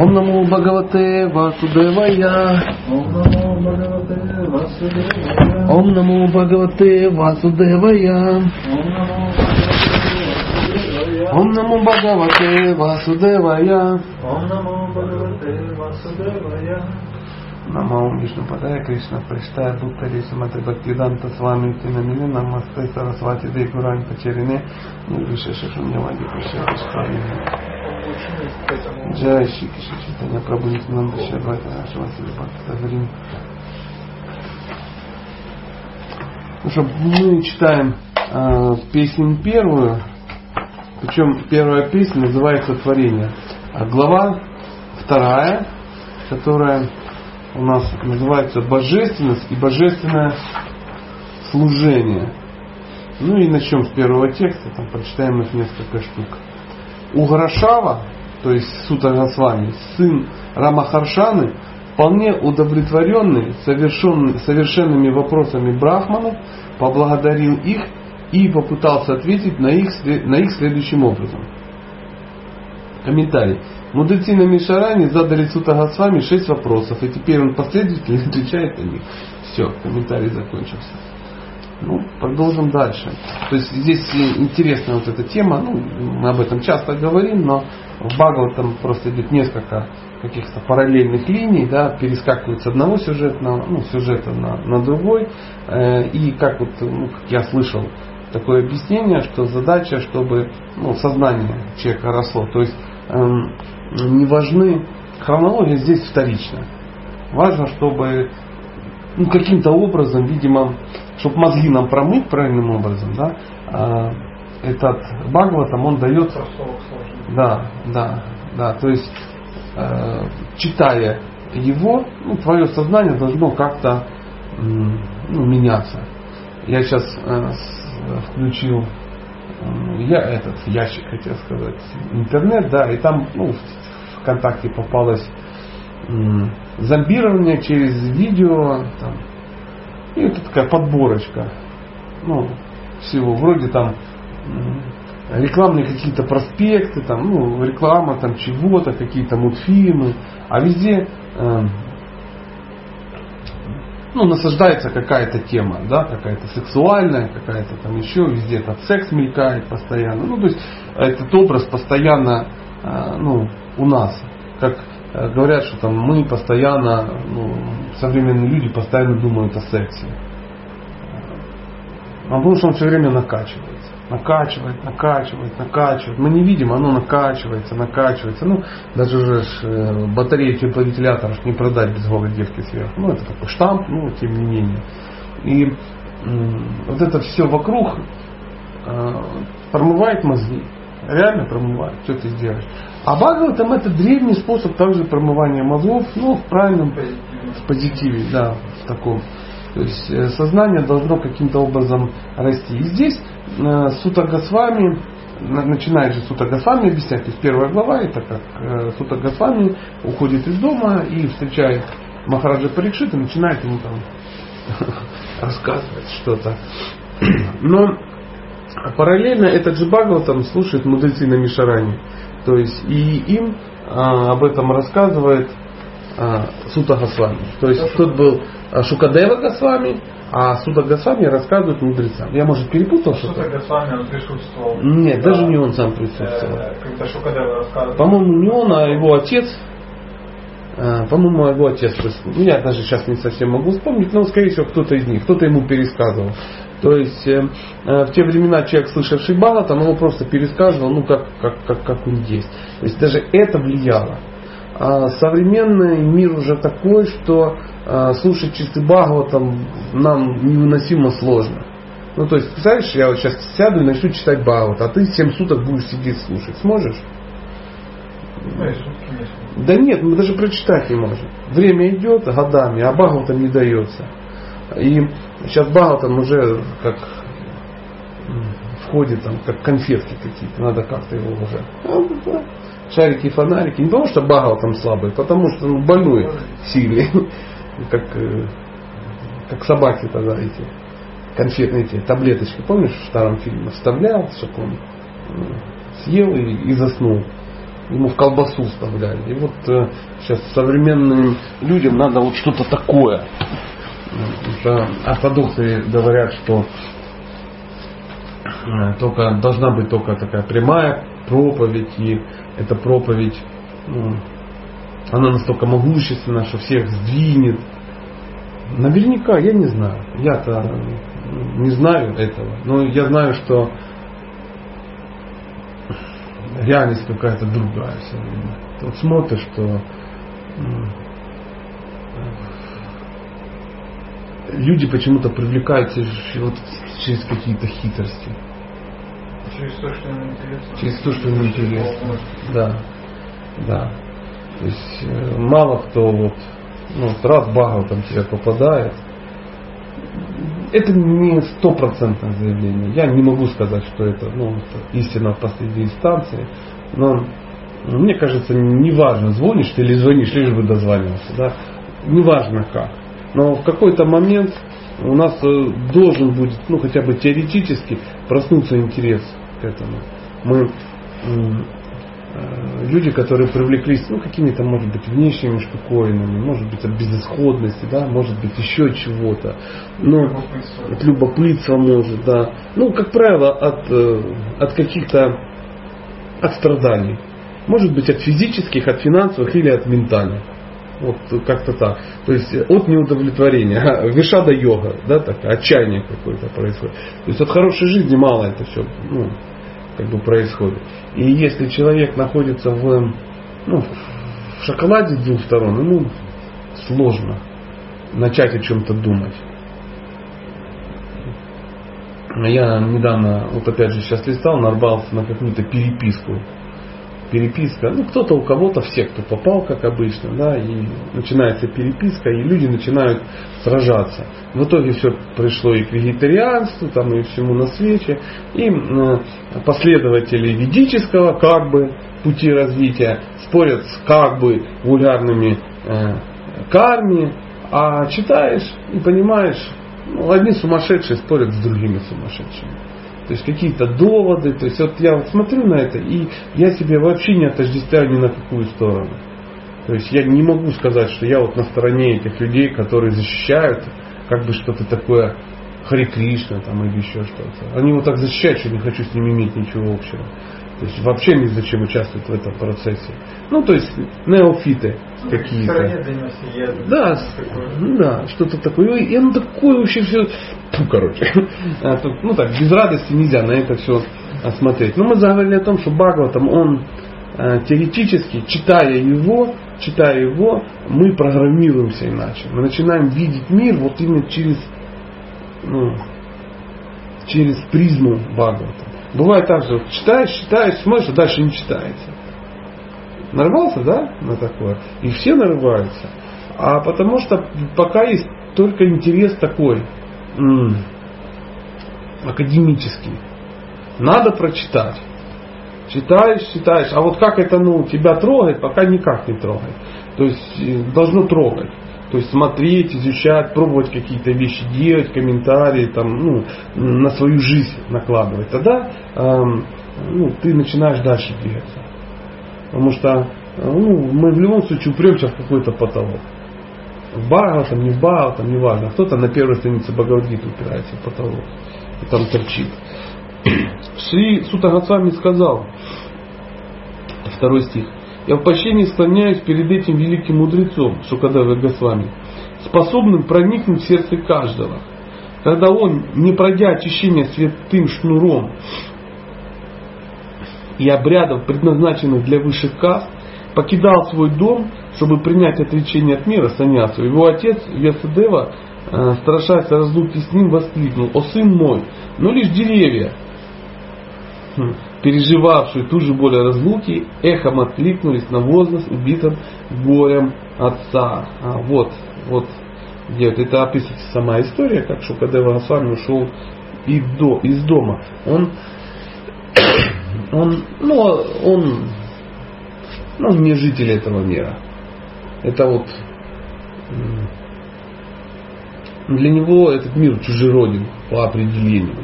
Ом Наму Бхагавате Васудевая. Ом Наму Бхагавате Васудевая. Ом Наму Бхагавате Васудевая. Ом Намо Бхагавате Васудевая. Намаум Вишну Падая Кришна Прештая Буттари Сумати Бхактиданта Свами Тинамини Намасте Сарасвати Декурань Пачарине Нирвишеша Шуньявади Пришевашками Джай Ши Киши Читания Прабhu Нитянанда Шабата Ашвасили Бхакта Таврим Ну что, мы читаем э, песню первую, причем первая песня называется «Творение», а глава вторая, которая у нас называется «Божественность и божественное служение». Ну и начнем с первого текста, там прочитаем их несколько штук. Уграшава, то есть Сута Госвами, сын Рамахаршаны, вполне удовлетворенный совершен, совершенными вопросами Брахмана, поблагодарил их и попытался ответить на их, на их следующим образом. Комментарий. Мудрецы на Мишаране задали Сута Госвами шесть вопросов, и теперь он последовательно отвечает на них. Все, комментарий закончился. Ну, продолжим дальше. То есть здесь интересная вот эта тема, ну, мы об этом часто говорим, но в Бхагаватам просто идет несколько каких-то параллельных линий, да, перескакивают с одного сюжета ну, сюжета на, на другой. Э, и как вот, ну, как я слышал, такое объяснение, что задача, чтобы ну, сознание человека росло. То есть эм, не важны, хронология здесь вторична. Важно, чтобы ну, каким-то образом, видимо, чтобы мозги нам промыть правильным образом, да, а, этот Бхагаватам, он дает... Да, да, да, то есть э, читая его, ну, твое сознание должно как-то ну, меняться. Я сейчас э, включил я этот ящик хотел сказать интернет да и там ну, в ВКонтакте попалось зомбирование через видео там, и это такая подборочка ну, всего вроде там рекламные какие-то проспекты, там, ну, реклама там чего-то, какие-то мультфильмы, а везде э, ну, насаждается какая-то тема, да, какая-то сексуальная, какая-то там еще, везде этот секс мелькает постоянно. Ну, то есть этот образ постоянно э, ну, у нас. Как говорят, что там мы постоянно, ну, современные люди постоянно думают о сексе. А потому что он все время накачивается накачивает, накачивает, накачивает. Мы не видим, оно накачивается, накачивается. Ну, даже уже э, батарею тепловентилятора не продать без голой девки сверху. Ну, это такой штамп, ну, тем не менее. И вот это все вокруг э, промывает мозги. Реально промывает, что ты сделаешь. А Бхагаватам это древний способ также промывания мозгов, ну, в правильном, в позитиве, да, в таком. То есть э, сознание должно каким-то образом расти. И здесь э, Сута Госвами, начинает же Сута Госвами объяснять, то есть первая глава, это как э, Сута Госвами уходит из дома и встречает Махараджа Парикшита, начинает ему там рассказывать что-то. Но параллельно этот же Бхагаватам слушает мудрецы на Мишаране. То есть и им а, об этом рассказывает а, Сута Госвами. То есть тут был а, Шукадева Госвами, а Суда Госвами рассказывают мудрецам. Я, может, перепутал что-то? Суда Госвами он присутствовал. Нет, да, даже не он сам присутствовал. Э, когда Шукадева рассказывал. По-моему, не он, а его отец. Э, по-моему, его отец. Ну, я даже сейчас не совсем могу вспомнить, но, скорее всего, кто-то из них, кто-то ему пересказывал. То есть э, э, в те времена человек, слышавший Балат, он его просто пересказывал, ну, как, как, как, как он есть. То есть даже это влияло. А современный мир уже такой, что а, слушать чистый Бхагаватам нам невыносимо сложно. Ну, то есть, представляешь, я вот сейчас сяду и начну читать Бхагават, а ты 7 суток будешь сидеть слушать. Сможешь? Ну, да нет, мы даже прочитать не можем. Время идет годами, а Бхагаватам не дается. И сейчас Бхагаватам уже как входит там, как конфетки какие-то, надо как-то его уже шарики и фонарики. Не потому что Багал там слабый, потому что он больной сильный. Как, э, как собаки тогда эти конфетные эти таблеточки, помнишь, в старом фильме вставлял, чтобы он съел и, и заснул. Ему в колбасу вставляли. И вот э, сейчас современным людям надо вот что-то такое. Это ортодоксы говорят, что э, только должна быть только такая прямая проповедь, и эта проповедь, ну, она настолько могущественна, что всех сдвинет. Наверняка, я не знаю. Я-то не знаю этого. Но я знаю, что реальность какая-то другая все время. Вот смотришь, что люди почему-то привлекаются вот через какие-то хитрости. Через то, что им интересно. Через то, что им интересно. Да. Да. То есть э, мало кто вот, ну, вот раз Багов там тебе попадает, это не стопроцентное заявление. Я не могу сказать, что это, ну, истина в последней инстанции. Но мне кажется, неважно, звонишь ты или звонишь, лишь бы дозвонился. Да? Неважно как. Но в какой-то момент у нас э, должен будет, ну хотя бы теоретически, проснуться интерес к этому. Мы люди, которые привлеклись ну, какими-то, может быть, внешними штуковинами, может быть, от безысходности, да, может быть, еще чего-то. Но любопытство. от любопытства может, да. Ну, как правило, от, э, от каких-то от страданий. Может быть, от физических, от финансовых или от ментальных. Вот как-то так. То есть от неудовлетворения. Вишада йога, да, так, отчаяние какое-то происходит. То есть от хорошей жизни мало это все ну, как бы происходит. И если человек находится в, ну, в шоколаде с двух сторон, ему сложно начать о чем-то думать. Я недавно, вот опять же сейчас листал, нарвался на какую-то переписку переписка, ну кто-то у кого-то, все, кто попал, как обычно, да, и начинается переписка, и люди начинают сражаться. В итоге все пришло и к вегетарианству, там и всему на свете, и э, последователи ведического как бы пути развития спорят с как бы вульгарными э, карми, а читаешь и понимаешь, ну, одни сумасшедшие спорят с другими сумасшедшими то есть какие-то доводы. То есть вот я вот смотрю на это, и я себе вообще не отождествляю ни на какую сторону. То есть я не могу сказать, что я вот на стороне этих людей, которые защищают как бы что-то такое Хари Кришна там или еще что-то. Они вот так защищают, что не хочу с ними иметь ничего общего. То есть вообще ни зачем участвовать в этом процессе. Ну, то есть неофиты ну, какие-то. Да, да, что-то такое. И оно такое вообще все, фу, короче. А, ну так, без радости нельзя на это все смотреть. Но мы заговорили о том, что Бхагаватам, он а, теоретически, читая его, читая его, мы программируемся иначе. Мы начинаем видеть мир вот именно через, ну, через призму Бхагавата. Бывает так же, читаешь, читаешь, смотришь, а дальше не читается. Нарвался, да, на такое? И все нарываются. А потому что пока есть только интерес такой, м- академический. Надо прочитать. Читаешь, читаешь. А вот как это ну, тебя трогает, пока никак не трогает. То есть э, должно трогать. То есть смотреть, изучать, пробовать какие-то вещи делать, комментарии там, ну, на свою жизнь накладывать. Тогда эм, ну, ты начинаешь дальше двигаться. Потому что ну, мы в любом случае упремся в какой-то потолок. В Бага, там, не в Бага, там, не важно. Кто-то на первой странице Бхагавадгиты упирается в потолок. И там торчит. Шри Сутагасвами сказал, второй стих, я в почтении склоняюсь перед этим великим мудрецом, Шукадава Госвами, способным проникнуть в сердце каждого. Когда он, не пройдя очищение святым шнуром и обрядов, предназначенных для высших каст, покидал свой дом, чтобы принять отречение от мира саньясу. Его отец Вьясадева, э, страшась разлуки с ним, воскликнул, «О сын мой, но лишь деревья, хм, переживавшие ту же боль разлуки, эхом откликнулись на возглас убитым горем отца. А, вот, вот где это описывается сама история, как Шукадева Госвами ушел и до, из дома. Он, он, ну, он, ну, не житель этого мира. Это вот для него этот мир чужероден по определению.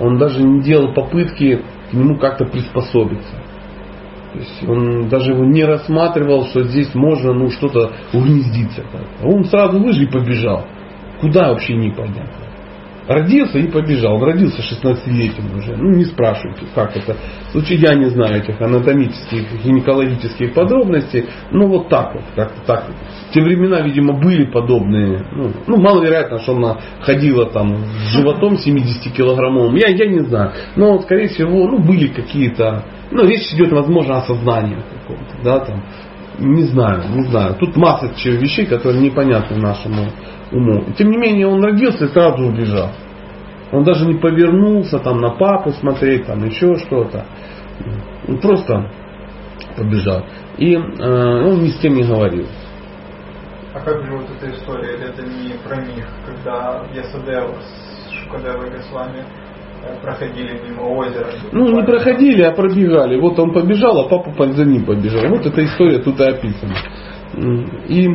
Он даже не делал попытки к нему как-то приспособиться. То есть он даже его не рассматривал, что здесь можно ну, что-то угнездиться. Он сразу выжил и побежал. Куда вообще непонятно. Родился и побежал. Он родился 16-летним уже. Ну, не спрашивайте, как это. В случае я не знаю этих анатомических, гинекологических подробностей. Но вот так вот, как-то так. В те времена, видимо, были подобные. Ну, ну маловероятно, что она ходила там с животом 70-килограммовым. Я, я не знаю. Но, скорее всего, ну, были какие-то... Ну, речь идет, возможно, о сознании каком-то. Да, там. Не знаю, не знаю. Тут масса вещей, которые непонятны нашему уму. Тем не менее, он родился и сразу убежал. Он даже не повернулся там на папу смотреть, там еще что-то. Он просто побежал. И э, он ни с кем не говорил. А как же вот эта история, или это не про них, когда Ясадева с Шукадевой Госвами э, проходили мимо озера? Ну, не проходили, а пробегали. Вот он побежал, а папа за ним побежал. Вот эта история тут и описана. И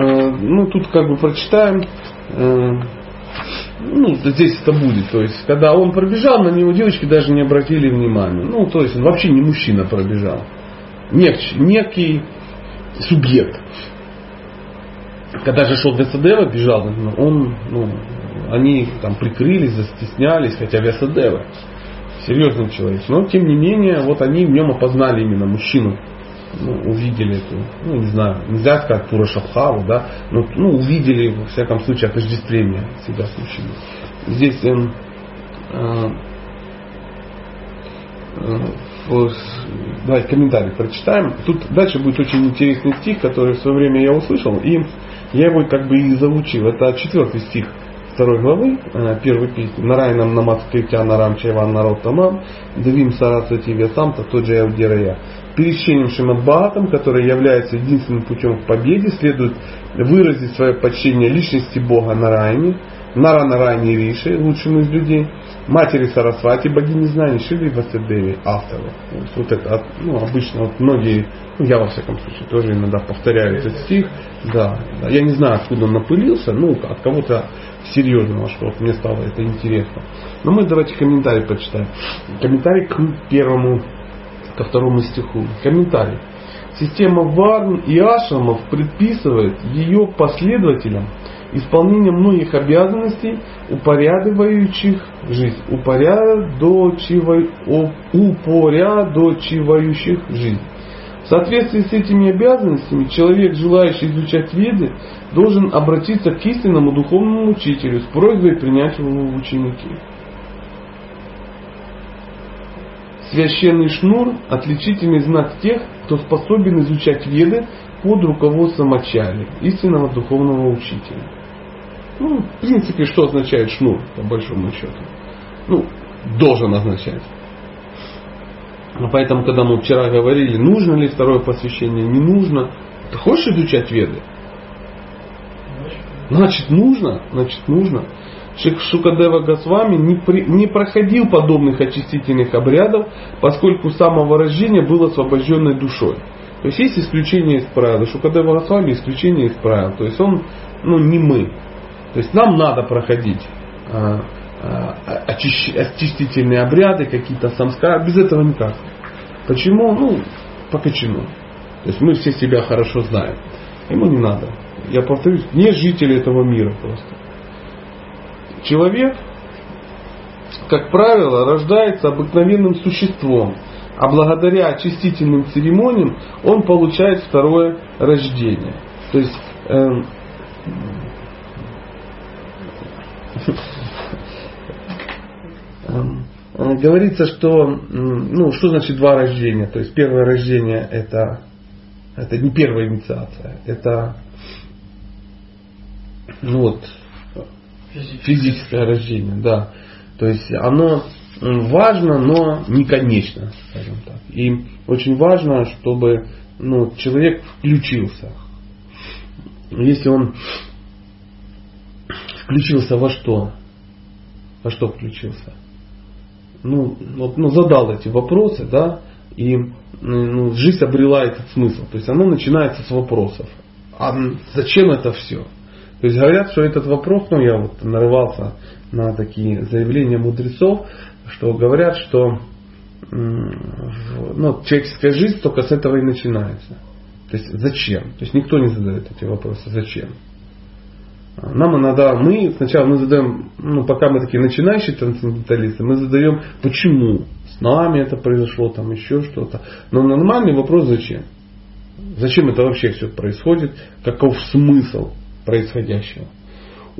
ну, тут как бы прочитаем, э, ну, здесь это будет. То есть, когда он пробежал, на него девочки даже не обратили внимания. Ну, то есть, он вообще не мужчина пробежал. Нек, некий субъект. Когда же шел Весадева, бежал, он, ну, они там прикрылись, застеснялись, хотя Весадева серьезный человек. Но, тем не менее, вот они в нем опознали именно мужчину ну, увидели ну не знаю, нельзя сказать Пура Шабхаву, да, но ну, увидели, во всяком случае, отождествление себя с мужчиной. Здесь эм, э, э, давайте комментарий прочитаем. Тут дальше будет очень интересный стих, который в свое время я услышал, и я его как бы и заучил. Это четвертый стих второй главы, э, первой песни. Нарайнам намаскритя нарам чайван народ тамам, девим сарасати весам, тот же я Перед чтением Шимадбхатам, который является единственным путем к победе, следует выразить свое почтение личности Бога Нарайни, Нара Нарайни Риши, лучшему из людей, матери Сарасвати, богини знаний, Шили Васадеви, автору. Вот это, ну, обычно вот многие, ну, я во всяком случае тоже иногда повторяю этот стих, да, да. Я не знаю, откуда он напылился, ну, от кого-то серьезного, что вот мне стало это интересно. Но мы давайте комментарий почитаем. Комментарий к первому ко второму стиху. Комментарий. Система варн и ашрамов предписывает ее последователям исполнение многих обязанностей, упорядочивающих жизнь, упорядочивающих жизнь. В соответствии с этими обязанностями человек, желающий изучать веды, должен обратиться к истинному духовному учителю с просьбой принять его в ученики. Священный шнур – отличительный знак тех, кто способен изучать веды под руководством Ачали, истинного духовного учителя. Ну, в принципе, что означает шнур, по большому счету? Ну, должен означать. Поэтому, когда мы вчера говорили, нужно ли второе посвящение, не нужно. Ты хочешь изучать веды? Значит, нужно. Значит, нужно. Шукадева Госвами не, при, не проходил подобных очистительных обрядов, поскольку с самого рождения был освобожденной душой. То есть есть исключение из правил. Шукадева Госвами исключение из правил. То есть он ну, не мы. То есть нам надо проходить а, а, очищ, очистительные обряды, какие-то самскары. Без этого никак. Почему? Ну, по почему. То есть мы все себя хорошо знаем. Ему не надо. Я повторюсь, не жители этого мира просто. Человек, как правило, рождается обыкновенным существом, а благодаря очистительным церемониям он получает второе рождение. То есть э, говорится, что ну, что значит два рождения? То есть первое рождение это, это не первая инициация, это ну, вот, физическое рождение, да. То есть оно важно, но не конечно, скажем так. И очень важно, чтобы ну, человек включился. Если он включился во что? Во что включился? Ну, вот, ну задал эти вопросы, да, и ну, жизнь обрела этот смысл. То есть оно начинается с вопросов. А зачем это все? То есть говорят, что этот вопрос, ну я вот нарывался на такие заявления мудрецов, что говорят, что ну, человеческая жизнь только с этого и начинается. То есть зачем? То есть никто не задает эти вопросы. Зачем? Нам иногда, мы сначала мы задаем, ну пока мы такие начинающие трансценденталисты, мы задаем, почему с нами это произошло, там еще что-то. Но нормальный вопрос зачем? Зачем это вообще все происходит? Каков смысл происходящего?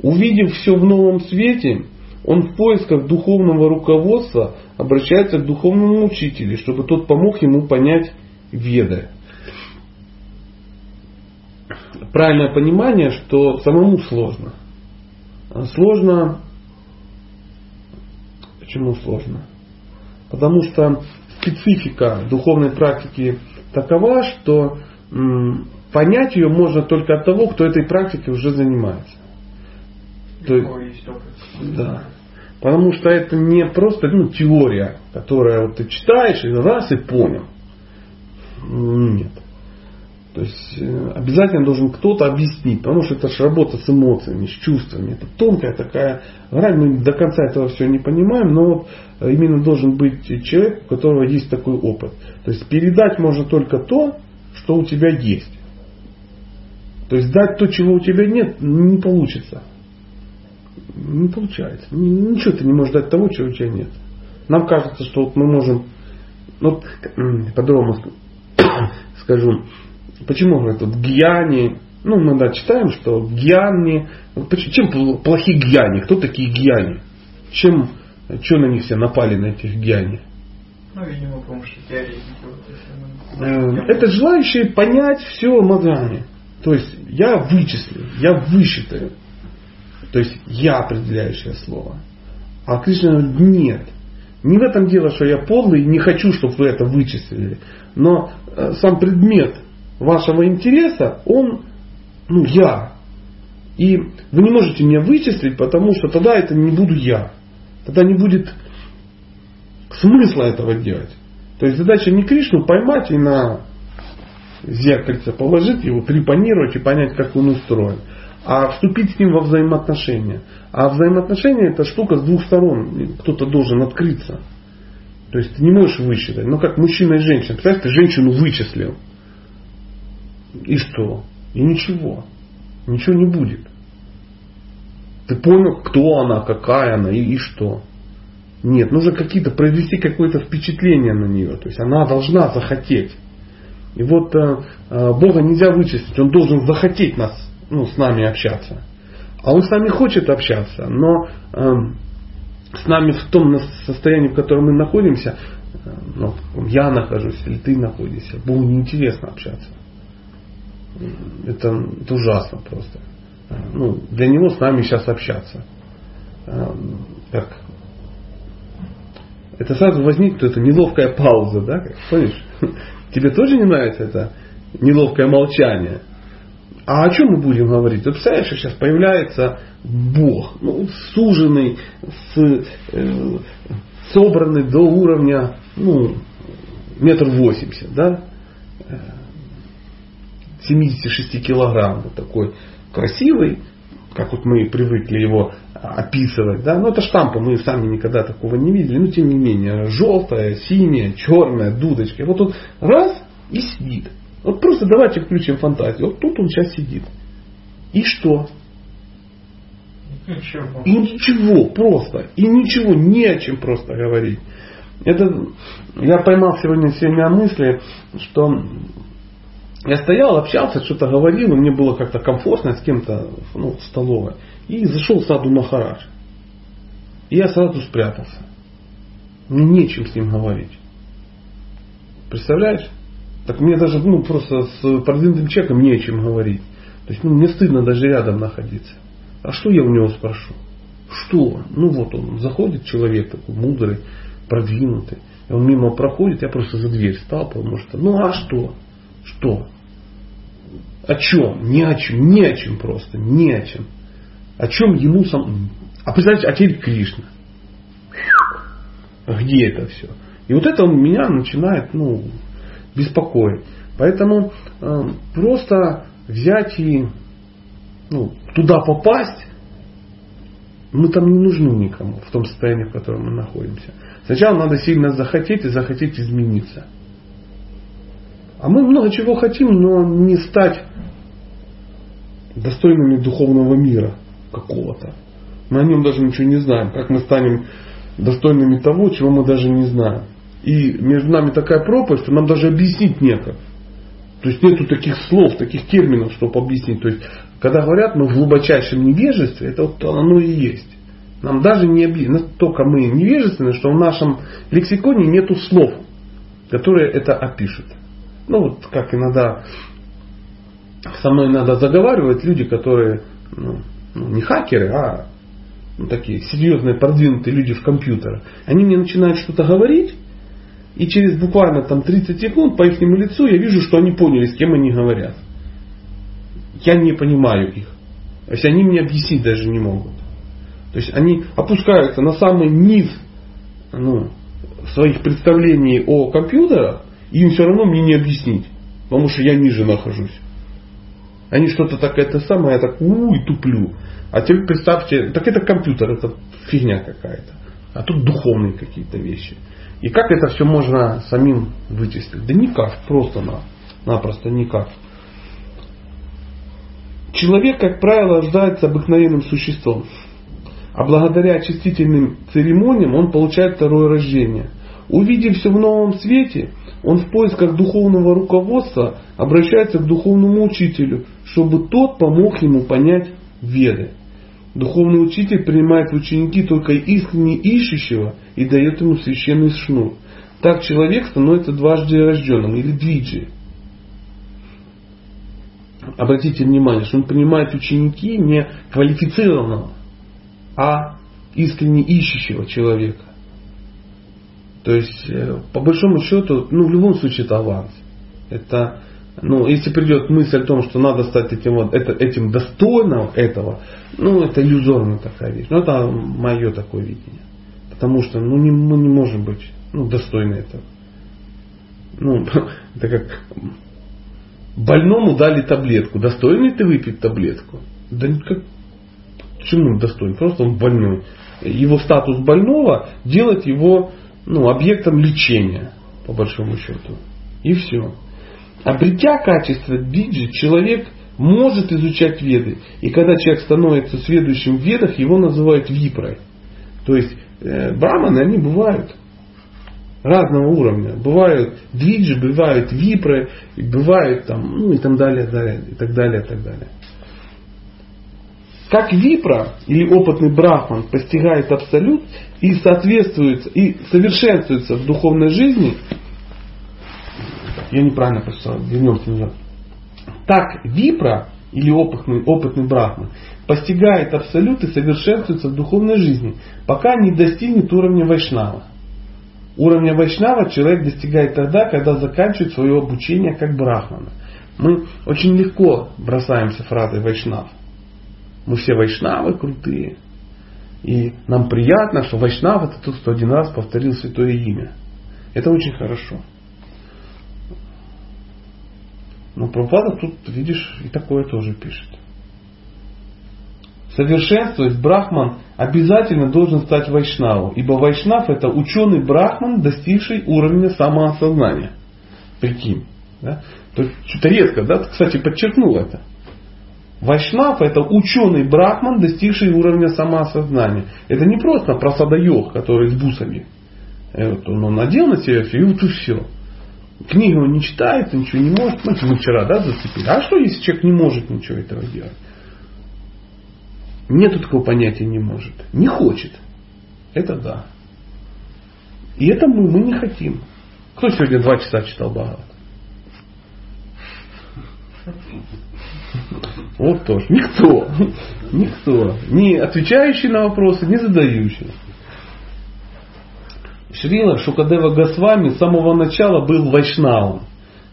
Увидев все в новом свете, он в поисках духовного руководства обращается к духовному учителю, чтобы тот помог ему понять веды. Правильное понимание, что самому сложно. Сложно. Почему сложно? Потому что специфика духовной практики такова, что понять ее можно только от того, кто этой практикой уже занимается. То есть, да. Потому что это не просто ну, теория, которая вот ты читаешь и раз и понял. Нет. То есть э, обязательно должен кто-то объяснить, потому что это же работа с эмоциями, с чувствами. Это тонкая такая грань, мы до конца этого все не понимаем, но вот именно должен быть человек, у которого есть такой опыт. То есть передать можно только то, что у тебя есть. То есть дать то, чего у тебя нет, не получится. Не получается. Ничего ты не можешь дать того, чего у тебя нет. Нам кажется, что вот мы можем, ну, по-другому скажу, почему говорят, вот гьяни, ну, мы да, читаем, что гьяни, чем плохи гьяни, кто такие гьяни? Чем, что на них все напали, на этих гьяни? Ну, видимо, потому что теоретики. Э, это желающие понять все мозгами. То есть я вычислю, я высчитаю. То есть я определяющее слово. А Кришна говорит, нет. Не в этом дело, что я подлый и не хочу, чтобы вы это вычислили. Но э, сам предмет вашего интереса, он, ну, я. И вы не можете меня вычислить, потому что тогда это не буду я. Тогда не будет смысла этого делать. То есть задача не Кришну поймать и на зеркальце положить его, трепанировать и понять, как он устроен а вступить с ним во взаимоотношения. А взаимоотношения это штука с двух сторон. Кто-то должен открыться. То есть ты не можешь высчитать. Ну как мужчина и женщина. Представляешь, ты женщину вычислил. И что? И ничего. Ничего не будет. Ты понял, кто она, какая она и, и что. Нет, нужно какие-то произвести какое-то впечатление на нее. То есть она должна захотеть. И вот э, э Бога нельзя вычислить, Он должен захотеть нас ну, с нами общаться. А он с нами хочет общаться, но э, с нами в том состоянии, в котором мы находимся, э, ну, я нахожусь или ты находишься, Богу неинтересно общаться. Это, это ужасно просто. Ну, для него с нами сейчас общаться. Как? Это сразу возникнет эта неловкая пауза, да? Помнишь? Тебе тоже не нравится это неловкое молчание? А о чем мы будем говорить? Ты представляешь, что сейчас появляется Бог, ну, суженный, с, э, собранный до уровня ну, метр восемьдесят, да? 76 килограмм, вот такой красивый, как вот мы привыкли его описывать, да, но это штампа, мы сами никогда такого не видели, но тем не менее, желтая, синяя, черная, дудочка, вот он раз и сидит. Вот просто давайте включим фантазию. Вот тут он сейчас сидит. И что? Ничего. И ничего просто. И ничего, не о чем просто говорить. Это, я поймал сегодня себя мысли, что я стоял, общался, что-то говорил, и мне было как-то комфортно с кем-то ну, в столовой. И зашел в саду Махарадж. И я сразу спрятался. Мне нечем с ним говорить. Представляешь? Так мне даже ну, просто с продвинутым человеком не о чем говорить. То есть ну, мне стыдно даже рядом находиться. А что я у него спрошу? Что? Ну вот он заходит человек такой мудрый, продвинутый. И он мимо проходит, я просто за дверь стал, потому что, ну а что? Что? О чем? Ни о чем, ни о чем просто, ни о чем. О чем ему сам... А представляете, а теперь Кришна. Где это все? И вот это меня начинает, ну, беспокоит. Поэтому э, просто взять и ну, туда попасть мы там не нужны никому в том состоянии, в котором мы находимся. Сначала надо сильно захотеть и захотеть измениться. А мы много чего хотим, но не стать достойными духовного мира какого-то. Мы о нем даже ничего не знаем. Как мы станем достойными того, чего мы даже не знаем. И между нами такая пропасть, что нам даже объяснить некак. То есть нету таких слов, таких терминов, чтобы объяснить. То есть, когда говорят, мы в глубочайшем невежестве, это вот оно и есть. Нам даже не объяснить, настолько мы невежественны, что в нашем лексиконе нету слов, которые это опишут. Ну вот как иногда со мной иногда заговаривают люди, которые ну, ну, не хакеры, а ну, такие серьезные продвинутые люди в компьютерах. Они мне начинают что-то говорить, и через буквально там 30 секунд по их лицу я вижу, что они поняли, с кем они говорят. Я не понимаю их. То есть они мне объяснить даже не могут. То есть они опускаются на самый низ ну, своих представлений о компьютерах, и им все равно мне не объяснить. Потому что я ниже нахожусь. Они что-то так это самое, я так у и туплю. А теперь представьте, так это компьютер, это фигня какая-то. А тут духовные какие-то вещи. И как это все можно самим вычислить? Да никак, просто на, напросто никак. Человек, как правило, рождается обыкновенным существом. А благодаря очистительным церемониям он получает второе рождение. Увидев все в новом свете, он в поисках духовного руководства обращается к духовному учителю, чтобы тот помог ему понять веды. Духовный учитель принимает ученики только искренне ищущего и дает ему священный шнур. Так человек становится дважды рожденным или двиджи. Обратите внимание, что он принимает ученики не квалифицированного, а искренне ищущего человека. То есть, э, по большому счету, ну, в любом случае это аванс. Это ну, если придет мысль о том, что надо стать этим, вот, это, этим достойным этого, ну, это иллюзорная такая вещь. Ну, это мое такое видение. Потому что ну, не, мы не можем быть ну, достойны этого. Ну, это как больному дали таблетку. Достойный ты выпить таблетку? Да как, почему достоин? Просто он больной. Его статус больного делает его ну, объектом лечения, по большому счету. И все. Обретя качество биджи, человек может изучать веды. И когда человек становится сведущим в ведах, его называют випрой. То есть э, браманы, они бывают разного уровня. Бывают двиджи, бывают випры, бывают там, ну и так далее, далее, и так далее, и так далее. Как випра или опытный брахман постигает абсолют и соответствует и совершенствуется в духовной жизни, я неправильно прочитал, вернемся назад. Так Випра или опытный, опытный брахман постигает абсолют и совершенствуется в духовной жизни, пока не достигнет уровня Вайшнава. Уровня Вайшнава человек достигает тогда, когда заканчивает свое обучение как брахмана. Мы очень легко бросаемся фразой Вайшнав. Мы все Вайшнавы крутые. И нам приятно, что Вайшнав это тот, кто один раз повторил святое имя. Это очень хорошо. Но Прабхупада тут, видишь, и такое тоже пишет. Совершенствуясь, брахман обязательно должен стать вайшнавом, ибо вайшнав это ученый брахман, достигший уровня самоосознания. Прикинь. Да? То есть, что-то редко, да? Кстати, подчеркнул это. Вайшнав это ученый брахман, достигший уровня самоосознания. Это не просто просада йог, который с бусами. Э, вот он, надел на себя и вот и все. Книги он не читает, ничего не может. Ну, мы вчера да, зацепили. А что, если человек не может ничего этого делать? Нету такого понятия не может. Не хочет. Это да. И это мы, мы не хотим. Кто сегодня два часа читал Бхагават? Вот тоже. Никто. Никто. Не отвечающий на вопросы, не задающий. Шрила Шукадева Госвами с самого начала был вайшнавом.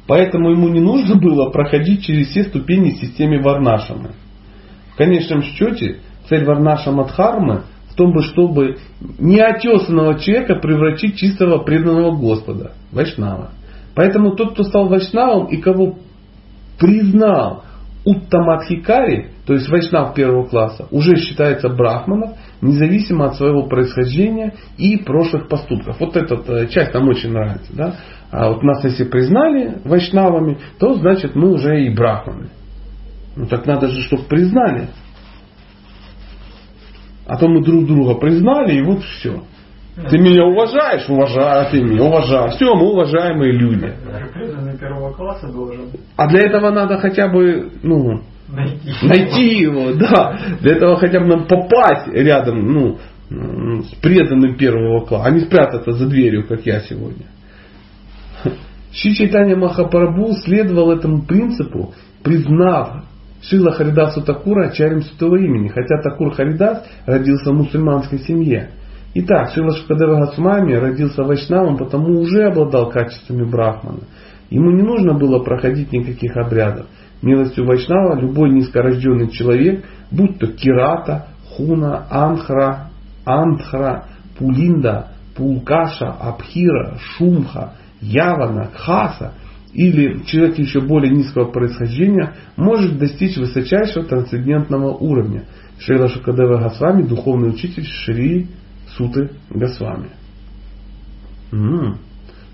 Поэтому ему не нужно было проходить через все ступени системы Варнашамы. В конечном счете, цель Варнашама Дхармы в том, чтобы неотесанного человека превратить в чистого преданного Господа, Вайшнава. Поэтому тот, кто стал Вайшнавом и кого признал Уттамадхикари, то есть вайшнав первого класса, уже считается брахманом, независимо от своего происхождения и прошлых поступков. Вот эта э, часть нам очень нравится. Да? А вот нас если признали вайшнавами, то значит мы уже и брахманы. Ну так надо же, чтобы признали. А то мы друг друга признали, и вот все. Ты меня уважаешь? Уважаю, ты меня уважаешь. Все, мы уважаемые люди. А для этого надо хотя бы, ну, найти, найти его, да. Для этого хотя бы нам попасть рядом, ну, с преданным первого класса, а не спрятаться за дверью, как я сегодня. Ши Чайтанья Махапрабху следовал этому принципу, признав Шила Харидасу Такура чарем святого имени, хотя Такур Харидас родился в мусульманской семье. Итак, Шила Шукадева Госвами родился вайшнавом, потому уже обладал качествами брахмана. Ему не нужно было проходить никаких обрядов. Милостью Вайшнава любой низкорожденный человек, будь то Кирата, Хуна, Анхра, Антхра, Пулинда, Пулкаша, Абхира, Шумха, Явана, Хаса или человек еще более низкого происхождения может достичь высочайшего трансцендентного уровня. Шейла Шукадева Госвами, духовный учитель Шри Суты Госвами. М-м.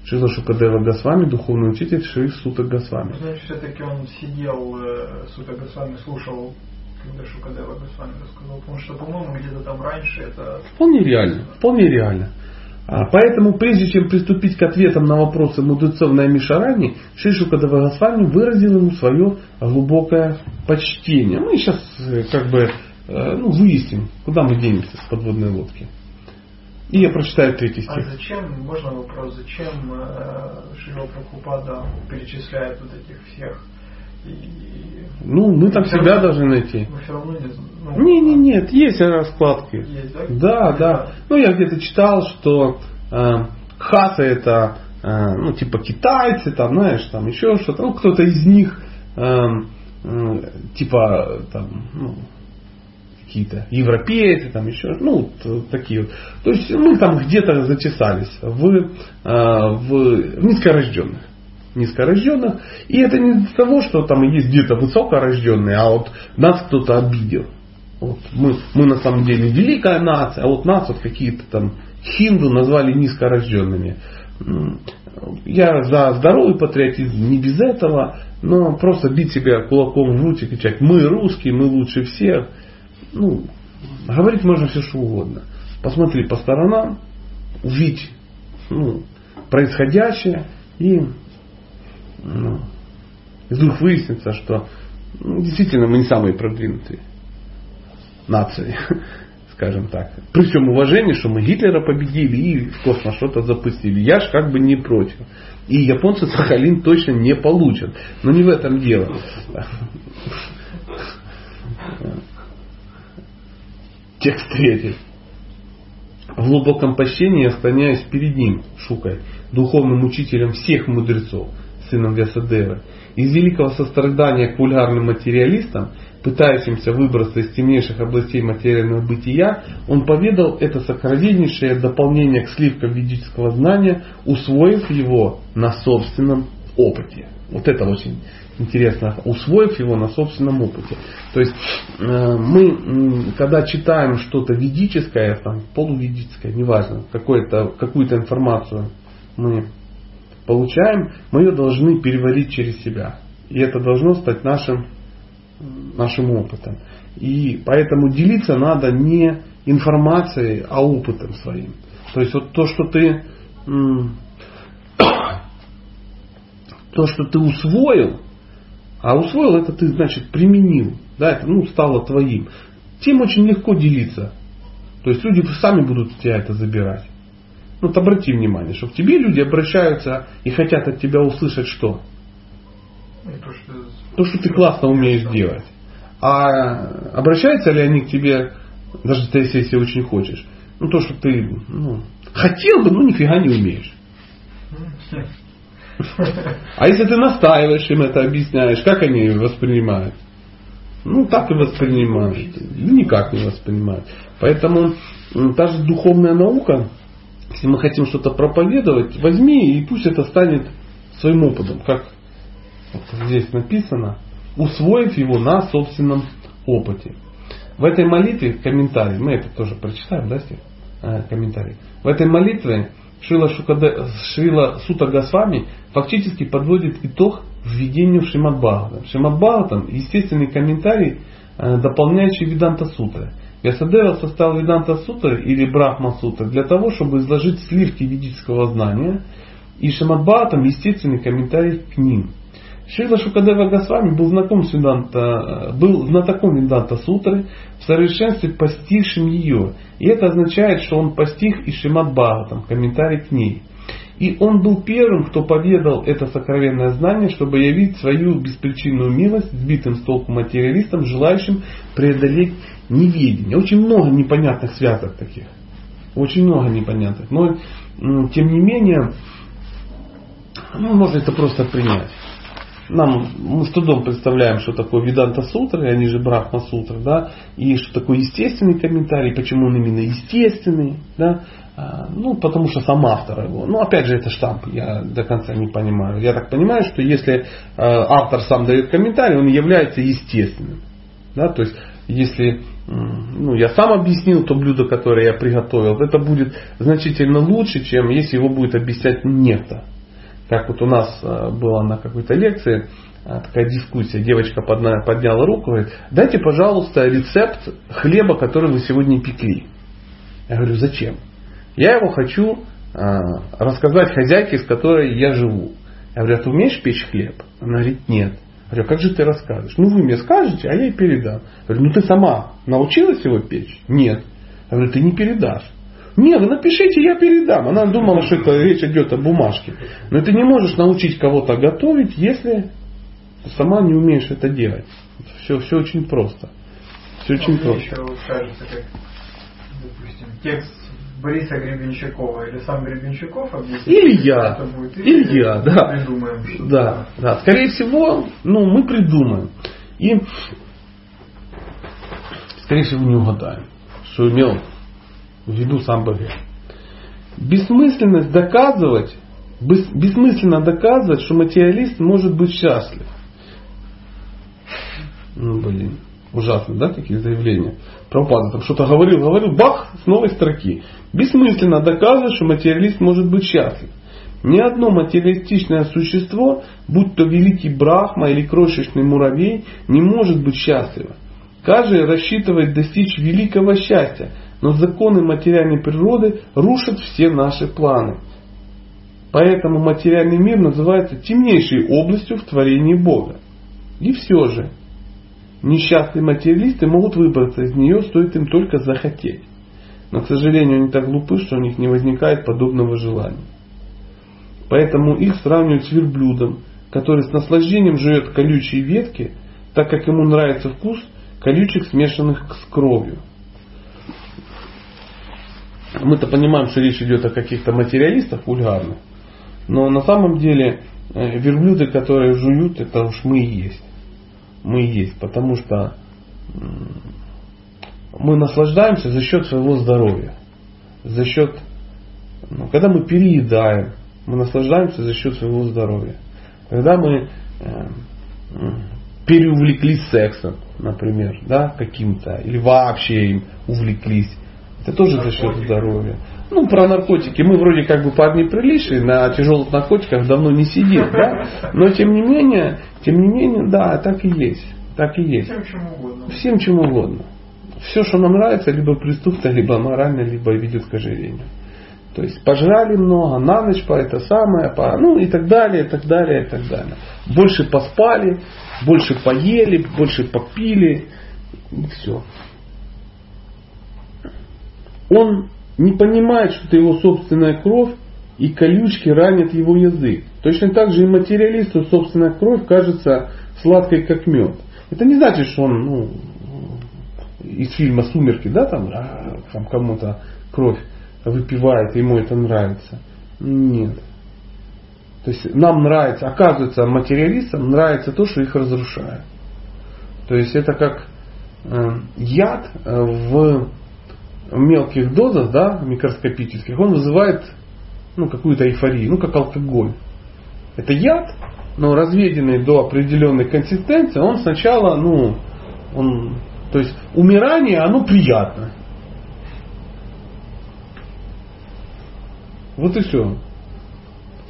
Шила Шукадева Госвами, духовный учитель Шри Сута Госвами. Значит, все-таки он сидел, э, Сута Госвами, слушал, когда Шукадева Госвами рассказал. Потому что, по-моему, где-то там раньше это... Вполне реально, вполне реально. А, поэтому, прежде чем приступить к ответам на вопросы мудрецов на Мишаране, Шри Шукадева Госвами выразил ему свое глубокое почтение. Мы сейчас э, как бы э, ну, выясним, куда мы денемся с подводной лодки. И я прочитаю третий А стих. зачем, можно вопрос, зачем э, Шрила Прабхупада перечисляет вот этих всех? И, Ну, мы там себя равно- должны найти. мы все равно не знаем. Ну, Не, не, нет, есть раскладки. Есть, да? Да, да. Ну, я где-то читал, что э, хасы это, э, ну, типа китайцы, там, знаешь, там еще что-то. Ну, кто-то из них, э, э, типа, там, ну, какие-то европейцы, там еще, ну, вот такие вот. То есть мы там где-то зачесались в, э, в низкорожденных низкорожденных. И это не из-за того, что там есть где-то высокорожденные, а вот нас кто-то обидел. Вот мы, мы на самом деле великая нация, а вот нас вот какие-то там хинду назвали низкорожденными. Я за здоровый патриотизм, не без этого, но просто бить себя кулаком в грудь и кричать, мы русские, мы лучше всех. Ну, говорить можно все что угодно. Посмотри по сторонам, увидеть ну, происходящее и ну, из вдруг выяснится, что ну, действительно мы не самые продвинутые нации, скажем так. При всем уважении, что мы Гитлера победили и в космос что-то запустили. Я ж как бы не против. И японцы Сахалин точно не получат. Но не в этом дело. Текст третий. В глубоком почтении склоняюсь перед ним, Шукой, духовным учителем всех мудрецов, сыном Вясадевы. Из великого сострадания к вульгарным материалистам, пытающимся выбраться из темнейших областей материального бытия, он поведал это сокровеннейшее дополнение к сливкам ведического знания, усвоив его на собственном опыте. Вот это очень интересно, усвоив его на собственном опыте. То есть э, мы, когда читаем что-то ведическое, там, полуведическое, неважно, какую-то информацию мы получаем, мы ее должны переварить через себя. И это должно стать нашим, нашим опытом. И поэтому делиться надо не информацией, а опытом своим. То есть вот то, что ты то, что ты усвоил, а усвоил это ты, значит, применил, да, это ну, стало твоим. Тем очень легко делиться. То есть люди сами будут у тебя это забирать. Ну, вот обрати внимание, что к тебе люди обращаются и хотят от тебя услышать что? Ну, то, что, То, что ты классно умеешь делать. А обращаются ли они к тебе, даже если, если очень хочешь, ну то, что ты ну, хотел бы, но нифига не умеешь. А если ты настаиваешь им это объясняешь, как они воспринимают? Ну, так и воспринимают. Или никак не воспринимают. Поэтому та же духовная наука, если мы хотим что-то проповедовать, возьми и пусть это станет своим опытом. Как здесь написано, усвоив его на собственном опыте. В этой молитве, комментарий, мы это тоже прочитаем, да, Стив? Э, комментарий. В этой молитве Шрила, Шукаде, Шрила Сута Госвами фактически подводит итог введению в Шримад Бхагаватам. Шримад Бхагаватам – естественный комментарий, э, дополняющий Виданта Сутры. Вясадева составил Виданта Сутры или Брахма Сутры для того, чтобы изложить сливки ведического знания, и Шримад Бхагаватам – естественный комментарий к ним. Шрила Шукадева Госвами был знаком с Веданта, был знатоком Веданта Сутры, в совершенстве постигшим ее. И это означает, что он постиг и Шимат Бхагаватам, комментарий к ней. И он был первым, кто поведал это сокровенное знание, чтобы явить свою беспричинную милость сбитым с толку материалистам, желающим преодолеть неведение. Очень много непонятных связок таких. Очень много непонятных. Но, тем не менее, ну, можно это просто принять нам, мы с трудом представляем, что такое Виданта Сутры, они же Брахма Сутры, да, и что такое естественный комментарий, почему он именно естественный, да, а, ну, потому что сам автор его. Ну, опять же, это штамп, я до конца не понимаю. Я так понимаю, что если а, автор сам дает комментарий, он является естественным. Да, то есть, если ну, я сам объяснил то блюдо, которое я приготовил, это будет значительно лучше, чем если его будет объяснять некто. Как вот у нас э, была на какой-то лекции э, такая дискуссия, девочка подняла руку, говорит, дайте, пожалуйста, рецепт хлеба, который вы сегодня пекли. Я говорю, зачем? Я его хочу э, рассказать хозяйке, с которой я живу. Я говорю, а ты умеешь печь хлеб? Она говорит, нет. Я говорю, «А как же ты расскажешь? Ну вы мне скажете, а я ей передам. Я говорю, ну ты сама научилась его печь? Нет. Я говорю, ты не передашь. Не, вы напишите, я передам. Она думала, что это речь идет о бумажке. Но ты не можешь научить кого-то готовить, если сама не умеешь это делать. Все, все очень просто. Все очень Мне просто. еще кажется, как, допустим, текст Бориса Гребенщикова или сам Гребенщиков объяснит. Или я. Это будет, или я, да. Придумаем Да, да. Скорее всего, ну, мы придумаем. И, скорее всего, не угадаем, что имел в виду сам Богу. Бессмысленность доказывать, бессмысленно доказывать, что материалист может быть счастлив. Ну, блин, ужасно, да, такие заявления. Прабхупада там что-то говорил, говорил, бах, с новой строки. Бессмысленно доказывать, что материалист может быть счастлив. Ни одно материалистичное существо, будь то великий Брахма или крошечный муравей, не может быть счастливо. Каждый рассчитывает достичь великого счастья, но законы материальной природы рушат все наши планы. Поэтому материальный мир называется темнейшей областью в творении Бога. И все же, несчастные материалисты могут выбраться из нее, стоит им только захотеть. Но, к сожалению, они так глупы, что у них не возникает подобного желания. Поэтому их сравнивают с верблюдом, который с наслаждением жует колючие ветки, так как ему нравится вкус колючек, смешанных с кровью. Мы-то понимаем, что речь идет о каких-то материалистах вульгарных, но на самом деле э, верблюды, которые жуют, это уж мы и есть. Мы и есть, потому что мы наслаждаемся за счет своего здоровья. За счет, ну, когда мы переедаем, мы наслаждаемся за счет своего здоровья. Когда мы э, переувлеклись сексом, например, да, каким-то, или вообще им увлеклись, это тоже за счет здоровья. Ну, про наркотики. Мы вроде как бы парни приличные, на тяжелых наркотиках давно не сидим, да? Но тем не менее, тем не менее, да, так и есть. Так и есть. Всем чем угодно. Всем чем угодно. Все, что нам нравится, либо преступно, либо морально, либо ведет к ожирению. То есть пожрали много, на ночь по это самое, по, ну и так далее, и так далее, и так далее. Больше поспали, больше поели, больше попили, и все. Он не понимает, что это его собственная кровь, и колючки ранят его язык. Точно так же и материалисту собственная кровь кажется сладкой, как мед. Это не значит, что он ну, из фильма «Сумерки», да, там, а, там кому-то кровь выпивает, ему это нравится. Нет. То есть нам нравится, оказывается, материалистам нравится то, что их разрушает. То есть это как э, яд э, в в мелких дозах, да, микроскопических, он вызывает ну, какую-то эйфорию, ну как алкоголь. Это яд, но разведенный до определенной консистенции, он сначала, ну, он, то есть умирание, оно приятно. Вот и все.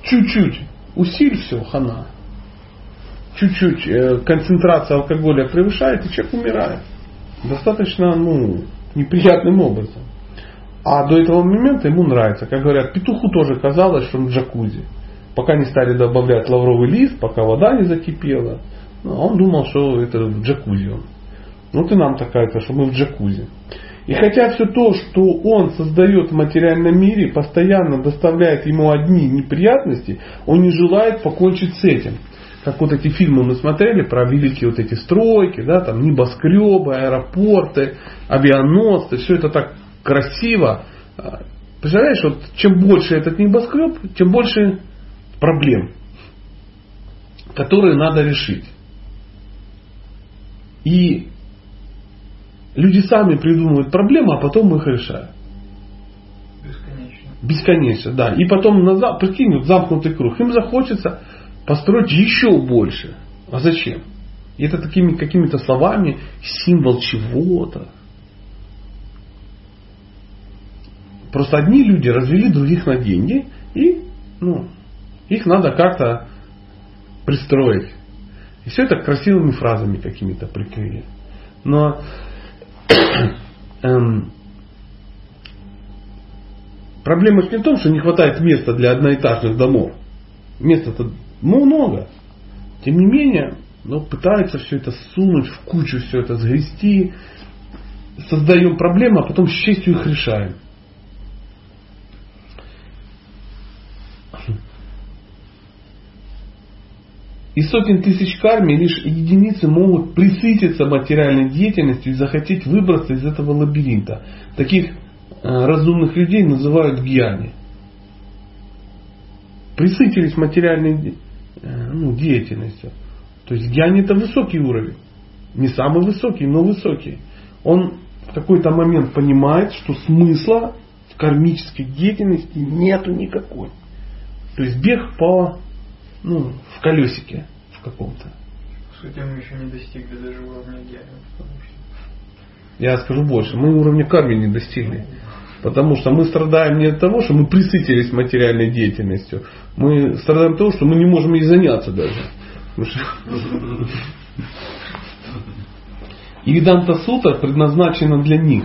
Чуть-чуть усиль все, хана. Чуть-чуть э, концентрация алкоголя превышает, и человек умирает. Достаточно, ну, неприятным образом. А до этого момента ему нравится. Как говорят, петуху тоже казалось, что он в джакузи. Пока не стали добавлять лавровый лист, пока вода не закипела. Ну, он думал, что это в джакузи он. Вот и нам такая, что мы в джакузи. И хотя все то, что он создает в материальном мире, постоянно доставляет ему одни неприятности, он не желает покончить с этим. Как вот эти фильмы мы смотрели про великие вот эти стройки, да, там небоскребы, аэропорты, авианосцы, все это так красиво. Представляешь, вот чем больше этот небоскреб, тем больше проблем, которые надо решить. И люди сами придумывают проблемы, а потом их решают. Бесконечно. Бесконечно, да. И потом, назад, прикинь, вот замкнутый круг. Им захочется построить еще больше. А зачем? И это такими какими-то словами символ чего-то. Просто одни люди развели других на деньги, и ну, их надо как-то пристроить. И все это красивыми фразами какими-то прикрыли. Но эм, проблема не в том, что не хватает места для одноэтажных домов. Места-то много. Тем не менее, ну, пытаются все это сунуть в кучу, все это сгрести. Создаем проблемы, а потом с честью их решаем. Из сотен тысяч карми лишь единицы могут присытиться материальной деятельностью и захотеть выбраться из этого лабиринта. Таких э, разумных людей называют гьяни. Присытились материальной ну, деятельностью. То есть гьяни это высокий уровень. Не самый высокий, но высокий. Он в какой-то момент понимает, что смысла в кармической деятельности нету никакой. То есть бег по ну, в колесике в каком-то. В сути, мы еще не достигли даже уровня. Что... Я скажу больше, мы уровня кармы не достигли. Потому что мы страдаем не от того, что мы присытились материальной деятельностью. Мы страдаем от того, что мы не можем ей заняться даже. И Веданта Сутра предназначена для них.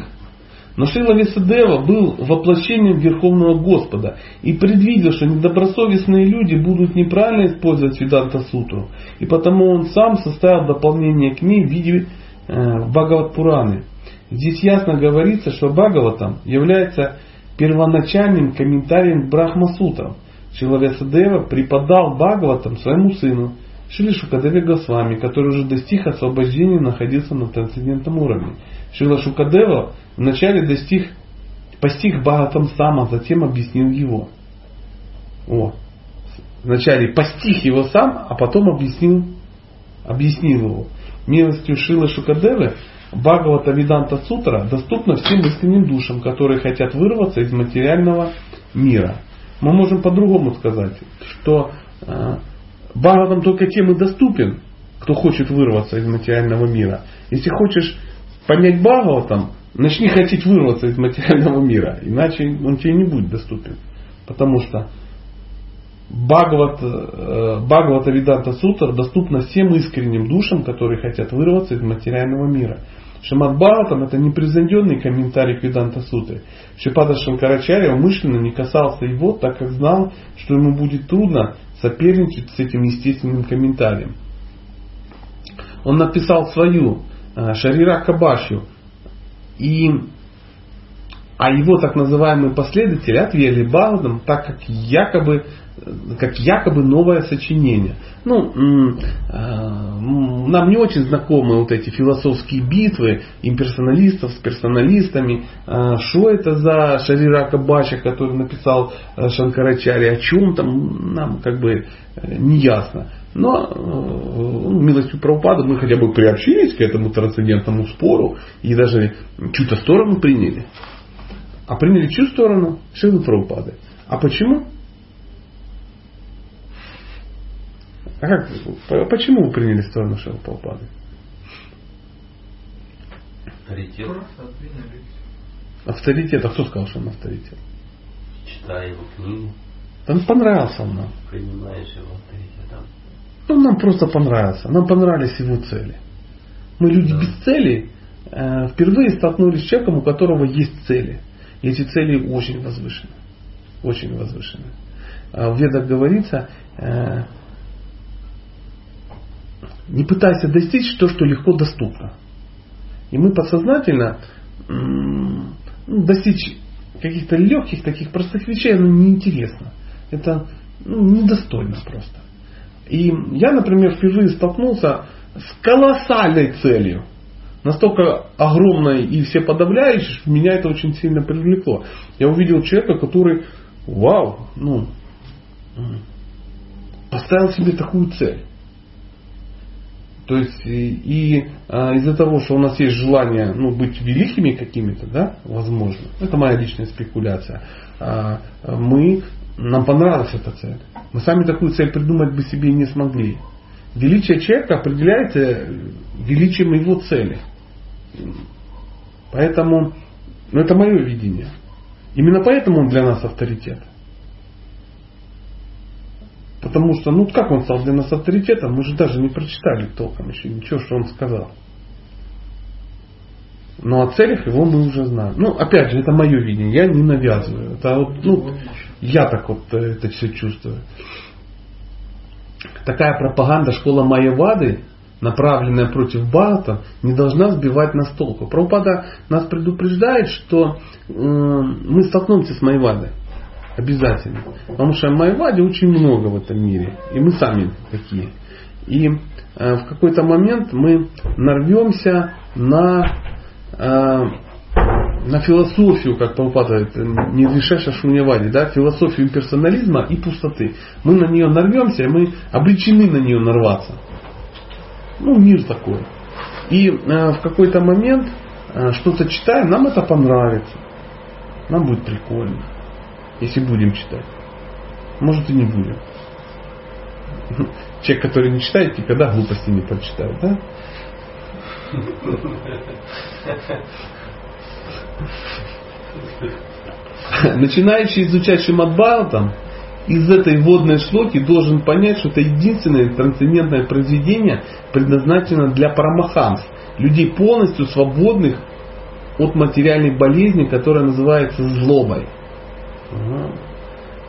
Но Шила Висадева был воплощением Верховного Господа и предвидел, что недобросовестные люди будут неправильно использовать Веданта Сутру. И потому он сам составил дополнение к ней в виде э, Бхагават Пураны. Здесь ясно говорится, что Бхагаватам является первоначальным комментарием к Брахма Сутрам. Шила Висадева преподал Бхагаватам своему сыну Шили Шукадеве Госвами, который уже достиг освобождения находился на трансцендентном уровне. Шила Шукадева вначале достиг, постиг Бхагатам сам, а затем объяснил его. О. Вначале постиг его сам, а потом объяснил, объяснил его. Милостью Шила Шукадевы Бхагавата Виданта Сутра доступна всем искренним душам, которые хотят вырваться из материального мира. Мы можем по-другому сказать, что э, Бхагаватам только тем и доступен, кто хочет вырваться из материального мира. Если хочешь понять Бхагаватам, начни хотеть вырваться из материального мира, иначе он тебе не будет доступен. Потому что Бхагават, э, Бхагавата Виданта Сутра доступна всем искренним душам, которые хотят вырваться из материального мира. Шимат Бхагаватам это непревзойденный комментарий к Виданта Сутре. Шипада Шанкарачаря умышленно не касался его, так как знал, что ему будет трудно соперничать с этим естественным комментарием. Он написал свою э, Шарира Кабашью, и, а его так называемые последователи отвели Бхагаватам, так как якобы как якобы новое сочинение. Ну, э, нам не очень знакомы вот эти философские битвы имперсоналистов с персоналистами. Э, что это за Шарирака Бача, который написал э, Шанкарачари, о чем там, нам как бы не ясно. Но ну, милостью правопада мы хотя бы приобщились к этому трансцендентному спору и даже чью-то сторону приняли. А приняли чью сторону? Шилы Прабхупады. А почему? А как, почему вы приняли сторону Шилпалпады? Авторитет. Авторитет. А кто сказал, что он авторитет? Читая его книги. Он понравился нам. Принимаешь его авторитетом. Ну, нам просто понравился. Нам понравились его цели. Мы люди да. без цели э, впервые столкнулись с человеком, у которого есть цели. Эти цели очень возвышены. Очень возвышены. А в ведах говорится, э, не пытайся достичь то, что легко доступно. И мы подсознательно ну, достичь каких-то легких, таких простых вещей, оно неинтересно. Это ну, недостойно просто. И я, например, впервые столкнулся с колоссальной целью. Настолько огромной и все подавляющей, меня это очень сильно привлекло. Я увидел человека, который, вау, ну, поставил себе такую цель. То есть и, и а, из-за того, что у нас есть желание ну, быть великими какими-то, да, возможно, это моя личная спекуляция, а, мы, нам понравилась эта цель. Мы сами такую цель придумать бы себе не смогли. Величие человека определяется величием его цели. Поэтому, ну это мое видение. Именно поэтому он для нас авторитет. Потому что, ну как он стал для нас авторитетом, мы же даже не прочитали толком еще ничего, что он сказал. Но о целях его мы уже знаем. Ну, опять же, это мое видение, я не навязываю. Это вот, ну, я так вот э, это все чувствую. Такая пропаганда школа Майявады, направленная против Бхагавата, не должна сбивать нас толку. Прабхупада нас предупреждает, что э, мы столкнемся с Майявадой. Обязательно. Потому что Майвади очень много в этом мире. И мы сами такие. И э, в какой-то момент мы нарвемся на, э, на философию, как Павпата, не решаша шуньявади, да, философию персонализма и пустоты. Мы на нее нарвемся, и мы обречены на нее нарваться. Ну, мир такой. И э, в какой-то момент э, что-то читаем, нам это понравится. Нам будет прикольно если будем читать. Может и не будем. Человек, который не читает, никогда глупости не прочитает, да? Начинающий изучать Шимадбхагаватам из этой водной шлоки должен понять, что это единственное трансцендентное произведение предназначено для парамаханс, людей полностью свободных от материальной болезни, которая называется злобой.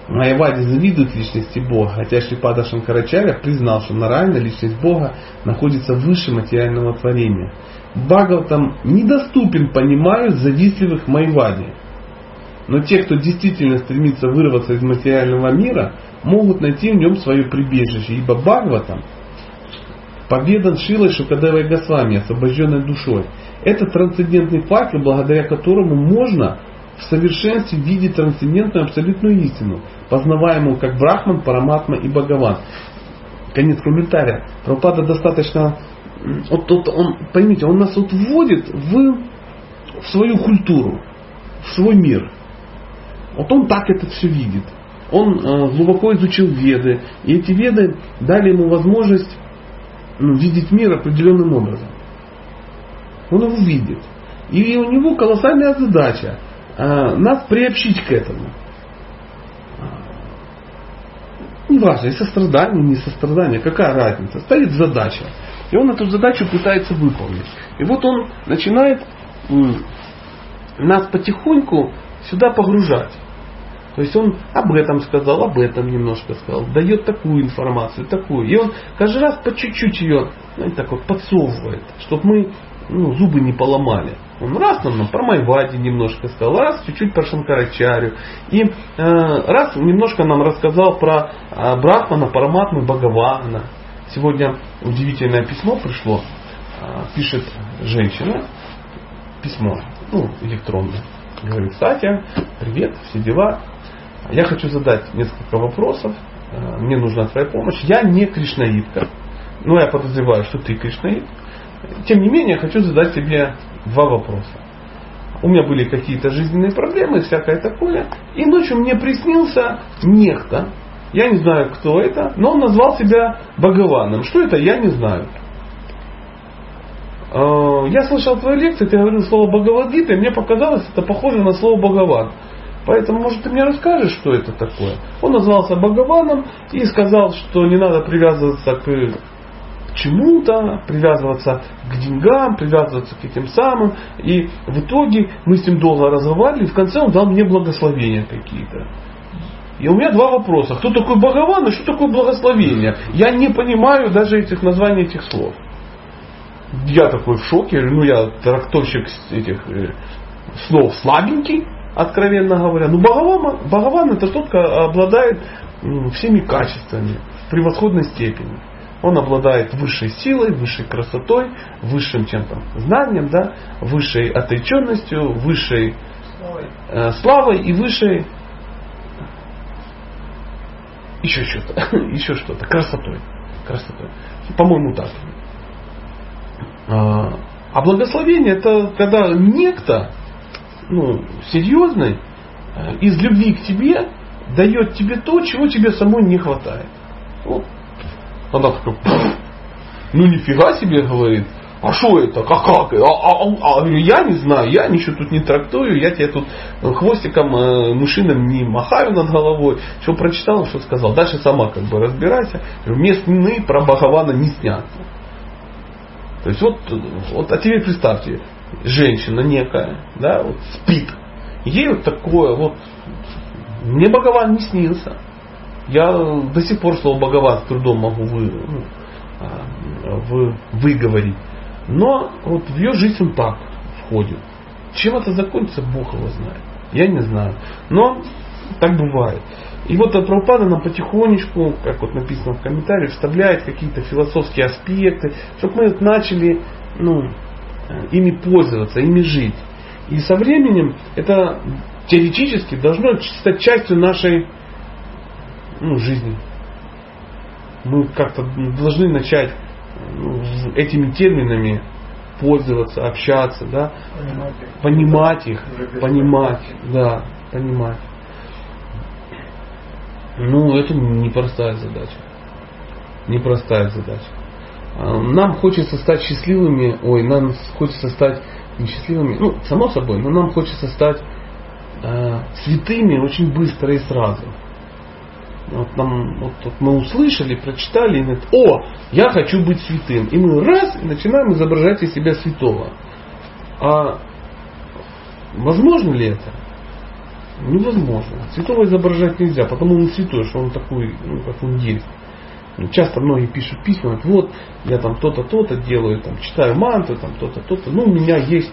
Майявади завидует личности Бога, хотя Шрипада Шанкарачаря признал, что моральная личность Бога находится выше материального творения. Бхагаватам недоступен понимаю завистливых Майвади. Но те, кто действительно стремится вырваться из материального мира, могут найти в нем свое прибежище, ибо Бхагаватам победан Шилой Шукадевой Госвами, освобожденной душой. Это трансцендентный факт, благодаря которому можно в совершенстве видит трансцендентную абсолютную истину, познаваемую как Брахман, Параматма и Бхагаван. Конец комментария. Прабхупада достаточно... Вот, вот он, поймите, он нас вот вводит в, в свою культуру, в свой мир. Вот он так это все видит. Он э, глубоко изучил веды, и эти веды дали ему возможность ну, видеть мир определенным образом. Он его видит. И у него колоссальная задача а, нас приобщить к этому. Не важно, и сострадание, не сострадание, какая разница. Стоит задача. И он эту задачу пытается выполнить. И вот он начинает нас потихоньку сюда погружать. То есть он об этом сказал, об этом немножко сказал, дает такую информацию, такую. И он каждый раз по чуть-чуть ее знаете, так вот подсовывает, чтобы мы ну, зубы не поломали. Он раз нам про Майвади немножко сказал, раз чуть-чуть про Шанкарачарю. И э, раз немножко нам рассказал про э, Брахмана, Параматму и Бхагавана. Сегодня удивительное письмо пришло. Э, пишет женщина. Письмо, ну, электронное. Говорит, Кстати, привет, все дела. Я хочу задать несколько вопросов. Э, мне нужна твоя помощь. Я не кришнаитка. Но я подозреваю, что ты кришнаит. Тем не менее, хочу задать тебе два вопроса. У меня были какие-то жизненные проблемы, всякое такое. И ночью мне приснился некто, Я не знаю, кто это, но он назвал себя Бхагаваном. Что это, я не знаю. А, я слышал твою лекцию, ты говорил слово Бхагавадгита, и мне показалось, это похоже на слово Бхагаван. Поэтому, может, ты мне расскажешь, что это такое? Он назвался Бхагаваном и сказал, что не надо привязываться к чему-то, привязываться к деньгам, привязываться к этим самым. И в итоге мы с ним долго разговаривали, и в конце он дал мне благословения какие-то. И у меня два вопроса. Кто такой Бхагаван и что такое благословение? Я не понимаю даже этих названий этих слов. Я такой в шоке, ну я трактовщик этих э, слов слабенький, откровенно говоря. Но Бхагаван, Бхагаван это тот, кто обладает всеми качествами в превосходной степени. Он обладает высшей силой, высшей красотой, высшим чем-то знанием, да, высшей отреченностью, высшей славой, э, славой и высшей еще что-то, еще что-то, красотой. красотой. По-моему, так. А, а благословение это когда некто, ну, серьезный, э, из любви к тебе дает тебе то, чего тебе самой не хватает. Вот она такая, ну нифига себе, говорит, а что это, как, как? А, а, а, а, я не знаю, я ничего тут не трактую, я тебе тут хвостиком э, мышиным не махаю над головой. Что прочитал, что сказал. Дальше сама как бы разбирайся. Местные про Бхагавана не снят. То есть вот, вот а теперь представьте, женщина некая, да, вот спит. Ей вот такое вот, мне Бхагаван не снился. Я до сих пор слово Бхагаван с трудом могу вы, ну, а, вы, выговорить. Но вот в ее жизнь он так входит. Чем это закончится, Бог его знает. Я не знаю. Но так бывает. И вот Прабхупада нам потихонечку, как вот написано в комментарии, вставляет какие-то философские аспекты, чтобы мы начали ну, ими пользоваться, ими жить. И со временем это теоретически должно стать частью нашей ну, жизни. Мы как-то должны начать ну, этими терминами пользоваться, общаться, да, понимать их, понимать, их, понимать да, понимать. Ну, это непростая задача. Непростая задача. А, нам хочется стать счастливыми, ой, нам хочется стать несчастливыми, ну, само собой, но нам хочется стать э, святыми очень быстро и сразу. Вот, нам, вот, вот мы услышали, прочитали, и говорит, о, я хочу быть святым. И мы раз, и начинаем изображать из себя святого. А возможно ли это? Невозможно. Святого изображать нельзя, потому он святой, что он такой, ну, как он есть. Часто многие пишут письма, вот я там то-то, то-то делаю, там, читаю мантры, там то-то, то-то. Ну, у меня есть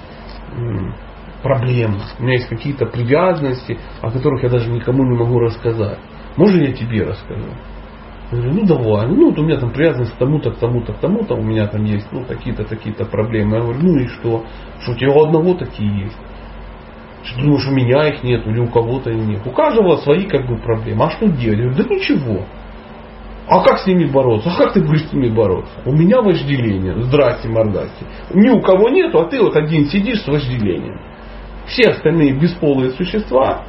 проблемы, у меня есть какие-то привязанности, о которых я даже никому не могу рассказать. Можно я тебе расскажу? Я говорю, ну давай, ну вот у меня там привязанность к тому-то, к тому-то, к тому-то, у меня там есть ну, такие-то, такие-то проблемы. Я говорю, ну и что? Что у тебя у одного такие есть? Что ты думаешь, у меня их нет, или у кого-то их нет? У каждого свои как бы проблемы. А что делать? Я говорю, да ничего. А как с ними бороться? А как ты будешь с ними бороться? У меня вожделение. Здрасте, мордасте. Ни у кого нету, а ты вот один сидишь с вожделением. Все остальные бесполые существа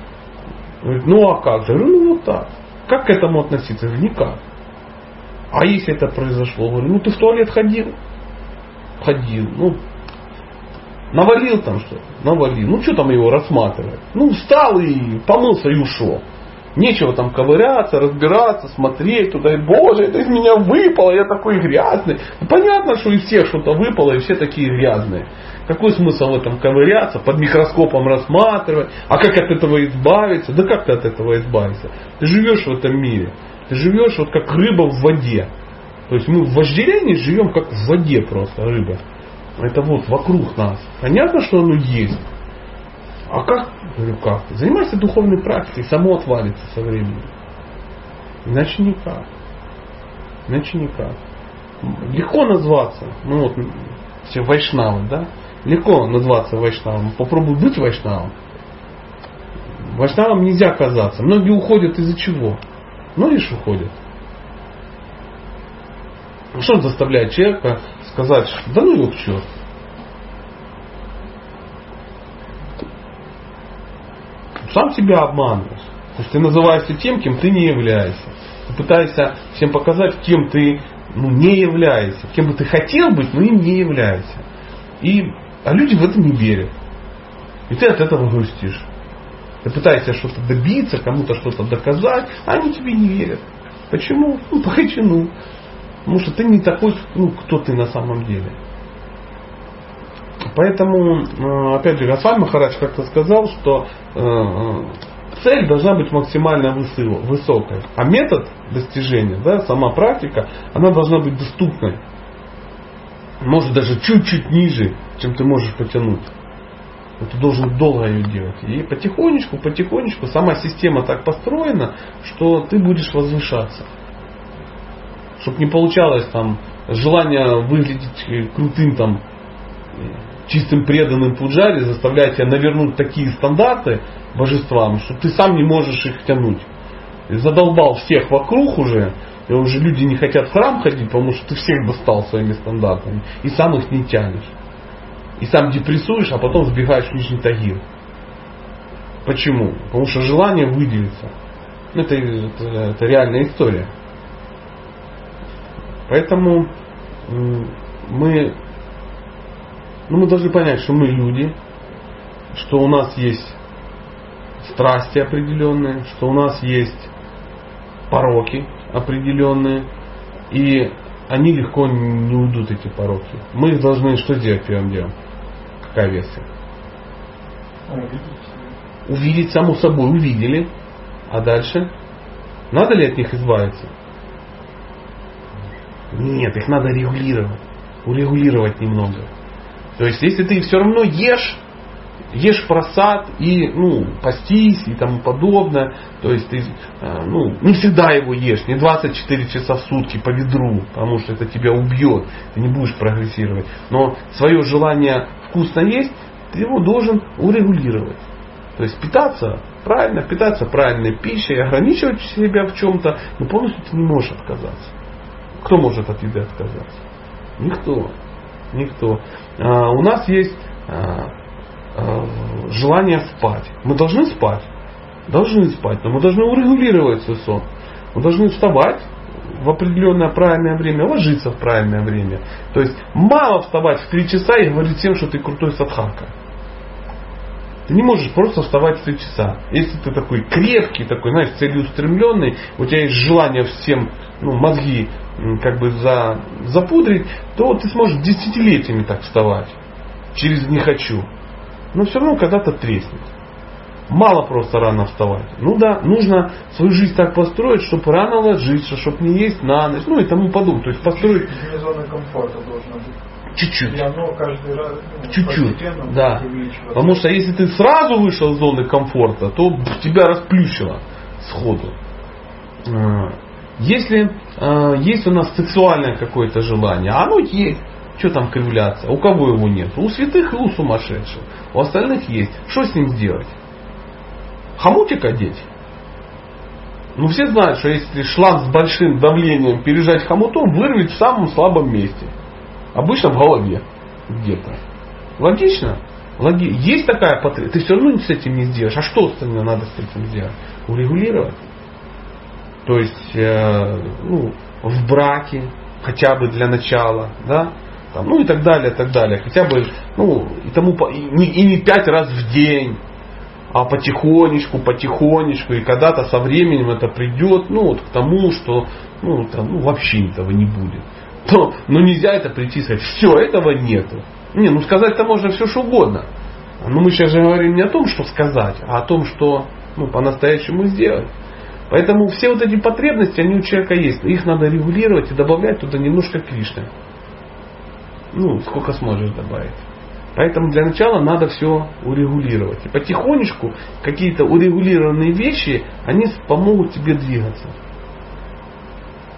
Говорит, ну а как же? Ну вот так. Как к этому относиться? Говорю, никак. А если это произошло? Говорю, ну ты в туалет ходил? Ходил. Ну, навалил там что? Навалил. Ну что там его рассматривать? Ну встал и помылся и ушел. Нечего там ковыряться, разбираться, смотреть туда. И, Боже, это из меня выпало, я такой грязный. Понятно, что из всех что-то выпало, и все такие грязные. Какой смысл в этом ковыряться, под микроскопом рассматривать? А как от этого избавиться? Да как ты от этого избавиться? Ты живешь в этом мире. Ты живешь вот как рыба в воде. То есть мы в вожделении живем как в воде просто рыба. Это вот вокруг нас. Понятно, что оно есть. А как? Говорю, как? Занимайся духовной практикой, само отвалится со временем. Иначе никак. Иначе никак. Легко назваться. Ну вот, все вайшнавы, да? Легко назваться вайшнавом. Попробуй быть вайшнавом. Вайшнавом нельзя казаться. Многие уходят из-за чего? Ну лишь уходят. Что заставляет человека сказать, да ну его к черту. Сам себя обманываешь. То есть ты называешься тем, кем ты не являешься. Ты пытаешься всем показать, кем ты ну, не являешься, кем бы ты хотел быть, но им не являешься. И, а люди в это не верят. И ты от этого грустишь. Ты пытаешься что-то добиться, кому-то что-то доказать, а они тебе не верят. Почему? Ну, по причину. Потому что ты не такой, ну, кто ты на самом деле. Поэтому, э, опять же, Госвами Махарадж как-то сказал, что э, э, цель должна быть максимально высокой. А метод достижения, да, сама практика, она должна быть доступной. Может даже чуть-чуть ниже, чем ты можешь потянуть. Но ты должен долго ее делать. И потихонечку, потихонечку сама система так построена, что ты будешь возвышаться. Чтобы не получалось там желание выглядеть крутым там чистым преданным пуджари заставляет тебя навернуть такие стандарты божествам, что ты сам не можешь их тянуть. И задолбал всех вокруг уже, и уже люди не хотят в храм ходить, потому что ты всех достал своими стандартами, и сам их не тянешь. И сам депрессуешь, а потом сбегаешь в Нижний Тагир. Почему? Потому что желание выделиться. Это, это, это реальная история. Поэтому мы но ну, мы должны понять, что мы люди, что у нас есть страсти определенные, что у нас есть пороки определенные, и они легко не уйдут, эти пороки. Мы их должны что сделать первым делом? Какая версия? Увидеть, само собой, увидели. А дальше? Надо ли от них избавиться? Нет, их надо регулировать. Урегулировать немного. То есть, если ты все равно ешь, ешь просад и ну, постись и тому подобное. То есть ты э, ну, не всегда его ешь, не 24 часа в сутки по ведру, потому что это тебя убьет, ты не будешь прогрессировать. Но свое желание вкусно есть, ты его должен урегулировать. То есть питаться правильно, питаться правильной пищей, ограничивать себя в чем-то, но полностью ты не можешь отказаться. Кто может от еды отказаться? Никто. Никто. А, у нас есть а, а, желание спать. Мы должны спать. Должны спать, но мы должны урегулировать свой сон. Мы должны вставать в определенное правильное время, ложиться в правильное время. То есть мало вставать в 3 часа и говорить всем, что ты крутой садхака. Ты не можешь просто вставать в 3 часа. Если ты такой крепкий, такой, знаешь, целеустремленный, у тебя есть желание всем ну, мозги как бы за, запудрить, то ты сможешь десятилетиями так вставать. Через не хочу. Но все равно когда-то треснет. Мало просто рано вставать. Ну да, нужно свою жизнь так построить, чтобы рано ложиться, чтобы не есть на ночь, ну и тому подобное. То есть построить... Зона комфорта должна быть. Чуть-чуть. Каждый раз ну, Чуть-чуть. Да. Потому что если ты сразу вышел из зоны комфорта, то тебя расплющило сходу. Если э, есть у нас сексуальное какое-то желание, оно есть, что там кривляться? У кого его нет? У святых и у сумасшедших. У остальных есть. Что с ним сделать? Хомутик одеть? Ну все знают, что если шланг с большим давлением пережать хомутом, вырвет в самом слабом месте. Обычно в голове где-то. Логично? Логи... Есть такая потребность. Ты все равно с этим не сделаешь. А что остальное надо с этим сделать? Урегулировать. То есть э, ну, в браке, хотя бы для начала, да, там, ну и так далее, так далее. Хотя бы, ну, и, тому, и, не, и не пять раз в день, а потихонечку, потихонечку, и когда-то со временем это придет, ну, вот к тому, что, ну, там, ну вообще этого не будет. Но, но нельзя это прийти и сказать, все, этого нету. Не, ну сказать-то можно все что угодно. Но мы сейчас же говорим не о том, что сказать, а о том, что ну, по-настоящему сделать. Поэтому все вот эти потребности, они у человека есть. Их надо регулировать и добавлять туда немножко Кришны. Ну, сколько сможешь добавить. Поэтому для начала надо все урегулировать. И потихонечку какие-то урегулированные вещи, они помогут тебе двигаться.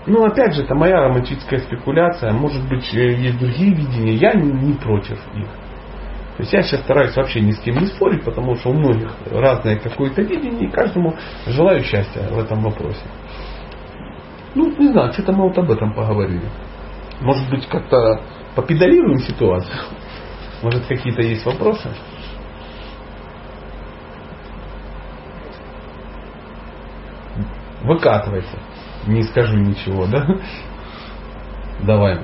Ну, опять же, это моя романтическая спекуляция. Может быть, э, есть другие видения. Я не, не против их. То есть я сейчас стараюсь вообще ни с кем не спорить, потому что у многих разное какое-то видение, и каждому желаю счастья в этом вопросе. Ну, не знаю, что-то мы вот об этом поговорили. Может быть, как-то попедалируем ситуацию? Может, какие-то есть вопросы? Выкатывайте. не скажу ничего, да? Давай.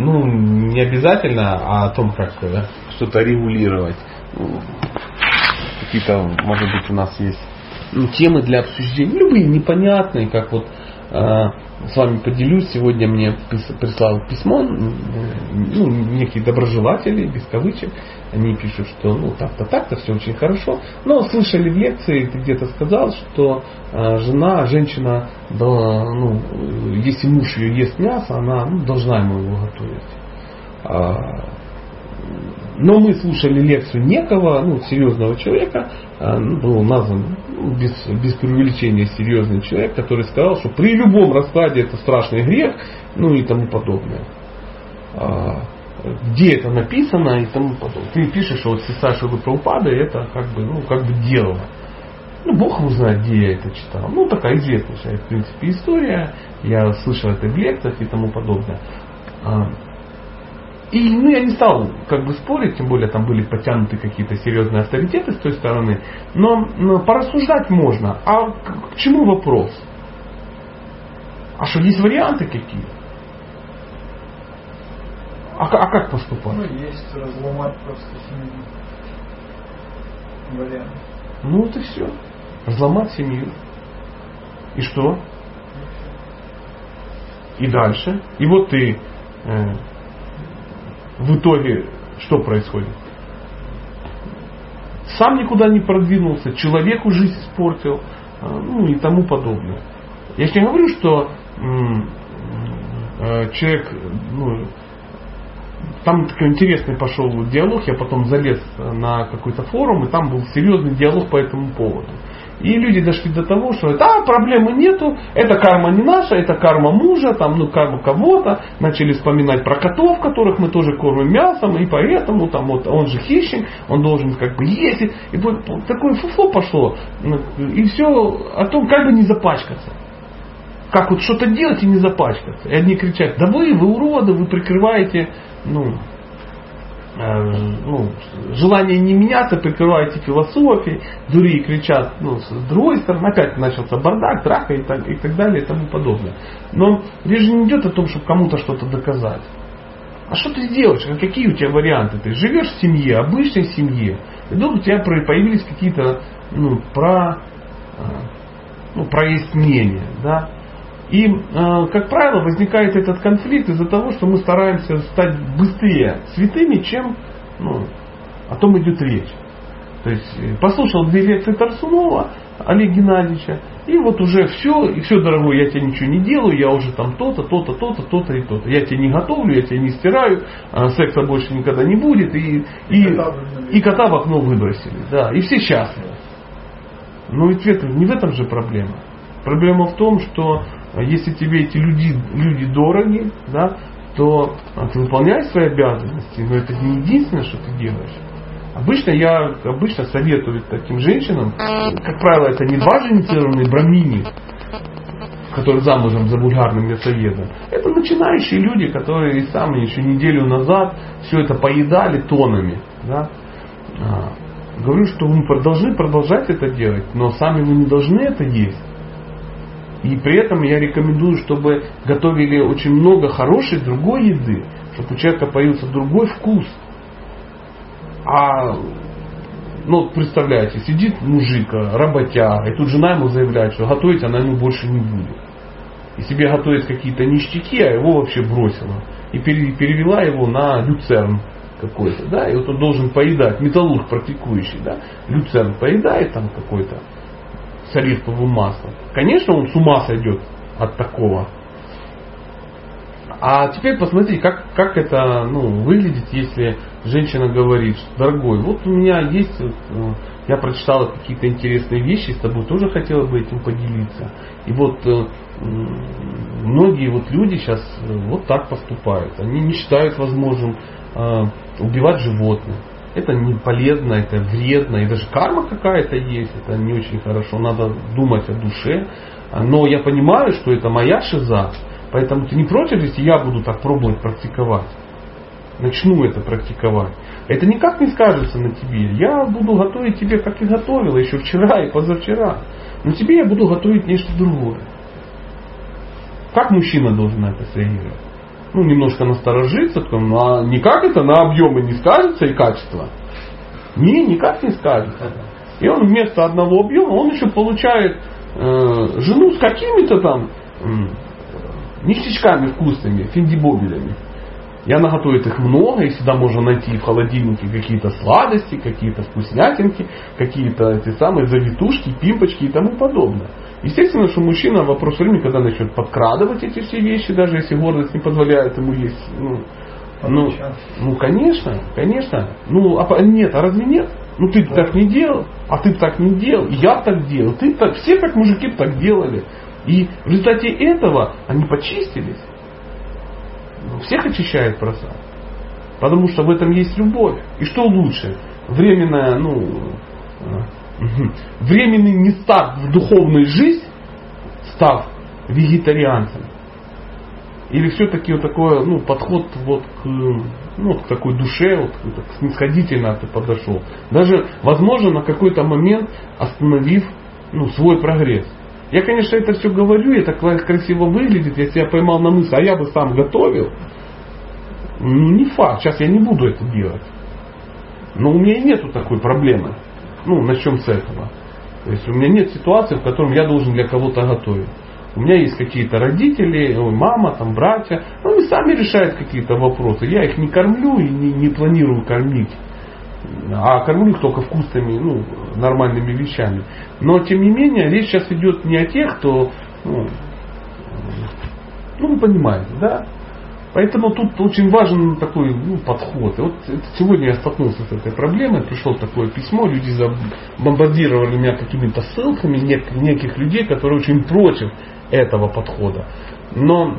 Ну, не обязательно, а о том, как э, что-то регулировать. Ну, Какие-то, может быть, у нас есть ну, темы для обсуждения, любые непонятные, как вот э, с вами поделюсь. Сегодня мне прислал письмо, ну, некие доброжелатели, без кавычек. Они пишут, что ну так-то, так-то, все очень хорошо. Но слышали в лекции, ты где-то сказал, что э, жена, женщина, да, ну, э, если муж ее ест мясо, она ну, должна ему его готовить. А, но мы слушали лекцию некого, ну, серьезного человека, а, ну, был назван ну, без, без преувеличения серьезный человек, который сказал, что при любом раскладе это страшный грех, ну и тому подобное. А, Где это написано и тому подобное. Ты пишешь, что вот сестра Шилы Прабхупады это как бы, ну, как бы дело. Ну, Бог его знает, где я это читал. Ну, такая известная, в принципе, история. Я слышал это в лекциях и тому подобное. А, и ну, я не стал как бы спорить, тем более там были потянуты какие-то серьезные авторитеты с той стороны. Но, но порассуждать можно. А к, к чему вопрос? А что, есть варианты какие? А, а как поступать? Ну, есть разломать просто семью. Вариант. Ну вот и все. Разломать семью. И что? И дальше. И вот ты э, в итоге что происходит? Сам никуда не продвинулся, человеку жизнь испортил, э, ну и тому подобное. Я же не говорю, что э, человек, ну, там такой интересный пошел диалог, я потом залез на какой-то форум, и там был серьезный диалог по этому поводу. И люди дошли до того, что да, проблемы нету, это карма не наша, это карма мужа, там, ну, карма кого-то. Начали вспоминать про котов, которых мы тоже кормим мясом, и поэтому там, вот, он же хищник, он должен как бы есть. И вот, такое фуфло пошло. И все о том, как бы не запачкаться. Как вот что-то делать и не запачкаться. И одни кричат, да вы, вы уроды, вы прикрываете ну, э, ну, желание не меняться, прикрываете философией, другие кричат, ну, с другой стороны, опять начался бардак, драка и так, и так далее и тому подобное. Но речь же не идет о том, чтобы кому-то что-то доказать. А что ты сделаешь? А Какие у тебя варианты? Ты живешь в семье, обычной семье, и вдруг у тебя появились какие-то ну, про, э, ну, прояснения, да? И, э, как правило, возникает этот конфликт из-за того, что мы стараемся стать быстрее святыми, чем ну, о том идет речь. То есть э, послушал две лекции Тарсунова, Олега Геннадьевича, и вот уже все, и все, дорогой, я тебе ничего не делаю, я уже там то-то, то-то, то-то, то-то и то-то. Я тебе не готовлю, я тебе не стираю, а секса больше никогда не будет, и, и, кота выбросили. и кота в окно выбросили. Да, и все счастливы. Но ведь в этом- не в этом же проблема. Проблема в том, что если тебе эти люди, люди дороги, да, то а, ты выполняешь свои обязанности, но это не единственное, что ты делаешь. Обычно я обычно советую таким женщинам, как правило, это не два инициированные брамини, которые замужем за вульгарным мясоедом. Это начинающие люди, которые и сами еще неделю назад все это поедали тонами. Да? А, Говорю, что вы должны продолжать это делать, но сами вы не должны это есть. И при этом я рекомендую, чтобы готовили очень много хорошей другой еды, чтобы у человека появился другой вкус. А ну, представляете, сидит мужик, работяга, и тут жена ему заявляет, что готовить она ему больше не будет. И себе готовит какие-то ништяки, а его вообще бросила. И пере- перевела его на люцерн какой-то, да, и вот он должен поедать, металлург практикующий, да, люцерн поедает там какой-то с оливковым маслом. Конечно, он с ума сойдет от такого. А теперь посмотрите, как, как это ну, выглядит, если женщина говорит, что, дорогой, вот у меня есть, э, я прочитала какие-то интересные вещи, с тобой тоже хотела бы этим поделиться. И вот э, многие вот люди сейчас э, вот так поступают. Они не считают возможным убивать животных. Это не полезно, это вредно, и даже карма какая-то есть, это не очень хорошо, надо думать о душе. Но я понимаю, что это моя шиза, поэтому ты не против, если я буду так пробовать практиковать. начну это практиковать, это никак не скажется на тебе. Я буду готовить тебе, как и готовила еще вчера и позавчера. Но тебе я буду готовить нечто другое. Как мужчина должен это среагировать? Ну, немножко насторожиться, ну, а никак это на объемы не скажется и качество. Не, никак не скажется. И он вместо одного объема, он еще получает э, жену с какими-то там э, ништячками вкусными, финдибобелями. И она готовит их много, и всегда можно найти в холодильнике какие-то сладости, какие-то вкуснятинки, какие-то эти самые завитушки, пимпочки и тому подобное. Естественно, что мужчина в вопрос времени, когда начнет подкрадывать эти все вещи, даже если гордость не позволяет ему есть, ну, ну, ну конечно, конечно. Ну, а нет, а разве нет? Ну ты так не делал, а ты так не делал, я так делал, ты так, все как мужики так делали. И в результате этого они почистились. Ну, всех очищает просад. Потому что в этом есть любовь. И что лучше? Временная, ну, э, временный не старт в духовную жизнь, став вегетарианцем. Или все-таки вот такой ну, подход вот к, ну, к такой душе, вот, к снисходительно ты подошел. Даже, возможно, на какой-то момент остановив ну, свой прогресс. Я, конечно, это все говорю, это красиво выглядит, я себя поймал на мысли, а я бы сам готовил. Не факт, сейчас я не буду это делать. Но у меня нету такой проблемы. Ну, начнем с этого. То есть у меня нет ситуации, в котором я должен для кого-то готовить. У меня есть какие-то родители, мама, там, братья. Ну, они сами решают какие-то вопросы. Я их не кормлю и не, не планирую кормить. А кормлю их только вкусными, ну, нормальными вещами. Но, тем не менее, речь сейчас идет не о тех, кто, ну, ну вы понимаете, да? Поэтому тут очень важен такой ну, подход. И вот сегодня я столкнулся с этой проблемой, пришло такое письмо, люди бомбардировали меня какими-то ссылками неких людей, которые очень против этого подхода. Но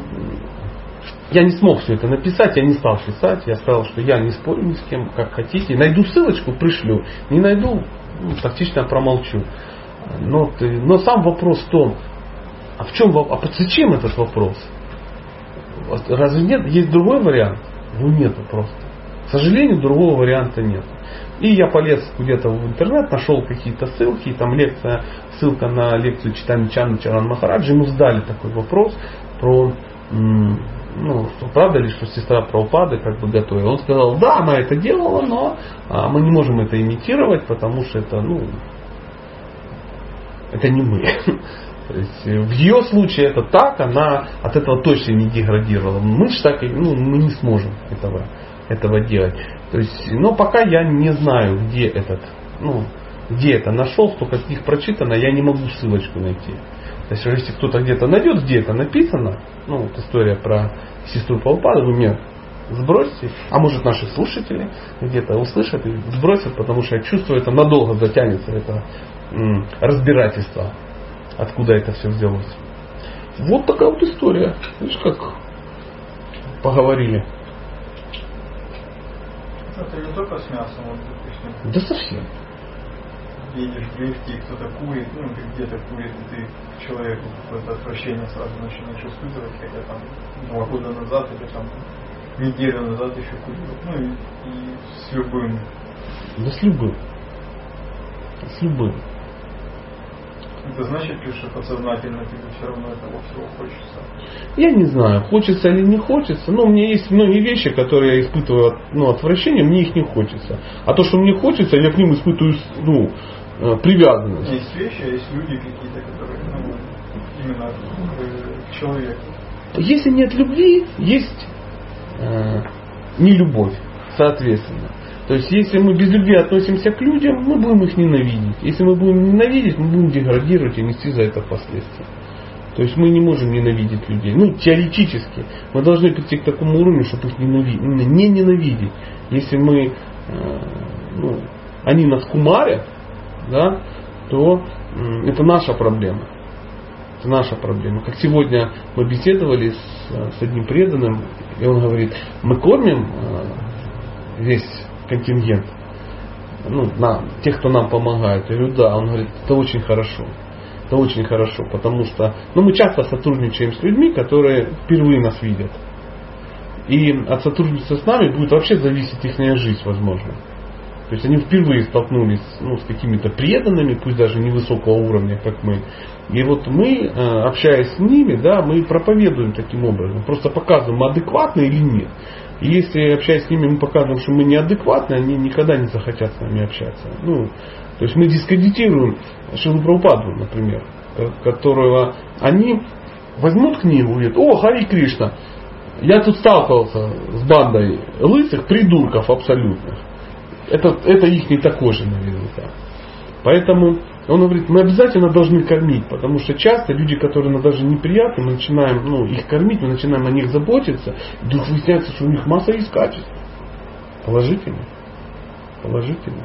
я не смог все это написать, я не стал писать, я сказал, что я не спорю ни с кем, как хотите. Найду ссылочку, пришлю. Не найду, ну, тактично промолчу. Но, но сам вопрос в том, а в чем а зачем этот вопрос? Разве нет? Есть другой вариант? Ну нету просто. К сожалению, другого варианта нет. И я полез где-то в интернет, нашел какие-то ссылки, и там лекция, ссылка на лекцию Читани Чана Чаран Махараджи, ему задали такой вопрос про, ну, что правда ли, что сестра Праупады как бы готовила. Он сказал, да, она это делала, но а, мы не можем это имитировать, потому что это, ну, это не мы. То есть э, в ее случае это так, она от этого точно не деградировала. Мы же так, ну, мы не сможем этого, этого делать. То есть, но пока я не знаю, где этот, ну, где это нашел, что каких прочитано, я не могу ссылочку найти. То есть, если кто-то где-то найдет, где это написано, ну, вот история про сестру Палпада, вы мне сбросьте, а может наши слушатели где-то услышат и сбросят, потому что я чувствую, это надолго затянется, это разбирательство, откуда это все взялось. Вот такая вот история. Видишь, как поговорили. Это не только с мясом, вот, допустим. Да совсем. Едешь в лифте, и кто-то курит, ну, ты где-то курит, и ты к человеку какое-то отвращение сразу начинаешь испытывать, хотя там два года назад или там неделю назад еще курил. Ну и, и с любым. Да с любым. С любым. Это значит что подсознательно тебе все равно этого всего хочется? Я не знаю, хочется или не хочется. Но у меня есть многие вещи, которые я испытываю ну, отвращение, мне их не хочется. А то, что мне хочется, я к ним испытываю ну, э, привязанность. Есть вещи, а есть люди какие-то, которые ну, именно к человеку. Если нет любви, есть э, нелюбовь, соответственно. То есть, если мы без любви относимся к людям, мы будем их ненавидеть. Если мы будем ненавидеть, мы будем деградировать и нести за это последствия. То есть мы не можем ненавидеть людей. Ну, теоретически. Мы должны прийти к такому уровню, чтобы их ненавидеть. Не ненавидеть. Если мы, э, ну, они нас кумарят, да, то это наша проблема. Это наша проблема. Как сегодня мы беседовали с, с одним преданным, и он говорит, мы кормим э, весь контингент, ну, на, тех, кто нам помогает. Я говорю, да. Он говорит, это очень хорошо. Это очень хорошо, потому что ну, мы часто сотрудничаем с людьми, которые впервые нас видят. И от сотрудничества с нами будет вообще зависеть их жизнь, возможно. То есть они впервые столкнулись ну, с какими-то преданными, пусть даже невысокого уровня, как мы. И вот мы, э, общаясь с ними, да, мы проповедуем таким образом. Просто показываем, мы адекватны или нет. И если общаясь с ними, мы показываем, что мы неадекватны, они никогда не захотят с нами общаться. Ну, то есть мы дискредитируем Шилу Прабхупаду, например, которого они возьмут книгу и говорят, о, Хари Кришна, я тут сталкивался с бандой лысых придурков абсолютных. Это, это их не такой же наверняка. Поэтому он говорит, мы обязательно должны кормить, потому что часто люди, которые нам даже неприятны, мы начинаем ну, их кормить, мы начинаем о них заботиться, и вдруг выясняется, что у них масса есть качеств. Положительно. Положительно.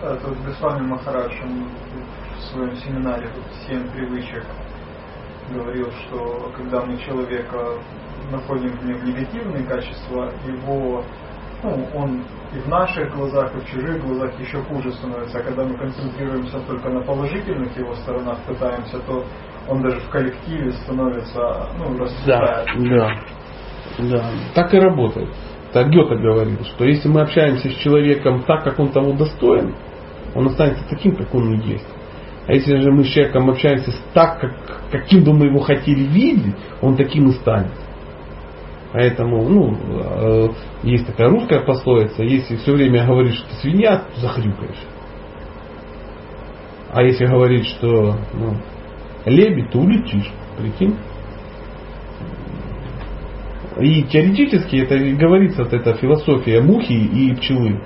Да, тут Госвами Махарадж, он в своем семинаре «Семь привычек» говорил, что когда мы человека находим в нем негативные качества, его ну, он и в наших глазах, и в чужих глазах еще хуже становится. А когда мы концентрируемся только на положительных его сторонах, пытаемся, то он даже в коллективе становится, ну, расцветает. Да, да, да. Так и работает. Так Гёте говорил, что если мы общаемся с человеком так, как он того достоин, он останется таким, как он и есть. А если же мы с человеком общаемся так, как, каким бы мы его хотели видеть, он таким и станет. Поэтому, ну, э, есть такая русская пословица, если все время говоришь, что ты свинья, то захрюкаешь. А если говорить, что ну, лебедь, то улетишь. Прикинь? И теоретически это говорится, вот эта философия мухи и пчелы.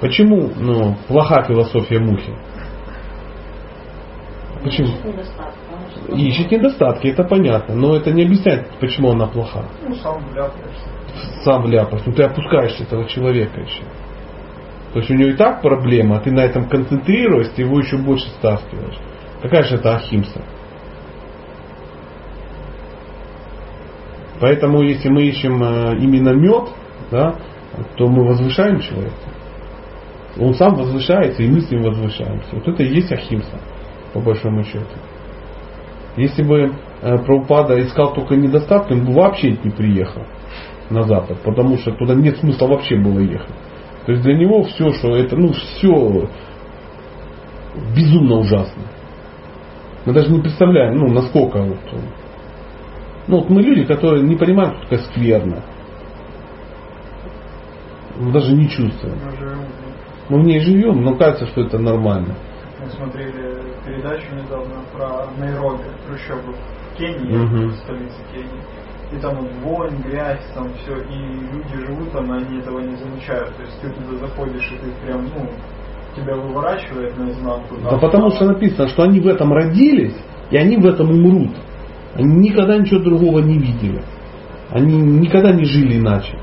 Почему ну, плоха философия мухи? Почему? Ищет недостатки, это понятно. Но это не объясняет, почему она плоха. Ну, сам вляпаешься. Сам вляпаешься. Ну ты опускаешь этого человека еще. То есть у него и так проблема, а ты на этом концентрируешься, его еще больше стаскиваешь. Какая же это ахимса? Поэтому, если мы ищем э, именно мед, да, то мы возвышаем человека. Он сам возвышается, и мы с ним возвышаемся. Вот это и есть ахимса, по большому счету. Если бы э, Прабхупада искал только недостатки, он бы вообще не приехал на Запад, потому что туда нет смысла вообще было ехать. То есть для него все, что это, ну, все безумно ужасно. Мы даже не представляем, ну, насколько вот, ну, вот мы люди, которые не понимают, что такое скверно. Мы даже не чувствуем. Мы в ней живем, но кажется, что это нормально. Мы смотрели передачу недавно про Найроби, трущобы в Кении, угу. столице Кении. И там вот вонь, грязь, там все, и люди живут там, и они этого не замечают. То есть ты туда заходишь, и ты прям, ну, тебя выворачивает наизнанку. Да потому что написано, что они в этом родились, и они в этом умрут. Они никогда ничего другого не видели. Они никогда не жили иначе.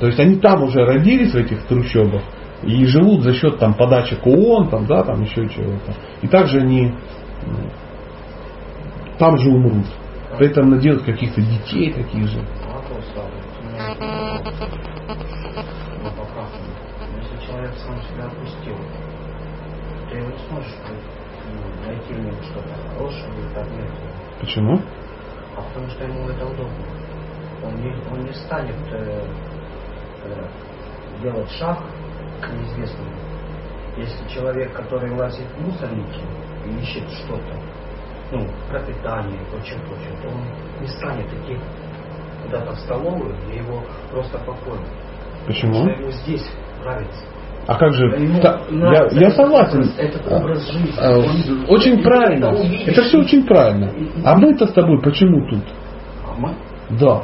То есть они там уже родились в этих трущобах, и живут за счет там, подачи ООН, там, да, там еще чего-то. И также они там же умрут. Поэтому надо каких-то детей таких же. Если человек сам себя опустил, ты не сможешь найти в нем что-то хорошее или поднять Почему? А потому что ему это удобно. Он не, он не станет э, э, делать шаг неизвестному. Если человек, который лазит в мусорники и ищет что-то, ну, пропитание, прочее, прочее, то он не станет идти куда-то в столовую, и его просто покормят. Почему? Потому что ему здесь нравится. А как же? Та, я, я согласен. Этот образ жизни. А, Он- очень правильно. это. Это все очень правильно. А мы-то с тобой почему тут? А мы? Да.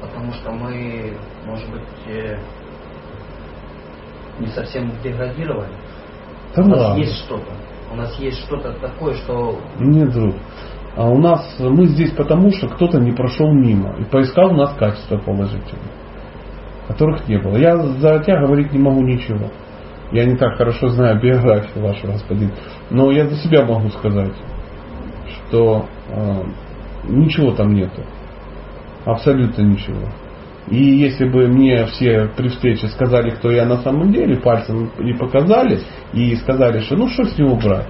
Потому что мы, может быть, э, не совсем деградировали. Да У нас есть что-то. У нас есть что-то такое, что Нет, друг. А у нас мы здесь потому, что кто-то не прошел мимо и поискал у нас качества положительные, которых не было. Я за тебя говорить не могу ничего. Я не так хорошо знаю биографию вашего господин. Но я за себя могу сказать, что э, ничего там нету. Абсолютно ничего. И если бы мне все при встрече сказали, кто я на самом деле, пальцем и показали, и сказали, что ну что с него брать,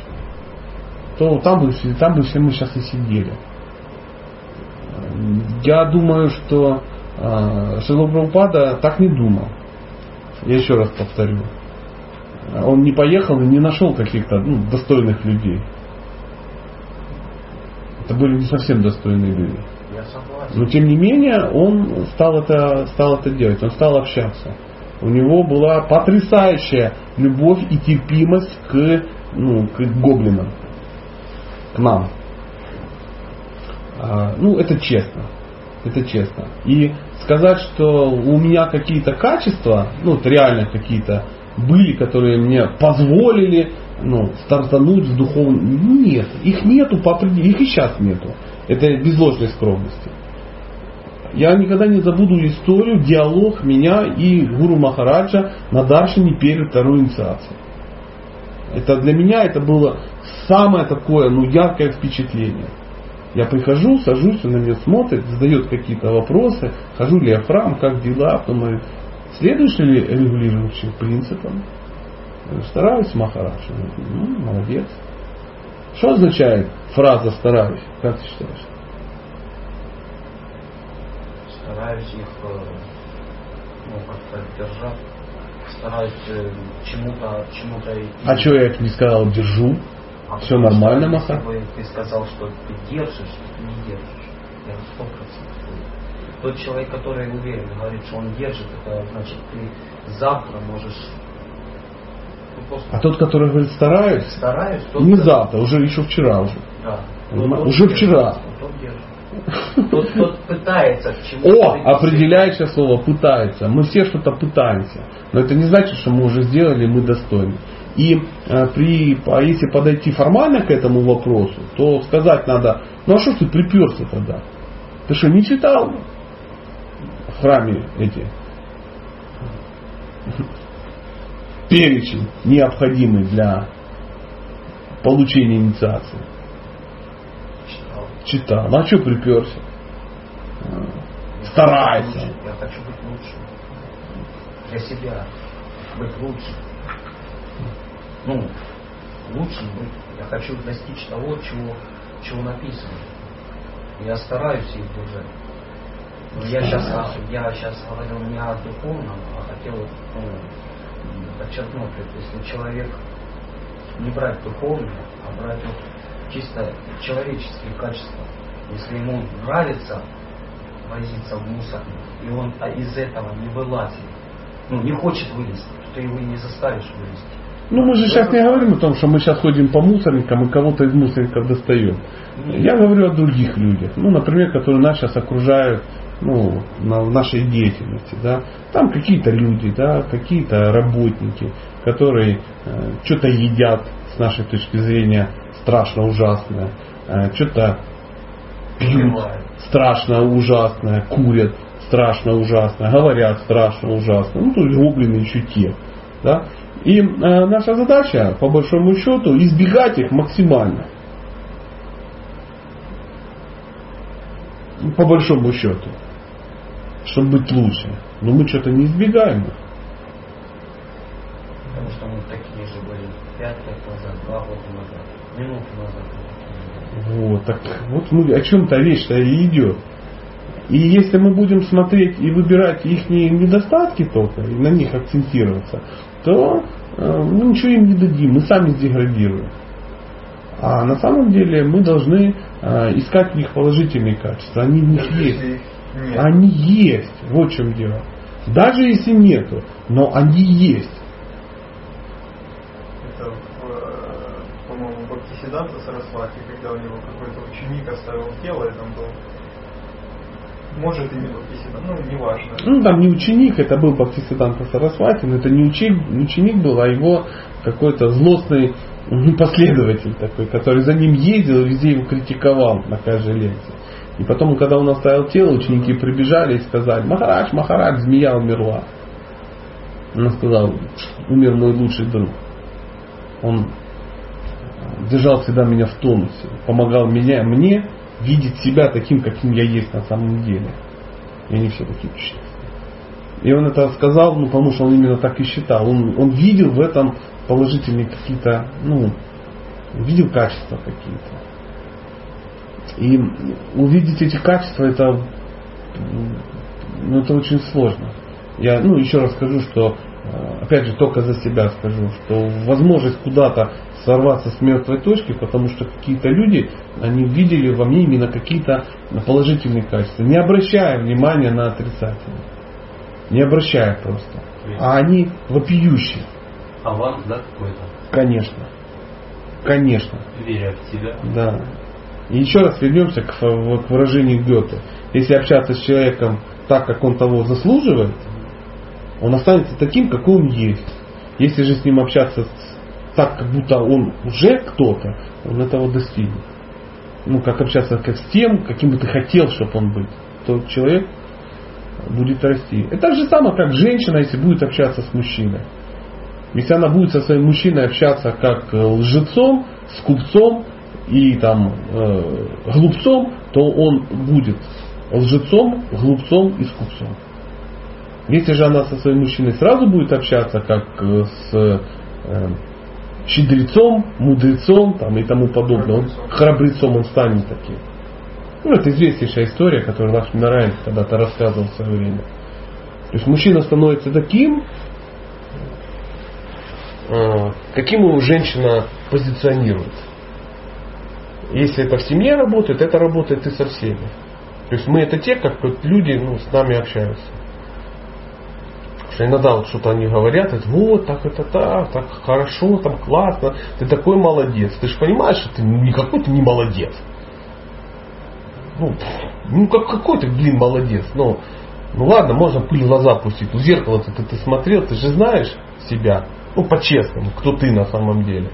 то там бы, там бы все мы сейчас и сидели. Я думаю, что э, Шила Прабхупада так не думал. Я еще раз повторю. Он не поехал и не нашел каких-то ну, достойных людей. Это были не совсем достойные люди. Но тем не менее он стал это, стал это делать, он стал общаться. У него была потрясающая любовь и терпимость к, ну, к гоблинам, к нам. А, ну, это честно. Это честно. И сказать, что у меня какие-то качества, ну, вот реально какие-то были, которые мне позволили ну, стартануть в духовном... Нет, их нету по их и сейчас нету. Это без ложной скромности. Я никогда не забуду историю, диалог меня и Гуру Махараджа на Даршине перед второй инициацией. Это для меня это было самое такое, ну, яркое впечатление. Я прихожу, сажусь, он на меня смотрит, задает какие-то вопросы, хожу ли я в храм, как дела, потом говорит, следуешь ли регулирующим принципам? Стараюсь, Махарадж. Он говорит, ну, молодец. Что означает фраза «стараюсь»? Как ты считаешь? Стараюсь их э, ну, как-то держать. Стараюсь э, чему-то чему-то. А что я не сказал «держу»? А Все что нормально, если Маха? ты сказал, что ты держишь, ты не держишь. Я сто процентов. Тот человек, который уверен, говорит, что он держит, это значит ты завтра можешь ну, А тот, который говорит «стараюсь», стараюсь, тот не завтра, уже еще вчера уже. Да. Понимаешь? Уже вчера. Тот тот пытается к чему-то. О, определяющее слово пытается. Мы все что-то пытаемся. Но это не значит, что мы уже сделали, мы достойны. И э, при, если подойти формально к этому вопросу, то сказать надо, ну а что ты приперся тогда? Ты что, не читал в храме эти перечень, необходимый для получения инициации? Читал. Читал. А что приперся? Старайся. Я хочу быть лучше. Для себя. Быть лучше. Ну, лучше быть. Я хочу достичь того, чего, чего написано. Я стараюсь их держать. Но я сейчас, я сейчас говорил не о духовном, а хотел ну, подчеркнуть, если человек не брать духовное, а брать вот чисто человеческие качества. Если ему нравится возиться в мусорник, и он а, из этого не вылазит, ну, не хочет вылезти, то ты его не заставишь вылезти. Ну, мы же сейчас не говорим о том, что мы сейчас ходим по мусорникам и кого-то из мусорников достаем. Я говорю о других людях. Ну, например, которые нас сейчас окружают ну, на, в нашей деятельности. Да. Там какие-то люди, да, какие-то работники, которые э, что-то едят с нашей точки зрения страшно ужасное, э, что-то пьют страшно ужасное, курят страшно ужасно, говорят страшно ужасно. Ну, то есть гоблины еще те. Да? И э, наша задача, по большому счету, избегать их максимально. По большому счету. Чтобы быть лучше. Но мы что-то не избегаем их. Потому что мы такие же были пять лет назад, два года назад, минуту назад. Вот, так вот мы о чем-то речь-то и идет. И если мы будем смотреть и выбирать их недостатки только, и на них акцентироваться, то э, мы ничего им не дадим, мы сами сдеградируем. А на самом деле мы должны э, искать в них положительные качества. Они в них Даже есть. нет. Они есть. Вот в чем дело. Даже если нету, но они есть. Это, в, э, Бхактисиданта Сарасвати, когда у него какой-то ученик оставил тело, и там был, может и не Бхактисиданта, ну, неважно. Ну, там не ученик, это был Бхактисиданта Сарасвати, но это не ученик, ученик был, а его какой-то злостный м, последователь такой, который за ним ездил и везде его критиковал на каждой лекции. И потом, когда он оставил тело, ученики прибежали и сказали, Махарадж, Махарадж, змея умерла. Он сказал, умер мой лучший друг. Он держал всегда меня в тонусе, помогал меня, мне видеть себя таким, каким я есть на самом деле. И они все такие счастливы. И он это сказал, ну, потому что он именно так и считал. Он, он видел в этом положительные какие-то, ну, видел качества какие-то. И увидеть эти качества, это ну, это очень сложно. Я, ну, еще раз скажу, что, опять же, только за себя скажу, что возможность куда-то сорваться с мертвой точки, потому что какие-то люди, они видели во мне именно какие-то положительные качества, не обращая внимания на отрицательные. Не обращая просто. А они вопиющие. Аванс, да, какой-то? Конечно. Конечно. Веря в тебя. Да. И еще раз вернемся к, к выражению Гёте. Если общаться с человеком так, как он того заслуживает, он останется таким, какой он есть. Если же с ним общаться так, как будто он уже кто-то, он этого достигнет. Ну, как общаться как с тем, каким бы ты хотел, чтобы он был, то человек будет расти. Это же самое, как женщина, если будет общаться с мужчиной. Если она будет со своим мужчиной общаться как э, лжецом, с купцом и там э, глупцом, то он будет лжецом, глупцом и скупцом. Если же она со своим мужчиной сразу будет общаться, как э, с э, щедрецом, мудрецом там, и тому подобное, он, храбрецом он станет таким. Ну, это известнейшая история, которую Лакшми Нараян когда-то рассказывал в свое время. То есть мужчина становится таким, э, каким его женщина позиционирует. Если это в семье работает, это работает и со всеми. То есть мы это те, как люди ну, с нами общаются. Что иногда вот что-то они говорят, это, вот так это так, так хорошо, там классно, ты такой молодец. Ты же понимаешь, что ты никакой ты не молодец. Ну, ну как, какой ты, блин, молодец. Ну, ну ладно, можно пыль в глаза пустить. Ну, зеркало ты, ты смотрел, ты же знаешь себя. Ну, по-честному, кто ты на самом деле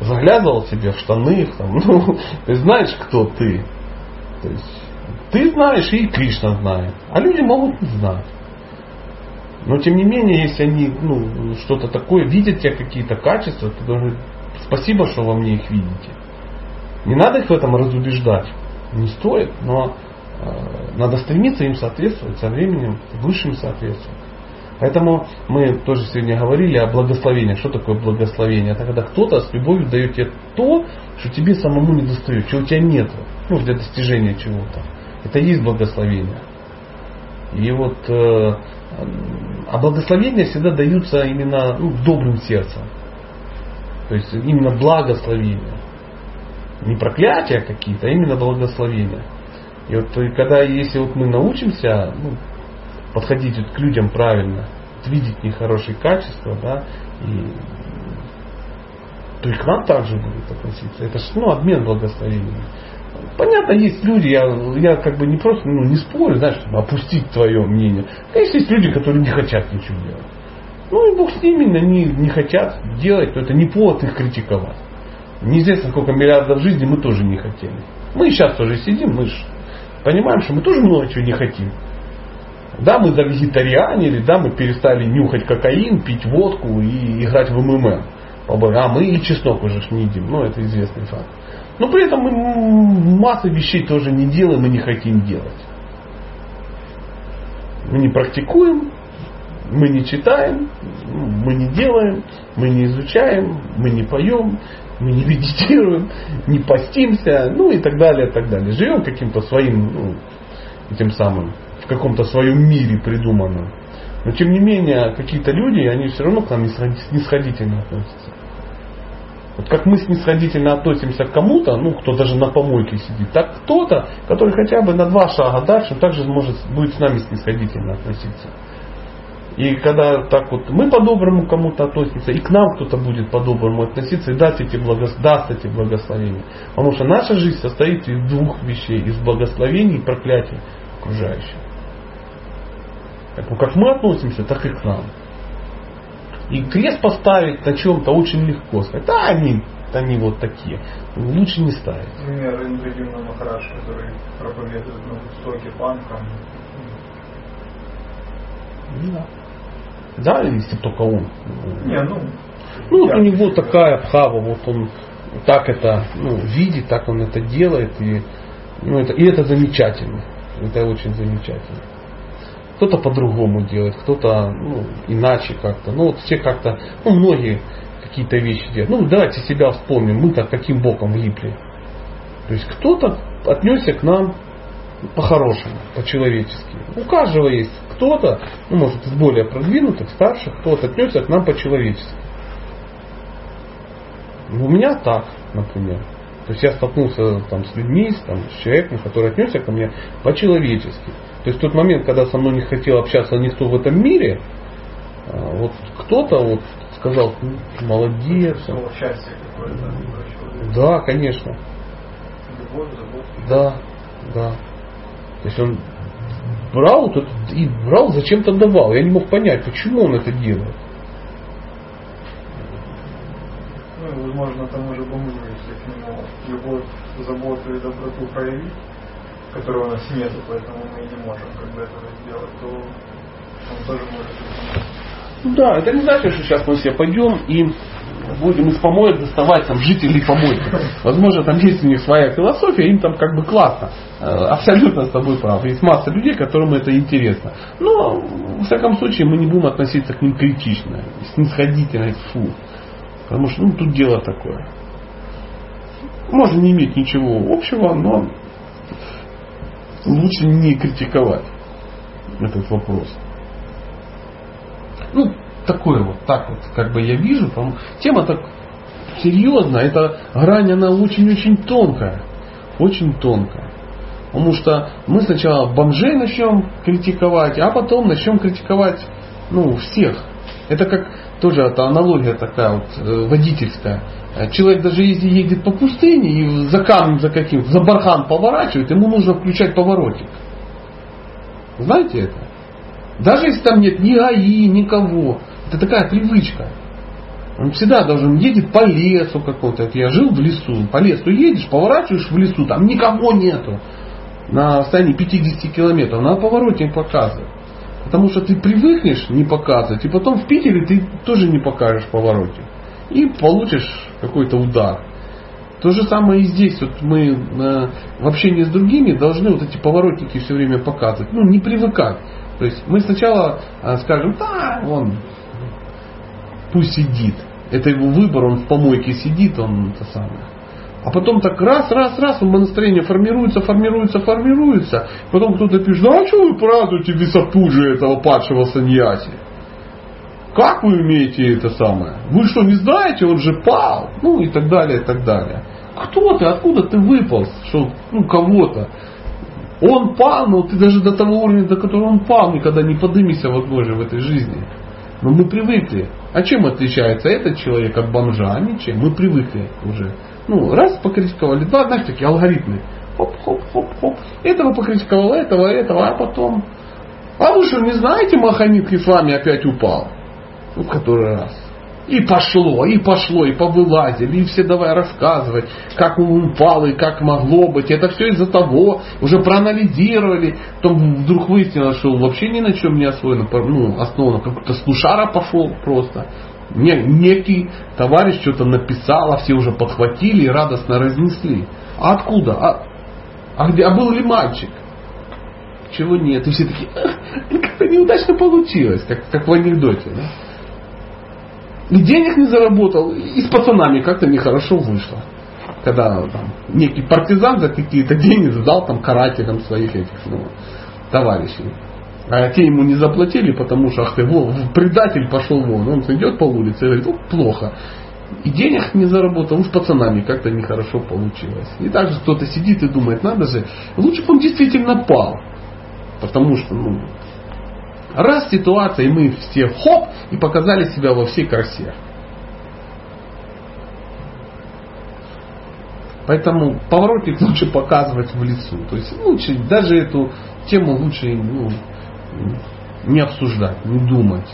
заглядывал себе в штаны, там, ну, ты знаешь, кто ты. То есть, ты знаешь, и Кришна знает. А люди могут не знать. Но тем не менее, если они ну, что-то такое видят тебя какие-то качества, ты должен спасибо, что во мне их видите. Не надо их в этом разубеждать. Не стоит, но э, надо стремиться им соответствовать, со временем высшим соответствовать. Поэтому мы тоже сегодня говорили о благословении. Что такое благословение? Это когда кто-то с любовью дает тебе то, что тебе самому не достает, чего у тебя нет, ну, для достижения чего-то. Это и есть благословение. И вот, э, а благословения всегда даются именно ну, добрым сердцем. То есть именно благословения. Не проклятия какие-то, а именно благословения. И вот и когда, если вот мы научимся ну, подходить вот к людям правильно, видеть в них хорошие качества, да, и то и к нам также будут относиться. Это же ну, обмен благословениями. Понятно, есть люди, я, я как бы не просто ну, не спорю, знаешь, чтобы опустить твое мнение. Конечно, есть люди, которые не хотят ничего делать. Ну и Бог с ними, они не хотят делать, то это не повод их критиковать. Неизвестно, сколько миллиардов жизней мы тоже не хотели. Мы сейчас тоже сидим, мы же понимаем, что мы тоже много чего не хотим. Да, мы завегетарианили, да, мы перестали нюхать кокаин, пить водку и играть в МММ. А мы и чеснок уже не едим, ну это известный факт. Но при этом мы массы вещей тоже не делаем и не хотим делать. Мы не практикуем, мы не читаем, мы не делаем, мы не изучаем, мы не поем, мы не медитируем, не постимся, ну и так далее, так далее. Живем каким-то своим, ну, этим самым в каком-то своем мире придуманном. Но тем не менее, какие-то люди, они все равно к нам снисходительно относятся. Вот как мы снисходительно относимся к кому-то, ну, кто даже на помойке сидит, так кто-то, который хотя бы на два шага дальше, также может будет с нами снисходительно относиться. И когда так вот мы по-доброму кому-то относимся, и к нам кто-то будет по-доброму относиться и даст эти, благос... даст эти благословения. Потому что наша жизнь состоит из двух вещей, из благословений и проклятий окружающих. Поэтому как мы относимся, так и к нам. И крест поставить на чем-то очень легко. Сказать, да, они, они вот такие. Лучше не ставить. Например, Индрадимна Махараш, который проповедует на Востоке панкам. Да. Да, если только он. Не, ну, ну вот у него такая пхава, вот он так это ну, видит, так он это делает, и, ну, это, и это замечательно. Это очень замечательно. Кто-то по-другому делает, кто-то ну, иначе как-то. Ну вот все как-то, ну многие какие-то вещи делают. Ну давайте себя вспомним, мы-то каким боком влипли. То есть кто-то отнесся к нам по-хорошему, по-человечески. У каждого есть кто-то, ну, может, из более продвинутых, старших, кто-то отнесся к нам по-человечески. У меня так, например. То есть я столкнулся там, с людьми, там, с человеком, который отнесся ко мне по-человечески. То есть тот момент, когда со мной не хотел общаться никто в этом мире, а, вот кто-то вот сказал, ну, молодец. Да, конечно. Любовь. Да, да. То есть он брал это, и брал, зачем-то давал. Я не мог понять, почему он это делает. Ну, возможно, тому же бомжу, если к нему любовь, заботу и доброту проявить, которой у нас нет, поэтому мы не можем как бы этого сделать, то он тоже может. Ну да, это не значит, что сейчас мы все пойдем и будем из помоек доставать там жителей помойки. Возможно, там есть у них своя философия, им там как бы классно. Э, Абсолютно с тобой прав. Есть масса людей, которым это интересно. Но, в всяком случае, мы не будем относиться к ним критично, снисходительно, фу. Потому что ну, тут дело такое. Можно не иметь ничего общего, но лучше не критиковать этот вопрос. Ну, такое вот, так вот, как бы я вижу, там, тема так серьезная, эта грань, она очень-очень тонкая, очень тонкая. Потому что мы сначала бомжей начнем критиковать, а потом начнем критиковать ну, всех. Это как тоже это аналогия такая вот э, водительская. Человек даже если едет по пустыне и за камнем за каким, за бархан поворачивает, ему нужно включать поворотик. Знаете это? Даже если там нет ни АИ, никого. Это такая привычка. Он всегда должен едет по лесу какому-то. Я жил в лесу. По лесу едешь, поворачиваешь в лесу, там никого нету. На расстоянии 50 километров. Надо поворотник показывать. Потому что ты привыкнешь не показывать, и потом в Питере ты тоже не покажешь поворотник. И получишь какой-то удар. То же самое и здесь. Вот мы э, в общении с другими должны вот эти поворотники все время показывать. Ну, не привыкать. То есть мы сначала э, скажем, да, он пусть сидит. Это его выбор, он в помойке сидит, он это самое. А потом так раз, раз, раз, настроение формируется, формируется, формируется. Потом кто-то пишет, ну а что вы празднуете висопужие этого падшего саньяси? Как вы умеете это самое? Вы что, не знаете, он же пал? Ну и так далее, и так далее. Кто ты, откуда ты выпал, что, ну, кого-то? Он пал, но ты даже до того уровня, до которого он пал, никогда не подымешься, возможно, в этой жизни. Но мы привыкли. А чем отличается этот человек от бомжа? Ничем. Мы привыкли уже. Ну, раз покритиковали, два, знаешь, такие алгоритмы. Хоп-хоп-хоп-хоп. Этого покритиковал, этого, этого, а потом. А вы что, не знаете, Махамид Свами опять упал? Ну, в который раз. И пошло, и пошло, и повылазили, и все давай рассказывать, как он упал и как могло быть. Это все из-за того, уже проанализировали. Потом вдруг выяснилось, что вообще ни на чем не освоено, ну, основано. Как-то слушара пошел просто. Не, некий товарищ что-то написал, а все уже подхватили и радостно разнесли. А откуда? А, а, где, а был ли мальчик? Чего нет? И все такие, как-то неудачно получилось, как, как в анекдоте. Да? И денег не заработал, и с пацанами как-то нехорошо вышло. Когда там, некий партизан за какие-то деньги сдал там карателям своих этих ну, товарищей. А те ему не заплатили, потому что ах ты, во, предатель пошел вон. Он идет по улице и говорит, ну плохо. И денег не заработал, с пацанами как-то нехорошо получилось. И также кто-то сидит и думает, надо же, лучше бы он действительно пал. Потому что, ну, Раз ситуация, и мы все хоп, и показали себя во всей красе. Поэтому поворотник лучше показывать в лицу. То есть лучше даже эту тему лучше ну, не обсуждать, не думать.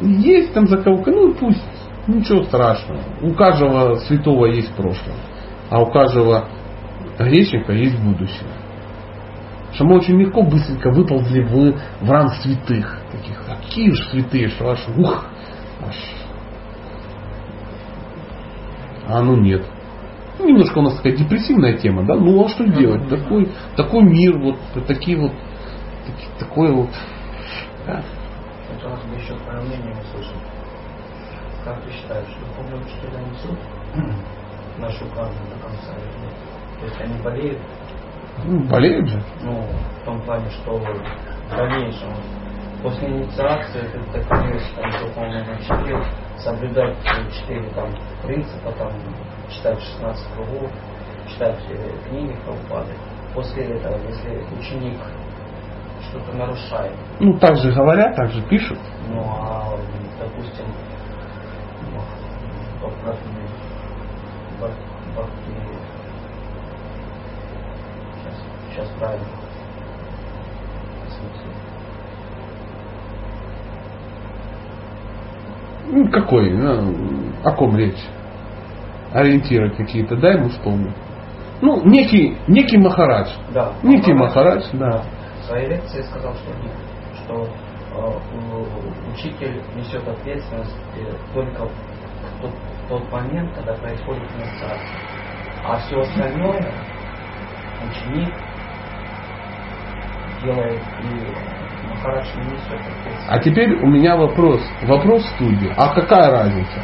Есть там заколка, ну пусть, ничего страшного. У каждого святого есть прошлое, а у каждого грешника есть будущее что мы очень легко, быстренько выползли в, в ранг святых. Таких, какие же святые, что аж, ух, аж. А ну нет. Ну, немножко у нас такая депрессивная тема, да? Ну а что делать? Такой, такой мир, вот такие вот, таки, такое вот. Да. Это у нас бы еще твое мнение услышать. Как ты считаешь, духовные учителя несут нашу карму до конца? То есть они болеют, болеют же. ну, в том плане, что в дальнейшем, после инициации ты доходишь там, духовному учителю, соблюдать четыре там принципа, там, читать 16 кругов, читать э, книги Прабхупады. После этого, если ученик что-то нарушает, Ну, так же говорят, так же пишут. ну, а, допустим, ну, как сейчас, правильно. Ну, какой? Ну, о ком речь? Ориентиры какие-то, дай ему вспомнить. Ну, некий, некий Махарадж. Да. Некий Махарадж, да. В своей лекции сказал, что, что э, учитель несет ответственность э, только в тот, в тот момент, когда происходит инициация. А все остальное ученик делает и Махарадж не несет. А теперь у меня вопрос. Вопрос в студии. А какая разница?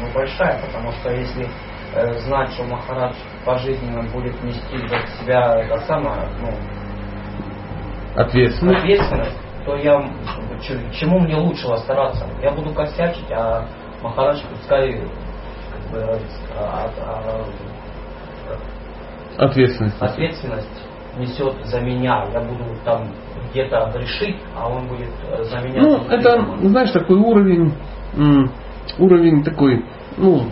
Ну, большая, потому что если э, знать, что Махарадж пожизненно будет нести за себя это самое, ну, Ответственность? ответственность, то я чему мне лучше стараться? Я буду косячить, а Махарадж пускай как бы, а- а- Ответственность. ответственность несет за меня. Я буду там где-то грешить, а он будет э, за меня. Ну, это, знаешь, такой уровень, уровень такой, ну,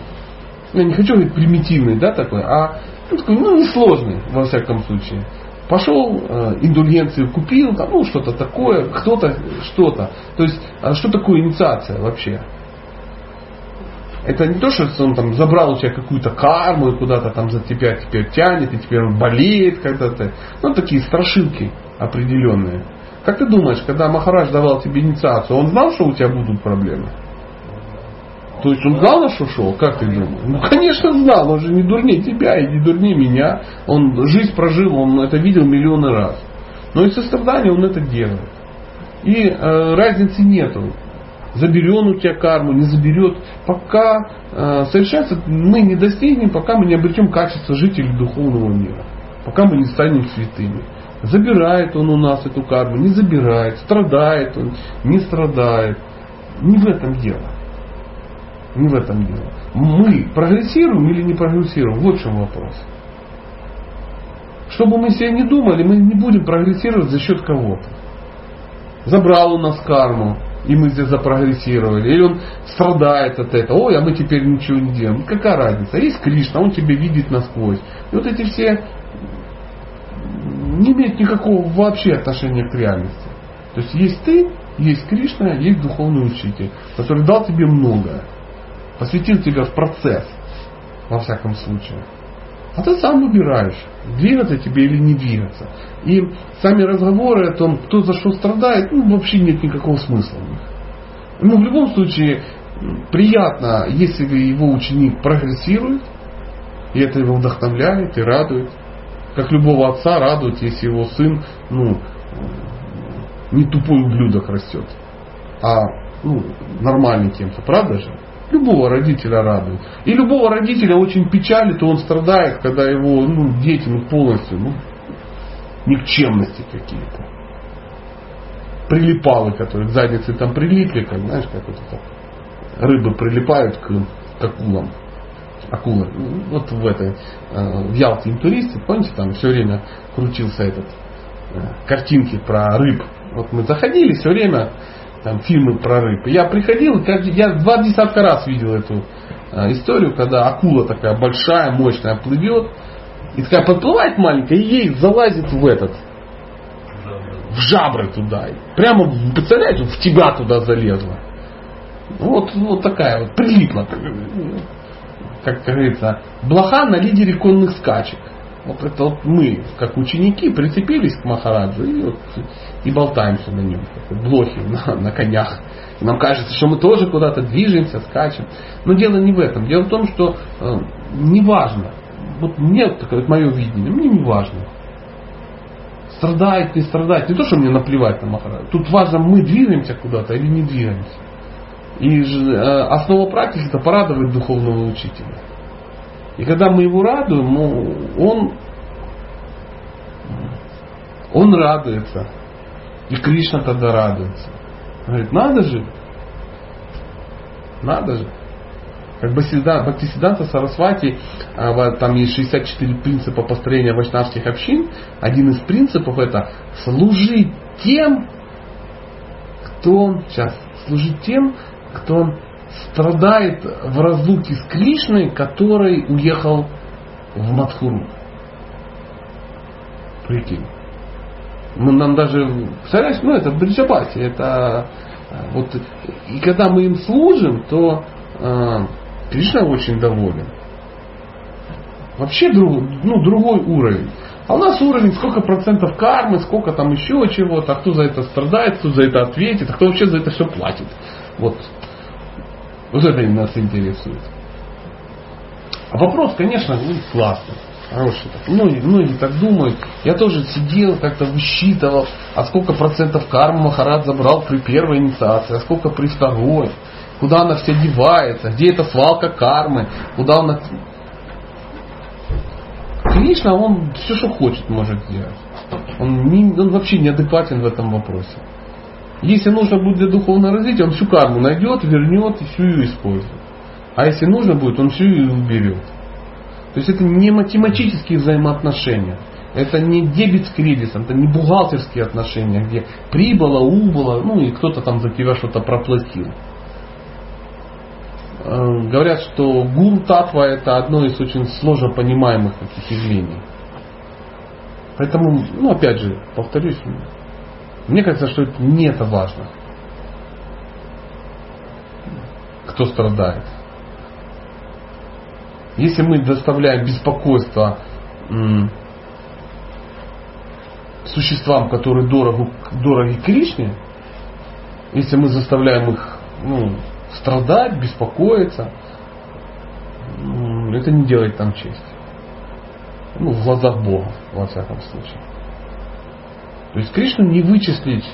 я не хочу говорить примитивный, да, такой, а ну, такой, ну, несложный, во всяком случае. Пошел, э, индульгенцию купил, там, ну, что-то такое, кто-то, что-то. То есть, а что такое инициация вообще? Это не то, что он там забрал у тебя какую-то карму и куда-то там за тебя теперь тянет, и теперь он болеет когда-то. Ну, такие страшилки определенные. Как ты думаешь, когда Махарадж давал тебе инициацию, он знал, что у тебя будут проблемы? То есть он знал, на что шел? Как ты думаешь? Ну, конечно, знал. Он же не дурнее тебя и не дурнее меня. Он жизнь прожил, он это видел миллионы раз. Но из сострадания он это делает. И э, разницы нету. Заберет у тебя карму, не заберет. Пока э, совершенство мы не достигнем, пока мы не обретем качество жителей духовного мира. Пока мы не станем святыми. Забирает он у нас эту карму, не забирает. Страдает он, не страдает. Не в этом дело. Не в этом дело. Мы прогрессируем или не прогрессируем? Вот в чем вопрос. Чтобы мы себе не думали, мы не будем прогрессировать за счет кого-то. Забрал у нас карму, и мы здесь запрогрессировали. Или он страдает от этого. Ой, а мы теперь ничего не делаем. Какая разница? Есть Кришна, он тебя видит насквозь. И вот эти все не имеют никакого вообще отношения к реальности. То есть есть ты, есть Кришна, есть духовный учитель, который дал тебе многое. Посвятил тебя в процесс, во всяком случае. А ты сам выбираешь, двигаться тебе или не двигаться. И сами разговоры о том, кто за что страдает, ну, вообще нет никакого смысла. Ему в любом случае приятно, если его ученик прогрессирует, и это его вдохновляет и радует. Как любого отца радует, если его сын ну, не тупой ублюдок растет, а ну, нормальный кем-то, правда же? Любого родителя радует. И любого родителя очень печалит, и он страдает, когда его ну, дети ну, полностью ну, никчемности какие-то. Прилипалы, которые к заднице там прилипли, как знаешь, как вот это, рыбы прилипают к, к акулам. Акула. Ну, Вот в этой, э, в Ялте интуристы, помните, там все время крутился этот э, картинки про рыб. Вот мы заходили все время, там фильмы про рыб. Я приходил, я два десятка раз видел эту э, историю, когда акула такая большая, мощная плывет, и такая подплывает маленькая, и ей залазит в этот, в жабры туда. Прямо, представляете, в тебя туда залезла. Вот, вот такая вот, прилипла. Как говорится, блоха на лидере конных скачек. Вот это вот мы, как ученики, прицепились к Махараджу и, вот, и болтаемся на нем, блохи на, на конях. И нам кажется, что мы тоже куда-то движемся, скачем. Но дело не в этом. Дело в том, что э, неважно. Вот мне такое вот мое видение, мне не важно. Страдает, не страдает. Не то, что мне наплевать на Махараджа. Тут важно, мы двигаемся куда-то или не двигаемся. И э, основа практики это порадовать духовного учителя. И когда мы его радуем, ну, он, он радуется. И Кришна тогда радуется. Говорит, надо же, надо же. Как Бхактисиданта Сарасвати, а, там есть 64 принципа построения вайшнавских общин. Один из принципов это служить тем, кто, сейчас, служить тем, кто страдает в разлуке с Кришной, который уехал в Мадхуру. Прикинь. Мы, нам даже, представляешь, ну это в Бриджабате, это вот, и когда мы им служим, то э, Кришна очень доволен. Вообще друг, ну, другой уровень. А у нас уровень сколько процентов кармы, сколько там еще чего-то, а кто за это страдает, кто за это ответит, а кто вообще за это все платит. Вот, вот это нас интересует. А вопрос, конечно, ну, классный. Хороший. Так. Многие, многие так думают. Я тоже сидел, как-то высчитывал, а сколько процентов кармы Махарад забрал при первой инициации, а сколько при второй, куда она вся девается, где эта свалка кармы, куда она... Кришна, он все, что хочет, может сделать. Он, не, он вообще неадекватен в этом вопросе. Если нужно будет для духовного развития, он всю карму найдет, вернет и всю ее использует. А если нужно будет, он всю ее уберет. То есть это не математические взаимоотношения. Это не дебет с кредитом, это не бухгалтерские отношения, где прибыло, убыло, ну и кто-то там за тебя что-то проплатил. Э, говорят, что гуру татва это одно из очень сложно понимаемых таких явлений. Поэтому, ну опять же, повторюсь, мне кажется, что это не это важно. Кто страдает. Если мы доставляем беспокойство существам, которые дорого, дороги Кришне, если мы заставляем их ну, страдать, беспокоиться, это не делает там честь. Ну, в глазах Бога, во всяком случае. То есть Кришну не вычислить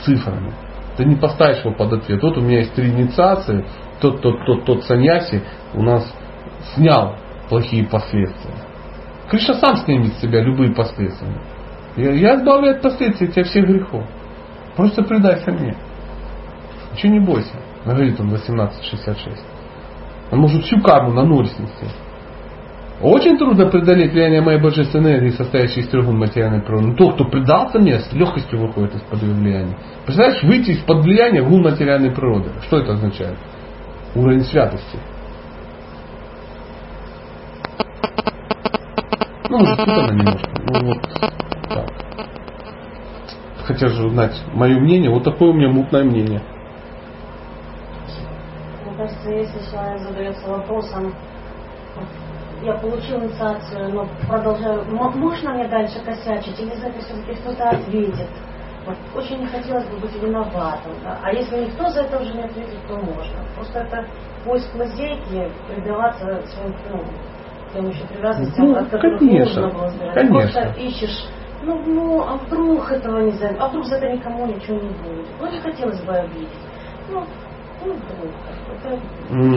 цифрами. Ты не поставишь его под ответ. Вот у меня есть три инициации, тот, тот, тот, тот саньяси у нас снял плохие последствия. Кришна сам снимет с себя любые последствия. Я, я избавляю от последствий тебя всех грехов. Просто предайся мне. Ничего не бойся, говорит он 1866. Он может всю карму на ноль снести. Очень трудно преодолеть влияние моей божественной энергии, состоящей из трех материальной природы. Но тот, кто предался мне, с легкостью выходит из-под влияния. Представляешь, выйти из-под влияния гун материальной природы. Что это означает? Уровень святости. Ну, может, путано немножко. Ну, вот так. Хотя же узнать мое мнение, вот такое у меня мутное мнение. Кажется, если человек задается вопросом, я получил инициацию, но продолжаю, можно мне дальше косячить, или за это все-таки кто-то ответит? Вот, очень не хотелось бы быть виноватым. Да? А если никто за это уже не ответит, то можно. Просто это поиск лазейки, предаваться своим ну, тем еще привязанностям, ну, от которых конечно, нужно было сбирать. Конечно. Просто ищешь, ну, ну, а вдруг этого не знаю, а вдруг за это никому ничего не будет. Ну, не хотелось бы обидеть. Ну.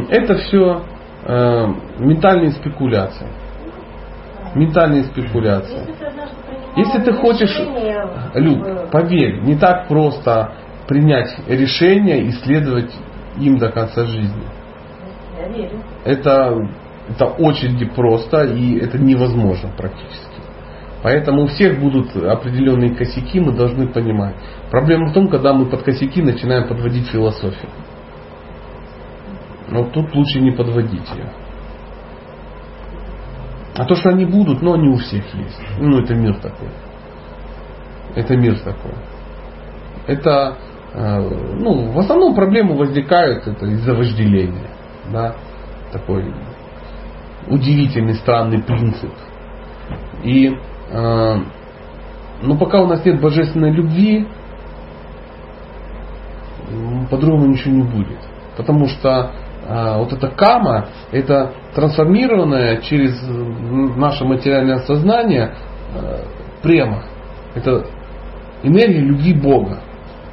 Это, все э, ментальные спекуляции. Ментальные спекуляции. Если ты хочешь, Люк, поверь, не так просто принять решение и следовать им до конца жизни. Это, это очень просто и это невозможно практически. Поэтому у всех будут определенные косяки, мы должны понимать. Проблема в том, когда мы под косяки начинаем подводить философию. Но тут лучше не подводить ее. А то, что они будут, но они у всех есть. Ну, это мир такой. Это мир такой. Это, э, ну, в основном проблемы возникают это из-за вожделения. Да? Такой удивительный, странный принцип. И, э, но пока у нас нет божественной любви, по-другому ничего не будет. Потому что вот эта кама, это трансформированное через наше материальное сознание а, према. Это энергия любви Бога.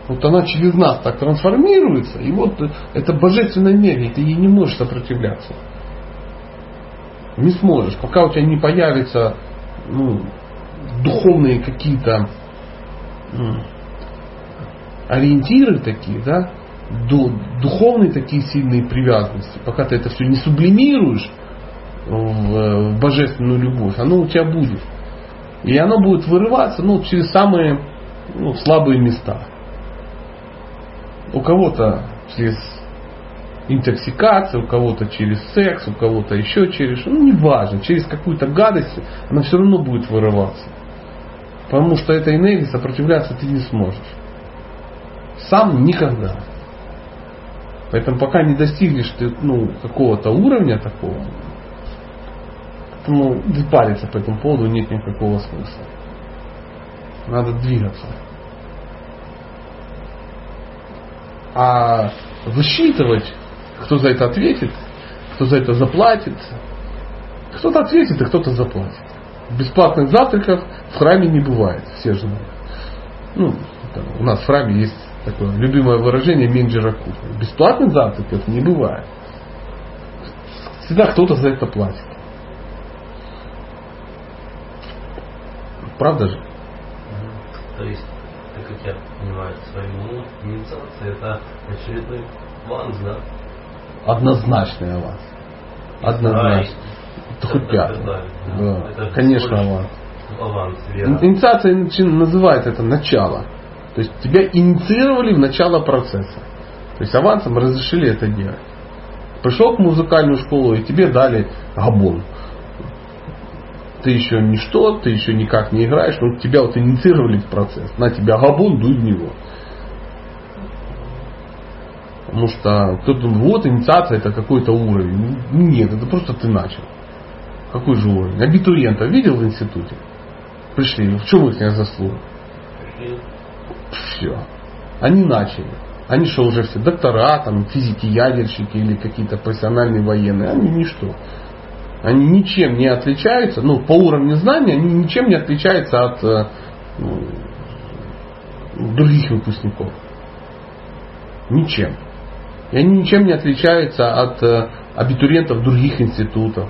Вот она через нас так трансформируется, и вот это божественная энергия, ты ей не можешь сопротивляться. Не сможешь. Пока у тебя не появятся ну, духовные какие-то ориентиры такие, да, духовные такие сильные привязанности, пока ты это все не сублимируешь в, божественную любовь, оно у тебя будет. И оно будет вырываться ну, через самые ну, слабые места. У кого-то через интоксикацию, у кого-то через секс, у кого-то еще через, ну неважно, через какую-то гадость, она все равно будет вырываться. Потому что этой энергии сопротивляться ты не сможешь. Сам никогда. Поэтому пока не достигнешь ты ну, какого-то уровня такого, ну, париться по этому поводу нет никакого смысла. Надо двигаться. А высчитывать, кто за это ответит, кто за это заплатит, кто-то ответит, а кто-то заплатит. Бесплатных завтраков в храме не бывает, все же. Ну, там, у нас в храме есть такое любимое выражение менджераку. Бесплатных завтраков не бывает. Всегда кто-то за это платит. Правда же? То есть, так как я понимаю своему инициация, это очередной аванс, да? Однозначный аванс. Однозначно. Это хоть пятый. Да, да. Это конечно аванс. Аванс, верно. Инициация называет это начало. То есть тебя инициировали в начало процесса. То есть авансом разрешили это делать. Пришел в музыкальную школу и тебе дали габон ты еще ничто, ты еще никак не играешь, но тебя вот инициировали в процесс. На тебя габун, дуй в него. Потому что кто-то думает, вот инициация это какой-то уровень. Нет, это просто ты начал. Какой же уровень? Абитуриента видел в институте? Пришли. В чем их заслуга? Все. Они начали. Они что, уже все доктора, там, физики-ядерщики или какие-то профессиональные военные? Они ничто. Они ничем не отличаются, ну, по уровню знания, они ничем не отличаются от э, ну, других выпускников. Ничем. И они ничем не отличаются от э, абитуриентов других институтов.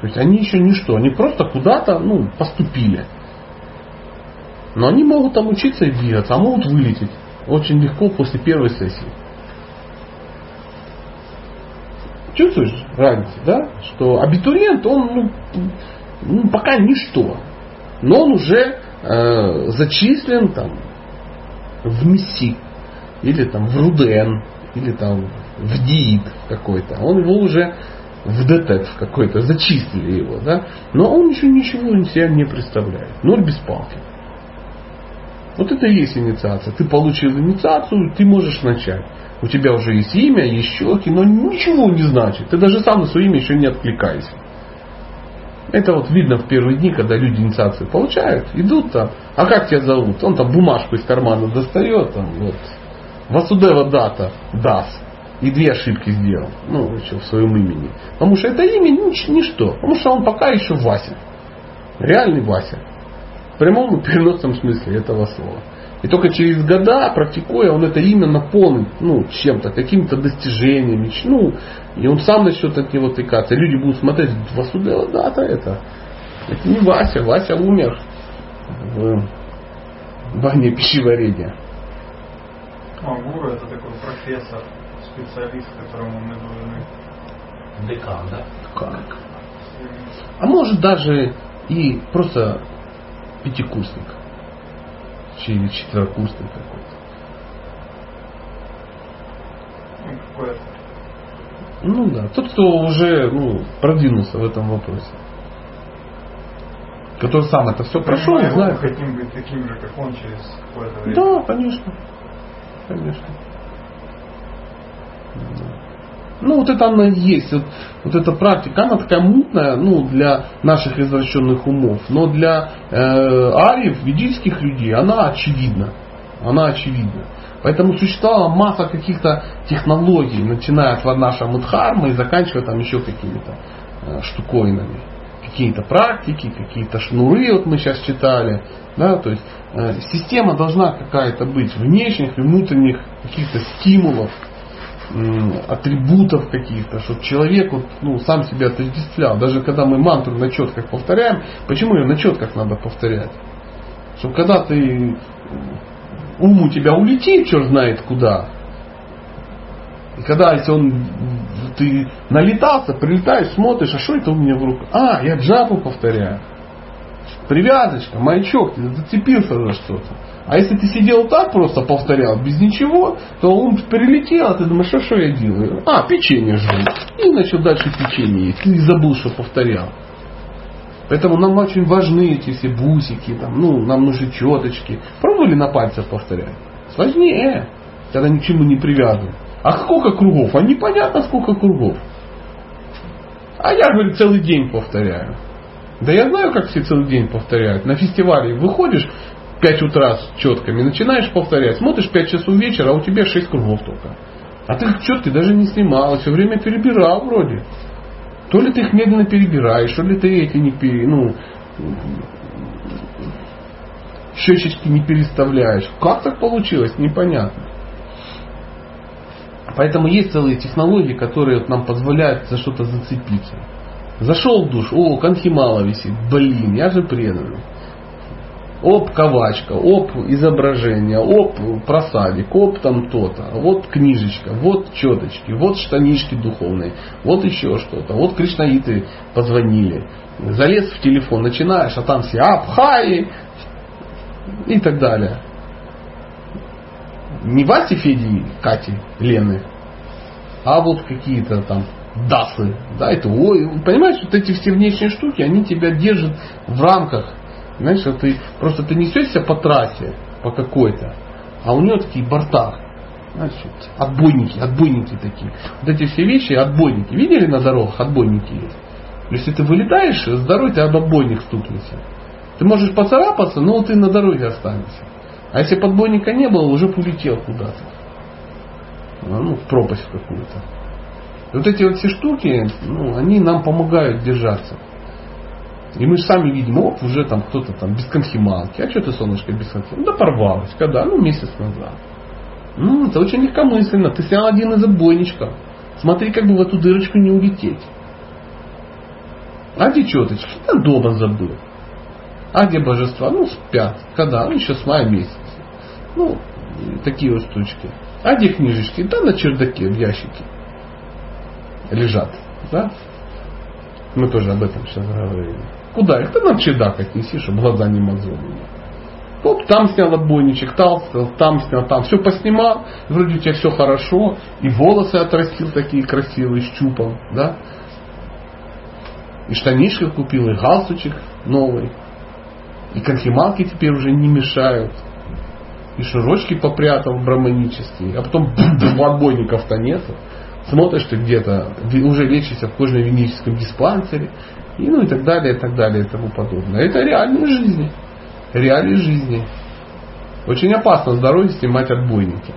То есть они еще ничто, они просто куда-то ну, поступили. Но они могут там учиться и двигаться, а могут вылететь очень легко после первой сессии. Чувствуешь разницу, да? Что абитуриент, он ну, ну, пока ничто. Но он уже э, зачислен там в МИСИ, или там в РУДН, или там в ДИИТ какой-то. Он его уже в ДТЭК какой-то, зачислили его, да? Но он еще ничего из себя не представляет. Ноль без палки. Вот это и есть инициация. Ты получил инициацию, ты можешь начать. У тебя уже есть имя, есть щеки, но ничего не значит. Ты даже сам на свое имя еще не откликаешься. Это вот видно в первые дни, когда люди инициацию получают, идут там, а как тебя зовут? Он там бумажку из кармана достает, там, вот, Васудева дата, дас, и две ошибки сделал, ну, еще в своем имени. Потому что это имя нич, ничто, потому что он пока еще Вася. Реальный Вася. В прямом и переносном смысле этого слова. И только через года, практикуя, он это имя наполнит ну, чем-то, какими-то достижениями. Ну, и он сам начнет от него тыкаться. люди будут смотреть, Васудева дата это. Это не Вася, Вася умер в бане пищеварения. А гуру это такой профессор, специалист, которому мы должны... Декан, да? Как? А может даже и просто пятикурсник или четверокурсник какой-то. Ну, ну да, тот, кто уже ну, продвинулся в этом вопросе. Который сам это все прошел, мы знает. Мы хотим быть таким же, как он через какое-то время. Да, конечно. Конечно. Ну, вот это она и есть. Вот, вот эта практика, она такая мутная, ну, для наших извращенных умов. Но для э, ариев, ведических людей, она очевидна. Она очевидна. Поэтому существовала масса каких-то технологий, начиная от Варнаша Мудхарма и заканчивая там еще какими-то э, штуковинами. Какие-то практики, какие-то шнуры, вот мы сейчас читали. Да, то есть э, система должна какая-то быть внешних и внутренних каких-то стимулов атрибутов каких-то, чтобы человек вот, ну, сам себя отождествлял. Даже когда мы мантру на четках повторяем, почему ее на четках надо повторять? Чтобы когда ты ум у тебя улетит, черт знает куда, и когда если он ты налетался, прилетаешь, смотришь, а что это у меня в руках? А, я джапу повторяю. Привязочка, маячок, ты зацепился за что-то. А если ты сидел так просто повторял, без ничего, то он прилетел, а ты думаешь, что, что я делаю? А, печенье жру. И начал дальше печенье есть. Ты забыл, что повторял. Поэтому нам очень важны эти все бусики, там, ну, нам нужны четочки. Пробовали на пальцах повторять? Сложнее, когда ни к чему не привязан. А сколько кругов? А непонятно сколько кругов. А я, говорю, целый день повторяю. Да я знаю, как все целый день повторяют. На фестивале выходишь, 5 утра с четками, начинаешь повторять, смотришь 5 часов вечера, а у тебя 6 кругов только. А ты четки даже не снимал, все время перебирал вроде. То ли ты их медленно перебираешь, то ли ты эти не пере, ну, щечечки не переставляешь. Как так получилось, непонятно. Поэтому есть целые технологии, которые нам позволяют за что-то зацепиться. Зашел в душ, о, конхимала висит, блин, я же преданный оп, ковачка, оп, изображение, оп, просадик, оп, там то-то, вот книжечка, вот четочки, вот штанишки духовные, вот еще что-то, вот кришнаиты позвонили, залез в телефон, начинаешь, а там все апхаи и так далее. Не Васи, Феди, Кати, Лены, а вот какие-то там дасы, да, это, ой, понимаешь, вот эти все внешние штуки, они тебя держат в рамках знаешь, что ты просто ты несешься по трассе, по какой-то, а у него такие борта. Значит, отбойники, отбойники такие. Вот эти все вещи отбойники. Видели на дорогах отбойники есть? Если ты вылетаешь с дороги, ты об отбойник стукнешься. Ты можешь поцарапаться, но ты на дороге останешься. А если подбойника не было, уже полетел куда-то. Ну, в пропасть какую-то. Вот эти вот все штуки, ну, они нам помогают держаться. И мы же сами видим, оп, уже там кто-то там без конхималки. А что ты, солнышко, без конхималки? Да порвалась. Когда? Ну, месяц назад. Ну, это очень легкомысленно. Ты снял один из отбойничков. Смотри, как бы в эту дырочку не улететь. А где четочки? Да дома забыл. А где божества? Ну, спят. Когда? Ну, еще с мая месяца. Ну, такие вот штучки. А где книжечки? Да на чердаке, в ящике. Лежат. Да? Мы тоже об этом сейчас говорили. Куда их? Ты на чердак отнеси, чтобы глаза не мозоли. Вот там снял отбойничек, там, там снял, там. Все поснимал, вроде у тебя все хорошо, и волосы отрастил такие красивые, чупом, да? И штанишки купил, и галстучек новый. И конхималки теперь уже не мешают. И широчки попрятал браманические. А потом отбойников-то нету. Смотришь ты где-то, уже лечишься в кожно-веническом диспансере и ну и так далее, и так далее, и тому подобное. Это реальные жизни. Реалии жизни. Очень опасно с дороги снимать отбойники.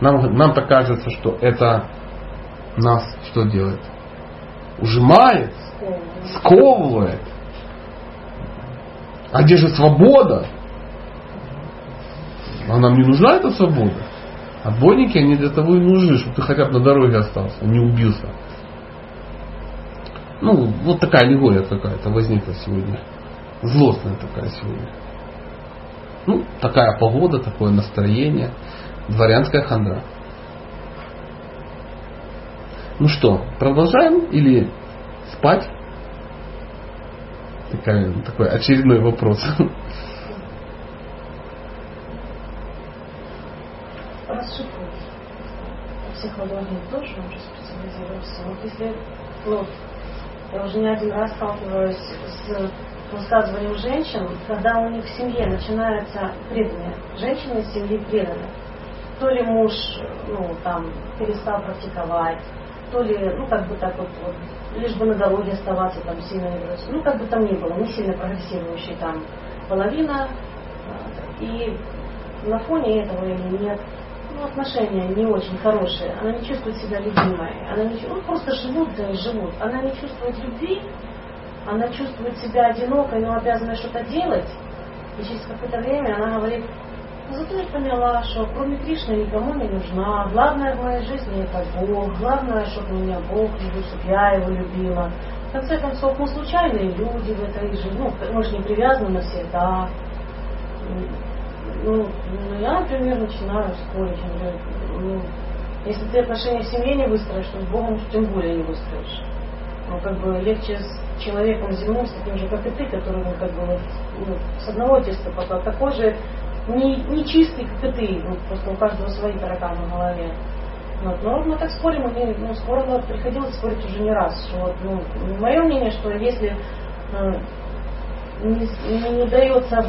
Нам, нам так кажется, что это нас что делает? Ужимает, сковывает. А где же свобода? А нам не нужна эта свобода. Отбойники, они для того и нужны, чтобы ты хотя бы на дороге остался, не убился. Ну, вот такая аллегория какая-то возникла сегодня. Злостная такая сегодня. Ну, такая погода, такое настроение. Дворянская хандра. Ну что, продолжаем или спать? Такая, такой очередной вопрос. Психология тоже может специализироваться. Вот если ну, я уже не один раз сталкиваюсь с высказыванием женщин, когда у них в семье начинаются преданные. Женщины из семьи преданы. То ли муж ну, там, перестал практиковать, то ли, ну, как бы так вот, вот лишь бы на дороге оставаться, там, сильно не бросить. Ну, как бы там ни было, не сильно прогрессирующая там половина. И на фоне этого или нет, ну, отношения не очень хорошие, она не чувствует себя любимой, она не, ну, просто живут, и живут, она не чувствует любви, она чувствует себя одинокой, но обязана что-то делать, и через какое-то время она говорит, Зато я поняла, что кроме Кришны никому не нужна. Главное в моей жизни это Бог. Главное, чтобы меня Бог любил, чтобы я его любила. В конце концов, мы случайные люди в этой жизни. Ну, мы же не привязаны навсегда. Ну, ну, я, например, начинаю спорить. Ну, если ты отношения в семье не выстроишь, то с Богом тем более не выстроишь. Ну, как бы легче с человеком земным, с таким же, как и ты, который, ну, как бы, ну, с одного теста пока такой же не, не чистый, как и ты, ну, просто у каждого свои тараканы в голове. Вот. Но мы так спорим, и, ну, спорно приходилось спорить уже не раз. Что вот, ну, мое мнение, что если э, не, не, не удается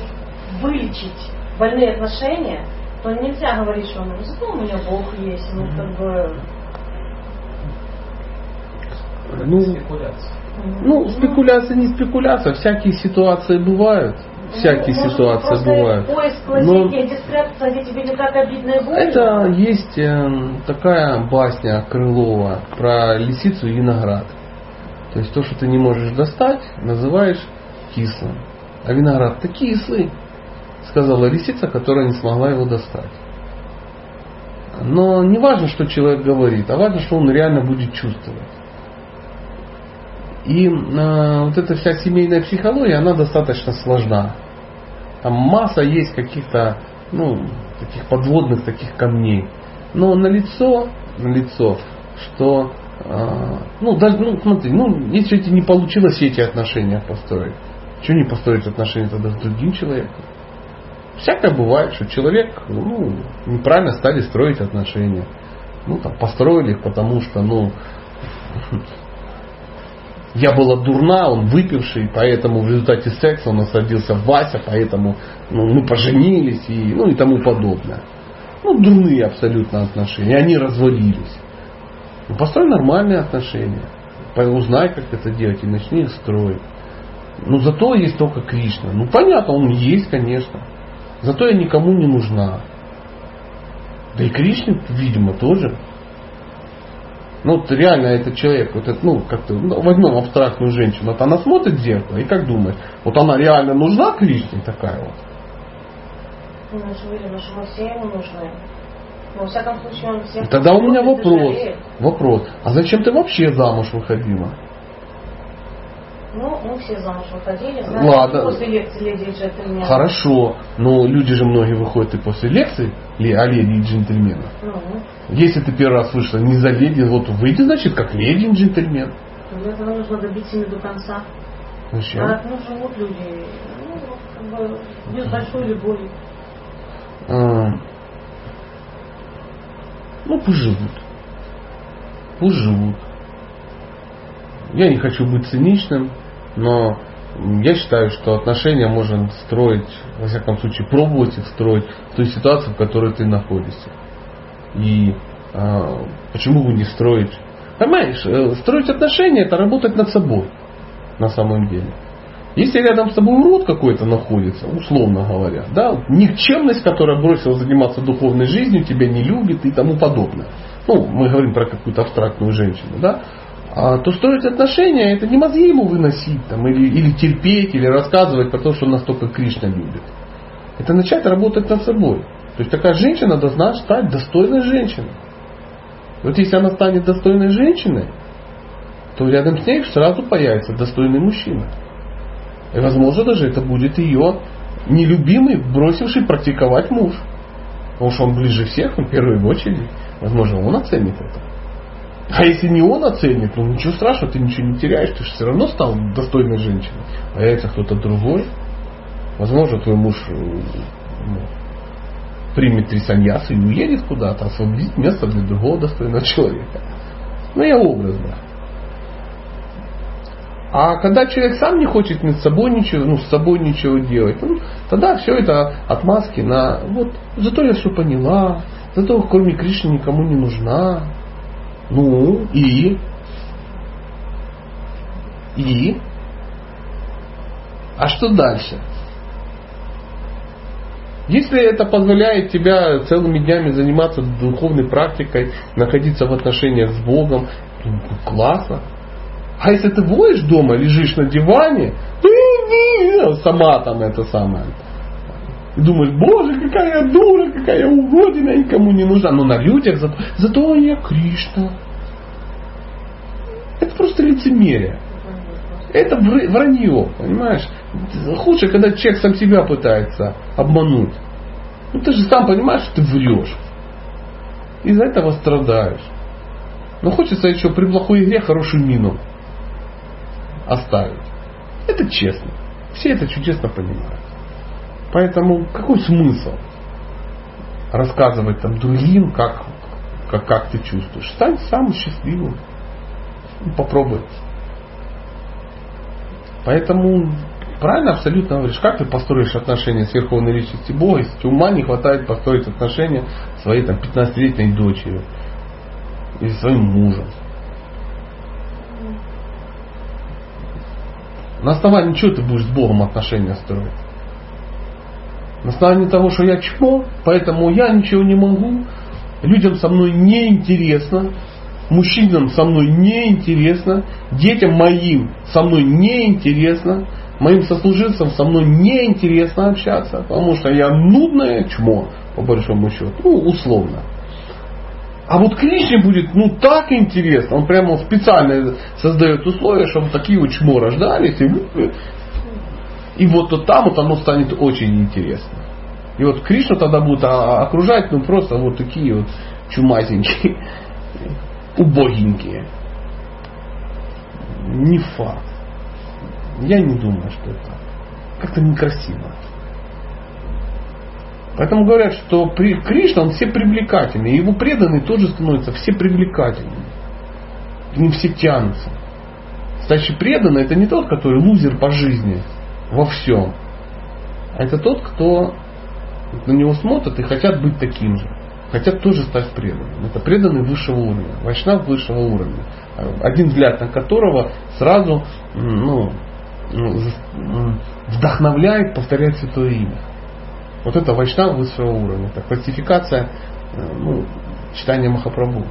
вылечить больные отношения, то нельзя говорить, что ну, зато у меня Бог есть, ну как бы. Ну, ну, спекуляция не спекуляция, всякие ситуации бывают. Всякие ну, ситуации просто бывают. Поиск лазейки, где спрятаться, где тебе не так обидно и больно. Это есть э, такая басня Крылова про лисицу и виноград. То есть то, что ты не можешь достать, называешь кислым. А виноград-то кислый, сказала лисица, которая не смогла его достать. Но не важно, что человек говорит, а важно, что он реально будет чувствовать. И э, вот эта вся семейная психология, она достаточно сложна. Там масса есть каких-то, ну, таких подводных таких камней. Но на лицо, на лицо, что, э, ну, даже, ну, смотри, ну, если не получилось эти отношения построить, что не построить отношения тогда с другим человеком? Всякое бывает, что человек ну, неправильно стали строить отношения. Ну, там, построили их, потому что, ну, я была дурна, он выпивший, поэтому в результате секса он насадился в Вася, поэтому ну, мы поженились и, ну, и тому подобное. Ну, дурные абсолютно отношения, они развалились. Ну, построй нормальные отношения, узнай, как это делать, и начни их строить. Ну, зато есть только Кришна. Ну, понятно, он есть, конечно. Зато я никому не нужна. Да и Кришне, видимо, тоже. Ну, вот реально этот человек, вот это, ну, как-то, ну, возьмем абстрактную женщину, вот она смотрит в зеркало, и как думает, вот она реально нужна Кришне такая вот? Ну, мы же уверены, что мы все ему нужны. Но, во всяком случае, он всех... Тогда у меня вопрос. жалеет. Вопрос. А зачем ты вообще замуж выходила? Ну, мы все замуж выходили, знаете, Ладно. после лекции леди и джентльмена. Хорошо, но люди же многие выходят и после лекции о леди и джентльменах. Ну, Если ты первый раз вышла не за леди, вот выйди, значит, как леди и джентльмен. для этого нужно добиться ими до конца. Зачем? А ну, живут люди, ну, как бы, без большой любови. А, ну, пусть живут. Пусть живут. Я не хочу быть циничным, но я считаю, что отношения можно строить, во всяком случае, пробовать их строить в той ситуации, в которой ты находишься. И а, почему бы не строить? Понимаешь, э, строить отношения это работать над собой на самом деле. Если рядом с тобой урод какой-то находится, условно говоря, да, никчемность, которая бросила заниматься духовной жизнью, тебя не любит и тому подобное. Ну, мы говорим про какую-то абстрактную женщину, да, то строить отношения это не мозги ему выносить там, или, или терпеть, или рассказывать про то, что настолько Кришна любит. Это начать работать над собой. То есть такая женщина должна стать достойной женщиной. Вот если она станет достойной женщиной, то рядом с ней сразу появится достойный мужчина. И возможно даже это будет ее нелюбимый, бросивший практиковать муж. Потому что он ближе всех, он в первую очередь. Возможно, он оценит это. А если не он оценит, ну ничего страшного, ты ничего не теряешь, ты же все равно стал достойной женщиной. Появится кто-то другой. Возможно, твой муж э, ну, примет три саньяса и уедет куда-то, освободит место для другого достойного человека. Ну, я образно. А когда человек сам не хочет над собой ничего, ну, с собой ничего делать, ну, тогда все это отмазки на вот зато я все поняла, зато кроме Кришны никому не нужна. Ну и и а что дальше? Если это позволяет тебя целыми днями заниматься духовной практикой, находиться в отношениях с Богом, ну, классно. А если ты воешь дома, лежишь на диване, сама там это самое, И думаешь, боже, какая я дура, какая я уродина, никому не нужна. Но на людях зато, зато я Кришна. Это просто лицемерие. Это вранье, понимаешь? Худше, когда человек сам себя пытается обмануть. Ну ты же сам понимаешь, что ты врешь. Из-за этого страдаешь. Но хочется еще при плохой игре хорошую мину оставить. Это честно. Все это чудесно понимают. Поэтому какой смысл рассказывать там другим, как, как, как ты чувствуешь? Стань самым счастливым. Ну, попробуй. Поэтому правильно абсолютно говоришь, как ты построишь отношения с Верховной Личностью Бога, если ума не хватает построить отношения своей там, 15-летней дочерью или своим мужем. На основании чего ты будешь с Богом отношения строить? На основании того, что я чмо, поэтому я ничего не могу, людям со мной не интересно, мужчинам со мной не интересно, детям моим со мной не интересно, моим сослуживцам со мной не интересно общаться, потому что я нудное чмо, по большому счету, ну, условно. А вот Кришне будет, ну, так интересно, он прямо специально создает условия, чтобы такие вот чмо рождались, и, и вот то там вот оно станет очень интересно. И вот Кришна тогда будет окружать, ну, просто вот такие вот чумазенькие, убогенькие. Не факт. Я не думаю, что это как-то некрасиво. Поэтому говорят, что при Кришна он все привлекательный. Его преданные тоже становятся все привлекательными. К ним все тянутся. Кстати, преданный это не тот, который лузер по жизни во всем. А это тот, кто на него смотрят и хотят быть таким же. Хотят тоже стать преданным. Это преданный высшего уровня. Вайшнав высшего уровня. Один взгляд на которого сразу ну, вдохновляет повторять святое имя. Вот это вайшнав высшего уровня. Это классификация э, ну, читания Махапрабху.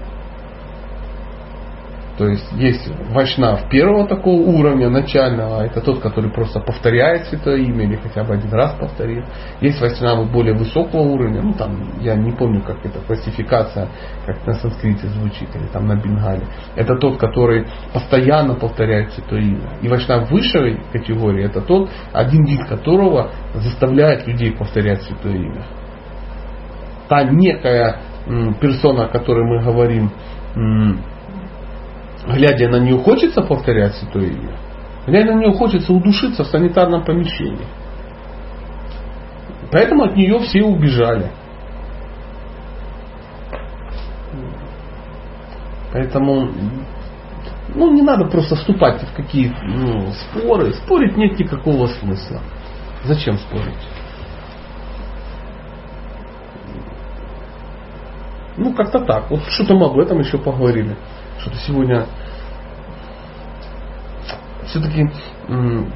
То есть есть вайшнав первого такого уровня, начального, это тот, который просто повторяет святое имя или хотя бы один раз повторил. Есть вайшнавы более высокого уровня, ну там, я не помню, как эта классификация, как на санскрите звучит, или там на бенгале. Это тот, который постоянно повторяет святое имя. И вайшнав высшей категории, это тот, один вид которого заставляет людей повторять святое имя. Та некая персона, о которой мы говорим, глядя на нее, хочется повторять святое имя. Глядя на нее, хочется удушиться в санитарном помещении. Поэтому от нее все убежали. Поэтому ну, не надо просто вступать в какие ну, споры. Спорить нет никакого смысла. Зачем спорить? Ну, как-то так. Вот что-то мы об этом еще поговорили что-то сегодня все-таки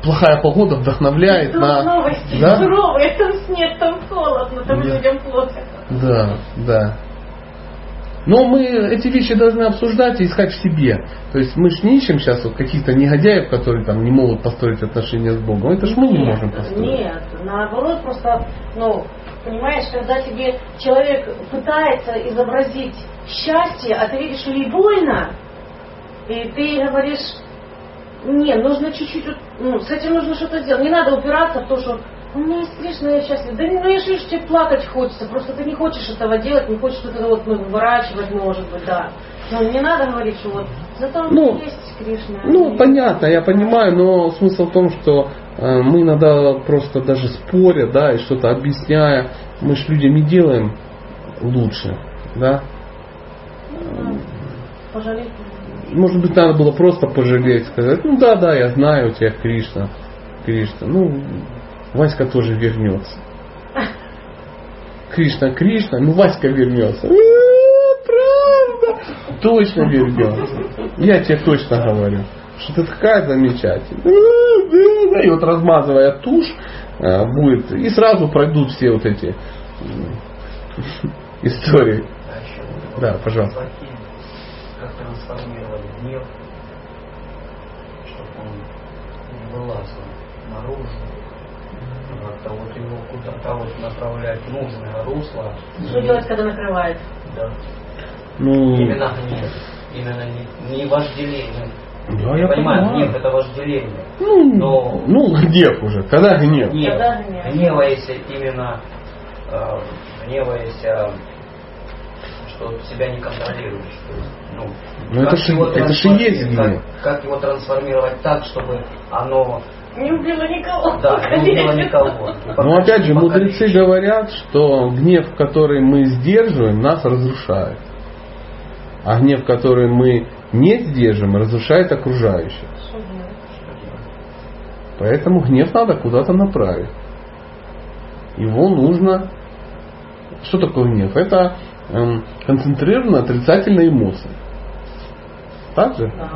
плохая погода вдохновляет Тут на... Новости да? суровые, там снег, там холодно, там да. людям плохо. Да, да. Но мы эти вещи должны обсуждать и искать в себе. То есть мы же не ищем сейчас вот каких-то негодяев, которые там не могут построить отношения с Богом. Это же мы нет, не можем построить. Нет, наоборот, просто, ну, понимаешь, когда тебе человек пытается изобразить счастье, а ты видишь, что ей больно, и ты говоришь, не, нужно чуть-чуть, ну, с этим нужно что-то сделать. Не надо упираться в то, что у меня есть Кришна, я счастлив. Да ну я же тебе плакать хочется, просто ты не хочешь этого делать, не хочешь что-то вот ну, выворачивать, может быть, да. Но не надо говорить, что вот зато ну, есть Кришна. Ну, понятно, я понимаю, но смысл в том, что э, мы иногда просто даже споря, да, и что-то объясняя, мы же людям не делаем лучше, да. Пожалеть. Может быть, надо было просто пожалеть, сказать, ну да, да, я знаю у тебя Кришна, Кришна. Ну, Васька тоже вернется. Кришна, Кришна, ну Васька вернется. Правда? Точно вернется. Я тебе точно говорю, что ты такая замечательная. И вот размазывая тушь, э, будет, и сразу пройдут все вот эти истории. Да, пожалуйста. Как трансформировали гнев, чтобы он не вылазил наружу, как-то вот его куда-то вот направлять в нужное русло. Что делать, когда накрывает? Да. Ну, Именно гнев. Именно не, не вожделение. да, я понимаю, понимаю. гнев это вожделение. Ну, Но- ну, гнев уже. Когда гнев? Гнев. Когда гнев? Гневаясь именно, э, гневаясь, э, что себя не контролируешь. То есть, ну, Ну, это как ж- его это ж и есть гнев. Как, как его трансформировать так, чтобы оно Не убило никого. да, не убило никого. Но Ну, опять же, мудрецы говорят, что гнев, который мы сдерживаем, нас разрушает. А гнев, который мы не сдерживаем, разрушает окружающих. Поэтому гнев надо куда-то направить. Его нужно... Что такое гнев? Это эм, концентрированная отрицательная эмоция. Так же? Да.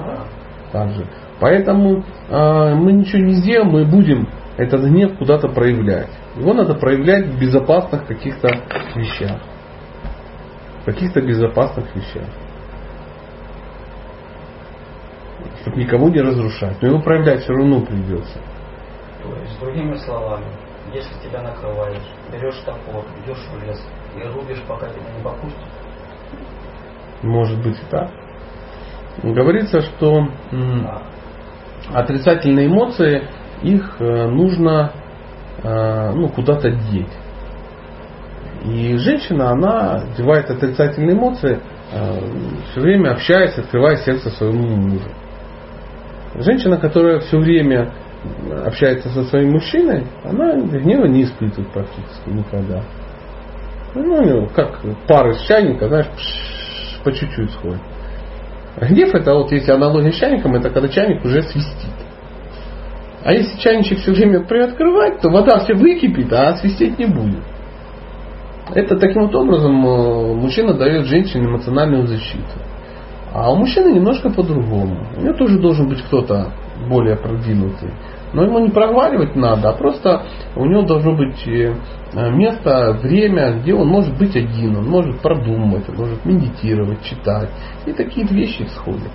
Так же. Поэтому э, мы ничего не сделаем, мы будем этот гнев куда-то проявлять. Его надо проявлять в безопасных каких-то вещах. В каких-то безопасных вещах. Чтобы никого не разрушать. Но его проявлять все равно придется. То есть, другими словами, если тебя накрываешь, берешь топор, идешь в лес и рубишь, пока тебя не попустят, Может быть и так. Говорится, что а, отрицательные эмоции, их э, нужно э, ну, куда-то деть. И женщина, она девает отрицательные эмоции, все время общаясь, открывая сердце своему мужу. Женщина, которая все время общается со своим мужчиной, она гнева не испытывает практически никогда. Ну, как пар из чайника, знаешь, по чуть-чуть сходит. Гнев это вот если аналогия с чайником, это когда чайник уже свистит. А если чайничек все время приоткрывать, то вода все выкипит, а свистеть не будет. Это таким вот образом э, мужчина дает женщине эмоциональную защиту. А у мужчины немножко по-другому. У него тоже должен быть кто-то более продвинутый. Но ему не проговаривать надо, а просто у него должно быть э, место, время, где он может быть один, он может продумывать, он может медитировать, читать. И такие вещи исходят.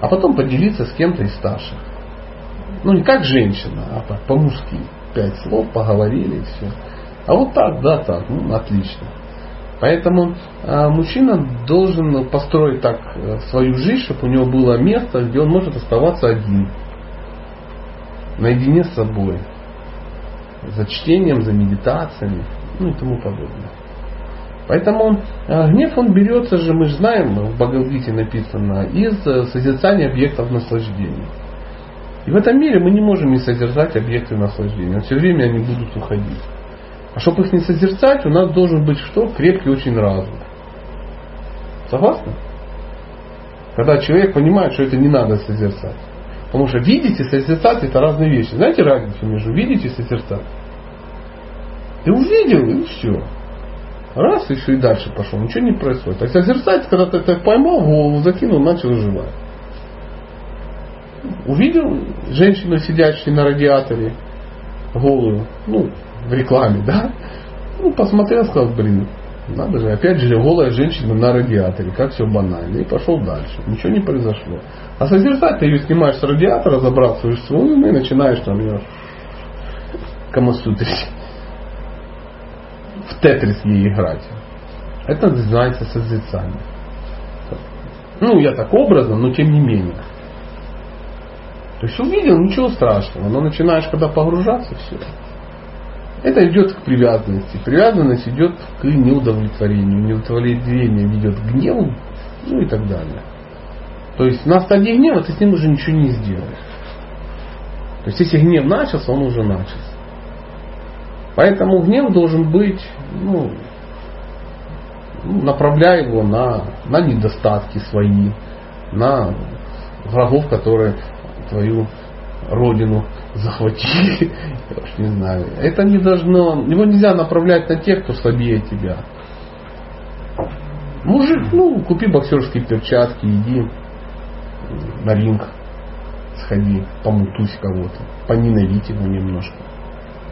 А потом поделиться с кем-то из старших. Ну не как женщина, а по-мужски. Пять слов, поговорили и все. А вот так, да, так, ну отлично. Поэтому э, мужчина должен построить так э, свою жизнь, чтобы у него было место, где он может оставаться один. Наедине с собой. За чтением, за медитациями, ну и тому подобное. Поэтому э, гнев он берется же, мы же знаем, в Бхагавдгите написано, из э, созерцания объектов наслаждения. И в этом мире мы не можем не созерцать объекты наслаждения. Все время они будут уходить. А чтобы их не созерцать, у нас должен быть что? Крепкий очень разум. Согласны? Когда человек понимает, что это не надо созерцать. Потому что видеть и созерцать это разные вещи. Знаете разницу между видеть и созерцать? Ты увидел и все. Раз и все и дальше пошел. Ничего не происходит. А созерцать, когда ты это поймал, голову закинул, начал жевать. Увидел женщину, сидящую на радиаторе, голую, ну, в рекламе, да? Ну, посмотрел, сказал, блин, надо же, опять же, голая женщина на радиаторе, как все банально. И пошел дальше. Ничего не произошло. А созерцать ты ее снимаешь с радиатора, забрасываешь свою, ну и начинаешь там ее камасутрить. В тетрис ей играть. Это называется созерцание. Ну, я так образно, но тем не менее. То есть увидел, ничего страшного. Но начинаешь, когда погружаться, все. Это идет к привязанности. Привязанность идет к неудовлетворению. Неудовлетворение ведет к гневу, ну и так далее. То есть на стадии гнева ты с ним уже ничего не сделаешь. То есть если гнев начался, он уже начался. Поэтому гнев должен быть, ну, направляя его на, на недостатки свои, на врагов, которые твою родину захватили, я уж не знаю. Это не должно, его нельзя направлять на тех, кто слабее тебя. Мужик, ну, купи боксерские перчатки, иди на ринг, сходи, помутусь кого-то, поненавидь его немножко.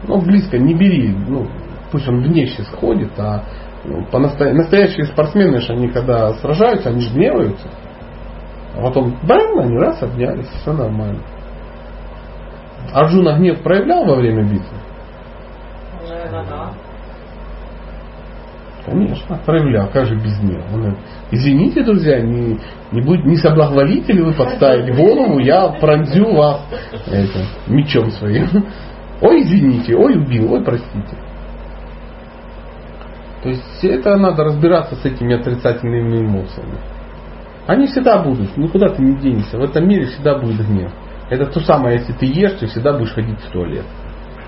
Ну, близко не бери, ну, пусть он внешне сходит, а ну, по настоя... настоящие спортсмены же они когда сражаются, они же гневаются. А потом, бам, они раз обнялись, все нормально. Арджуна гнев проявлял во время битвы? Наверное, да. Конечно, проявлял, как же без нее. Он говорит, Извините, друзья, не, не, будет, не соблаговолите ли вы подставить голову, я пронзю вас этим, мечом своим. Ой, извините, ой, убил, ой, простите. То есть это надо разбираться с этими отрицательными эмоциями. Они всегда будут, никуда ты не денешься. В этом мире всегда будет гнев. Это то самое, если ты ешь, ты всегда будешь ходить в туалет.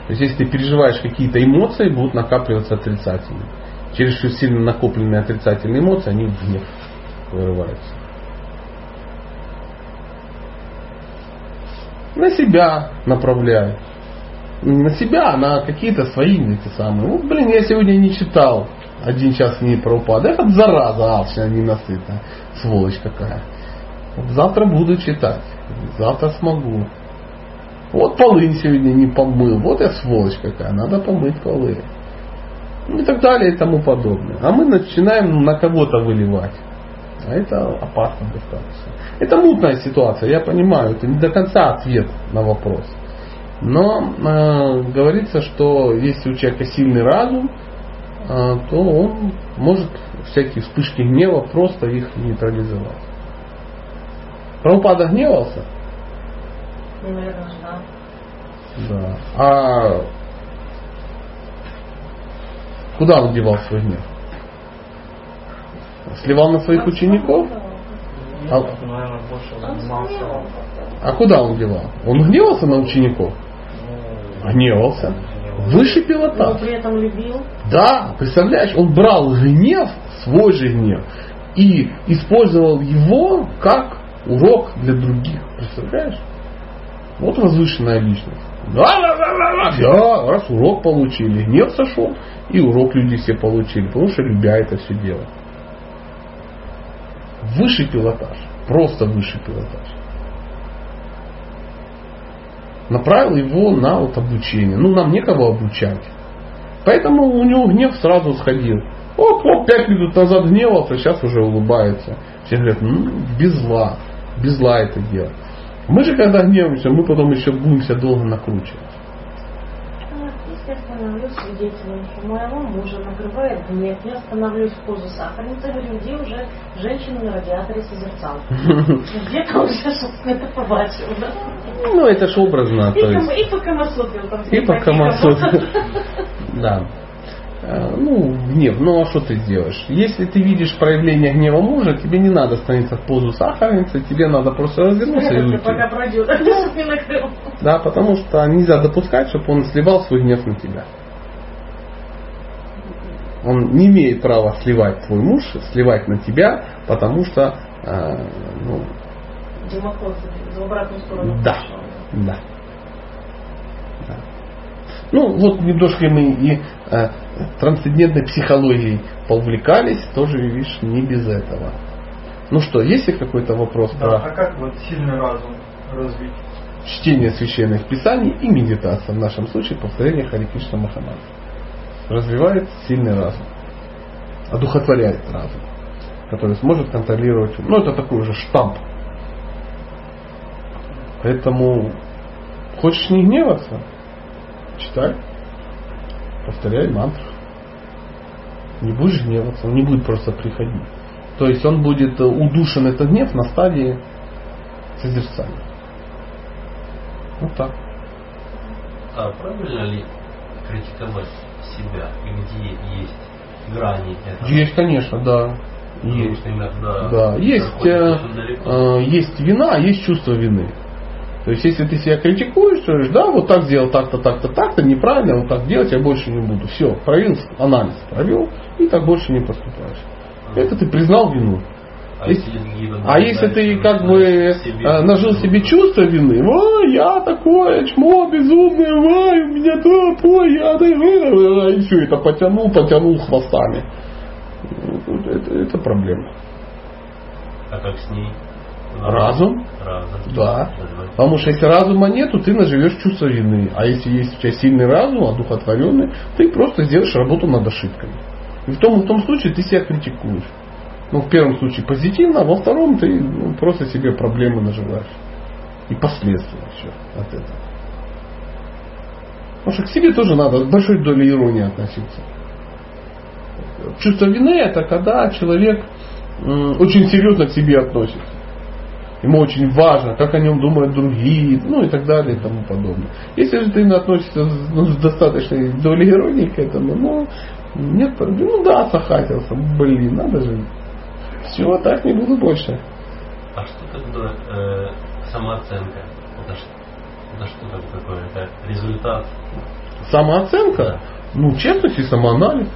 То есть если ты переживаешь какие-то эмоции, будут накапливаться отрицательные. Через что сильно накопленные отрицательные эмоции, они в гнев вырываются. На себя направляют. На себя, а на какие-то свои эти самые. Вот, блин, я сегодня не читал один час не про упад. Это зараза алчная, ненасытная. Сволочь какая. Завтра буду читать. Завтра смогу. Вот полынь сегодня не помыл. Вот я сволочь какая. Надо помыть полы. Ну и так далее и тому подобное. А мы начинаем на кого-то выливать. А это опасно достаточно. Это мутная ситуация, я понимаю, это не до конца ответ на вопрос. Но э, говорится, что если у человека сильный разум, э, то он может всякие вспышки гнева просто их нейтрализовать. Прабхупада гневался? Ну, наверное, да. Да. А куда он девал свой гнев? Сливал на своих учеников? А-. А куда он девал? Он гневался на учеников? ну, Гневался. Выше Но пилотаж. при этом любил. Да, представляешь, он брал гнев, свой же гнев, и использовал его как урок для других. Представляешь? Вот возвышенная личность. Да, да, да, да, да. Да, раз урок получили, гнев сошел, и урок люди все получили, потому что любя это все делать. Высший пилотаж, просто высший пилотаж. Направил его на вот обучение. Ну, нам некого обучать. Поэтому у него гнев сразу сходил. Оп, оп, пять минут назад гневался, сейчас уже улыбается. Все говорят, ну, без зла, без зла это делать. Мы же когда гневаемся, мы потом еще будем себя долго накручивать. Если я становлюсь свидетелем, что моего мужа накрывает гнев, я становлюсь в позу сахарницы, говорю, где уже женщина на радиаторе созерцал. Где-то уже что-то это побачил? Ну, это ж образно. И, по Камасутру там. и по Камасутру. Да. Э, Ну, гнев, ну а что ты сделаешь? Если ты видишь проявление гнева мужа, тебе не надо становиться в позу сахарницы, тебе надо просто развернуться и уйти. Пока пройдет, накрыл. Да, потому что нельзя допускать, чтобы он сливал свой гнев на тебя. Он не имеет права сливать твой муж, сливать на тебя, потому что э, ну, в обратную сторону. Да. Да. Ну, вот немножко мы и э, трансцендентной психологией поувлекались, тоже, видишь, не без этого. Ну что, есть ли какой-то вопрос Да, про а как вот сильный разум развить? чтение священных писаний и медитация, в нашем случае повторение Хари Кришна Махамантры? Развивает сильный разум, одухотворяет разум, который сможет контролировать. Ну, это такой уже штамп. Поэтому хочешь не гневаться, читай, повторяй мантру. Не будешь гневаться, он не будет просто приходить. То есть он будет э, удушен этот гнев на стадии созерцания. Вот так. А правильно ли критиковать себя и где есть грани этого? Есть, конечно, да. Есть. что иногда Да. Есть, э, э, есть вина, а есть чувство вины. То есть, если ты себя критикуешь, то говоришь, да, вот так сделал, так-то, так-то, так-то, неправильно, вот так делать я больше не буду. Все, провел анализ, провел, и так больше не поступаешь. Это ты признал вину. А если- А если ты как бы себе э, нажил себе чувство вины, ой, я такое, чмо безумное, ой, у меня то, то, я да, э, э», и все это потянул, потянул хвостами. Ну, Это, это проблема. А как с ней? Разум? Разум. Да. Потому что если разума нету, ты наживешь чувство вины. А если есть у тебя сильный разум, одухотворенный, ты просто сделаешь работу над ошибками. И в том и в том случае ты себя критикуешь. Ну, в первом случае позитивно, а во втором ты ну, просто себе проблемы наживаешь. И последствия все от этого. Потому что к себе тоже надо с большой долей иронии относиться. Чувство вины это когда человек очень серьезно к себе относится. Ему очень важно, как о нем думают другие, ну и так далее и тому подобное. Если же ты относишься ну, с достаточной долей иронии к этому, ну, нет, ну да, сахатился, блин, надо же. Все, так не буду больше. А что тогда э, самооценка? Это, это что такое? Это результат? Самооценка? Да. Ну, честность и самоанализ.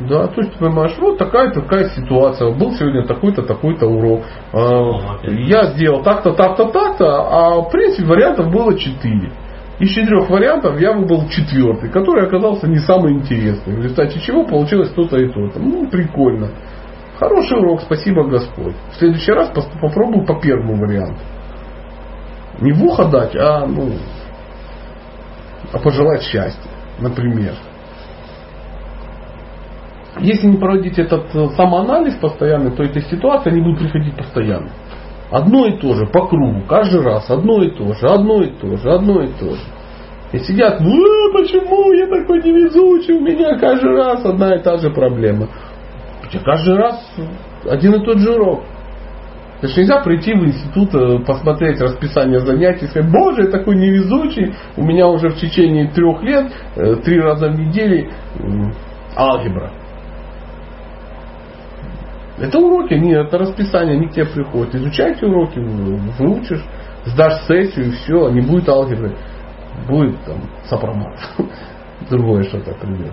Да, то есть ты понимаешь, вот такая такая ситуация, был сегодня такой-то такой-то урок, а, я сделал так-то, так-то, так-то, а в принципе вариантов было четыре. Из четырех вариантов я выбрал четвертый, который оказался не самый интересный. В результате чего получилось то-то и то-то. Ну, прикольно. Хороший урок, спасибо Господь. В следующий раз попробую по первому варианту. Не в ухо дать, а, ну, а пожелать счастья, например. Если не проводить этот э, самоанализ постоянно, то эта ситуация не будет приходить постоянно. Одно и то же, по кругу, каждый раз, одно и то же, одно и то же, одно и то же. И сидят, ну почему я такой невезучий, у меня каждый раз одна и та же проблема. Хотя каждый раз один и тот же урок. То есть нельзя прийти в институт, э, посмотреть расписание занятий сказать, боже, я такой невезучий, у меня уже в течение трех лет, три раза в неделю алгебра. Это уроки, не, это расписание, они к тебе приходят. Изучайте уроки, выучишь, сдашь сессию и все, не будет алгебры. Будет там сопромат. Другое что-то придет.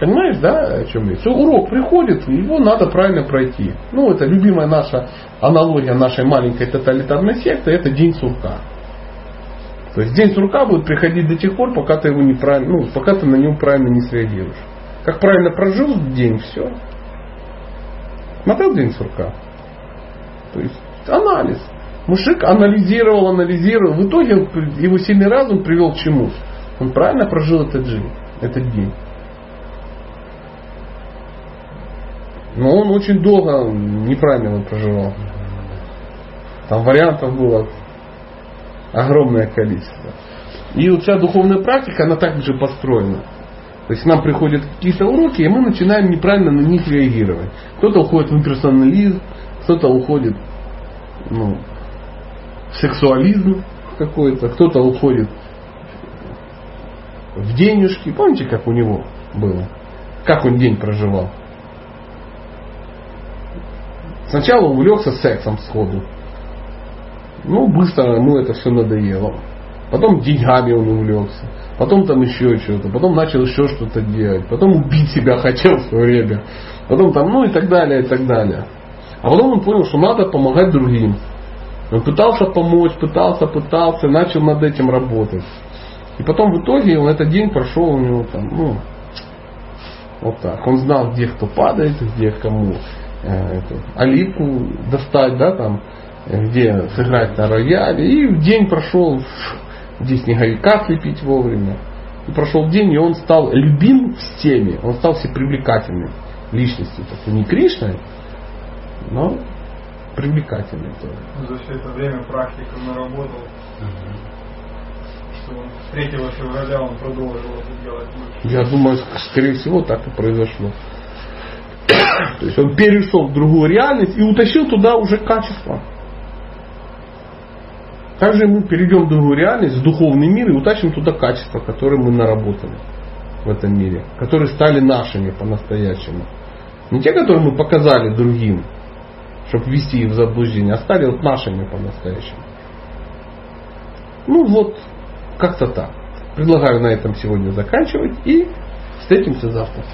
Понимаешь, да, о чем я? Все, урок приходит, его надо правильно пройти. Ну, это любимая наша аналогия нашей маленькой тоталитарной секты, это день сурка. То есть день сурка будет приходить до тех пор, пока ты его неправильно, ну, пока ты на него правильно не среагируешь. Как правильно прожил день, все, Смотрел день сурка? То есть анализ. Мужик анализировал, анализировал. В итоге его сильный разум привел к чему? Он правильно прожил этот день. Этот день. Но он очень долго неправильно его проживал. Там вариантов было огромное количество. И вот вся духовная практика, она так же построена. То есть нам приходят какие-то уроки, и мы начинаем неправильно на них реагировать. Кто-то уходит в имперсонализм, кто-то уходит ну, в сексуализм какой-то, кто-то уходит в денежки. Помните, как у него было? Как он день проживал? Сначала увлекся сексом сходу. Ну, быстро ему это все надоело. Потом деньгами он увлекся. Потом там еще что-то. Потом начал еще что-то делать. Потом убить себя хотел в свое время. Потом там, ну и так далее, и так далее. А потом он понял, что надо помогать другим. Он пытался помочь, пытался, пытался, начал над этим работать. И потом в итоге он этот день прошел у него там, ну, вот так. Он знал, где кто падает, где кому э, эту, оливку достать, да, там, где сыграть на рояле. И день прошел где снеговика слепить вовремя. И прошел день, и он стал любим в теме, он стал все привлекательным личностью. Такой не Кришной, но привлекательным тоже. За все это время практика наработал, угу. что он 3 февраля он продолжил это делать лучше. Я думаю, скорее всего, так и произошло. То есть он перешел в другую реальность и утащил туда уже качество. Также мы перейдем в другую реальность, в духовный мир и утащим туда качества, которые мы наработали в этом мире, которые стали нашими по-настоящему. Не те, которые мы показали другим, чтобы ввести их в заблуждение, а стали вот нашими по-настоящему. Ну вот, как-то так. Предлагаю на этом сегодня заканчивать и встретимся завтра.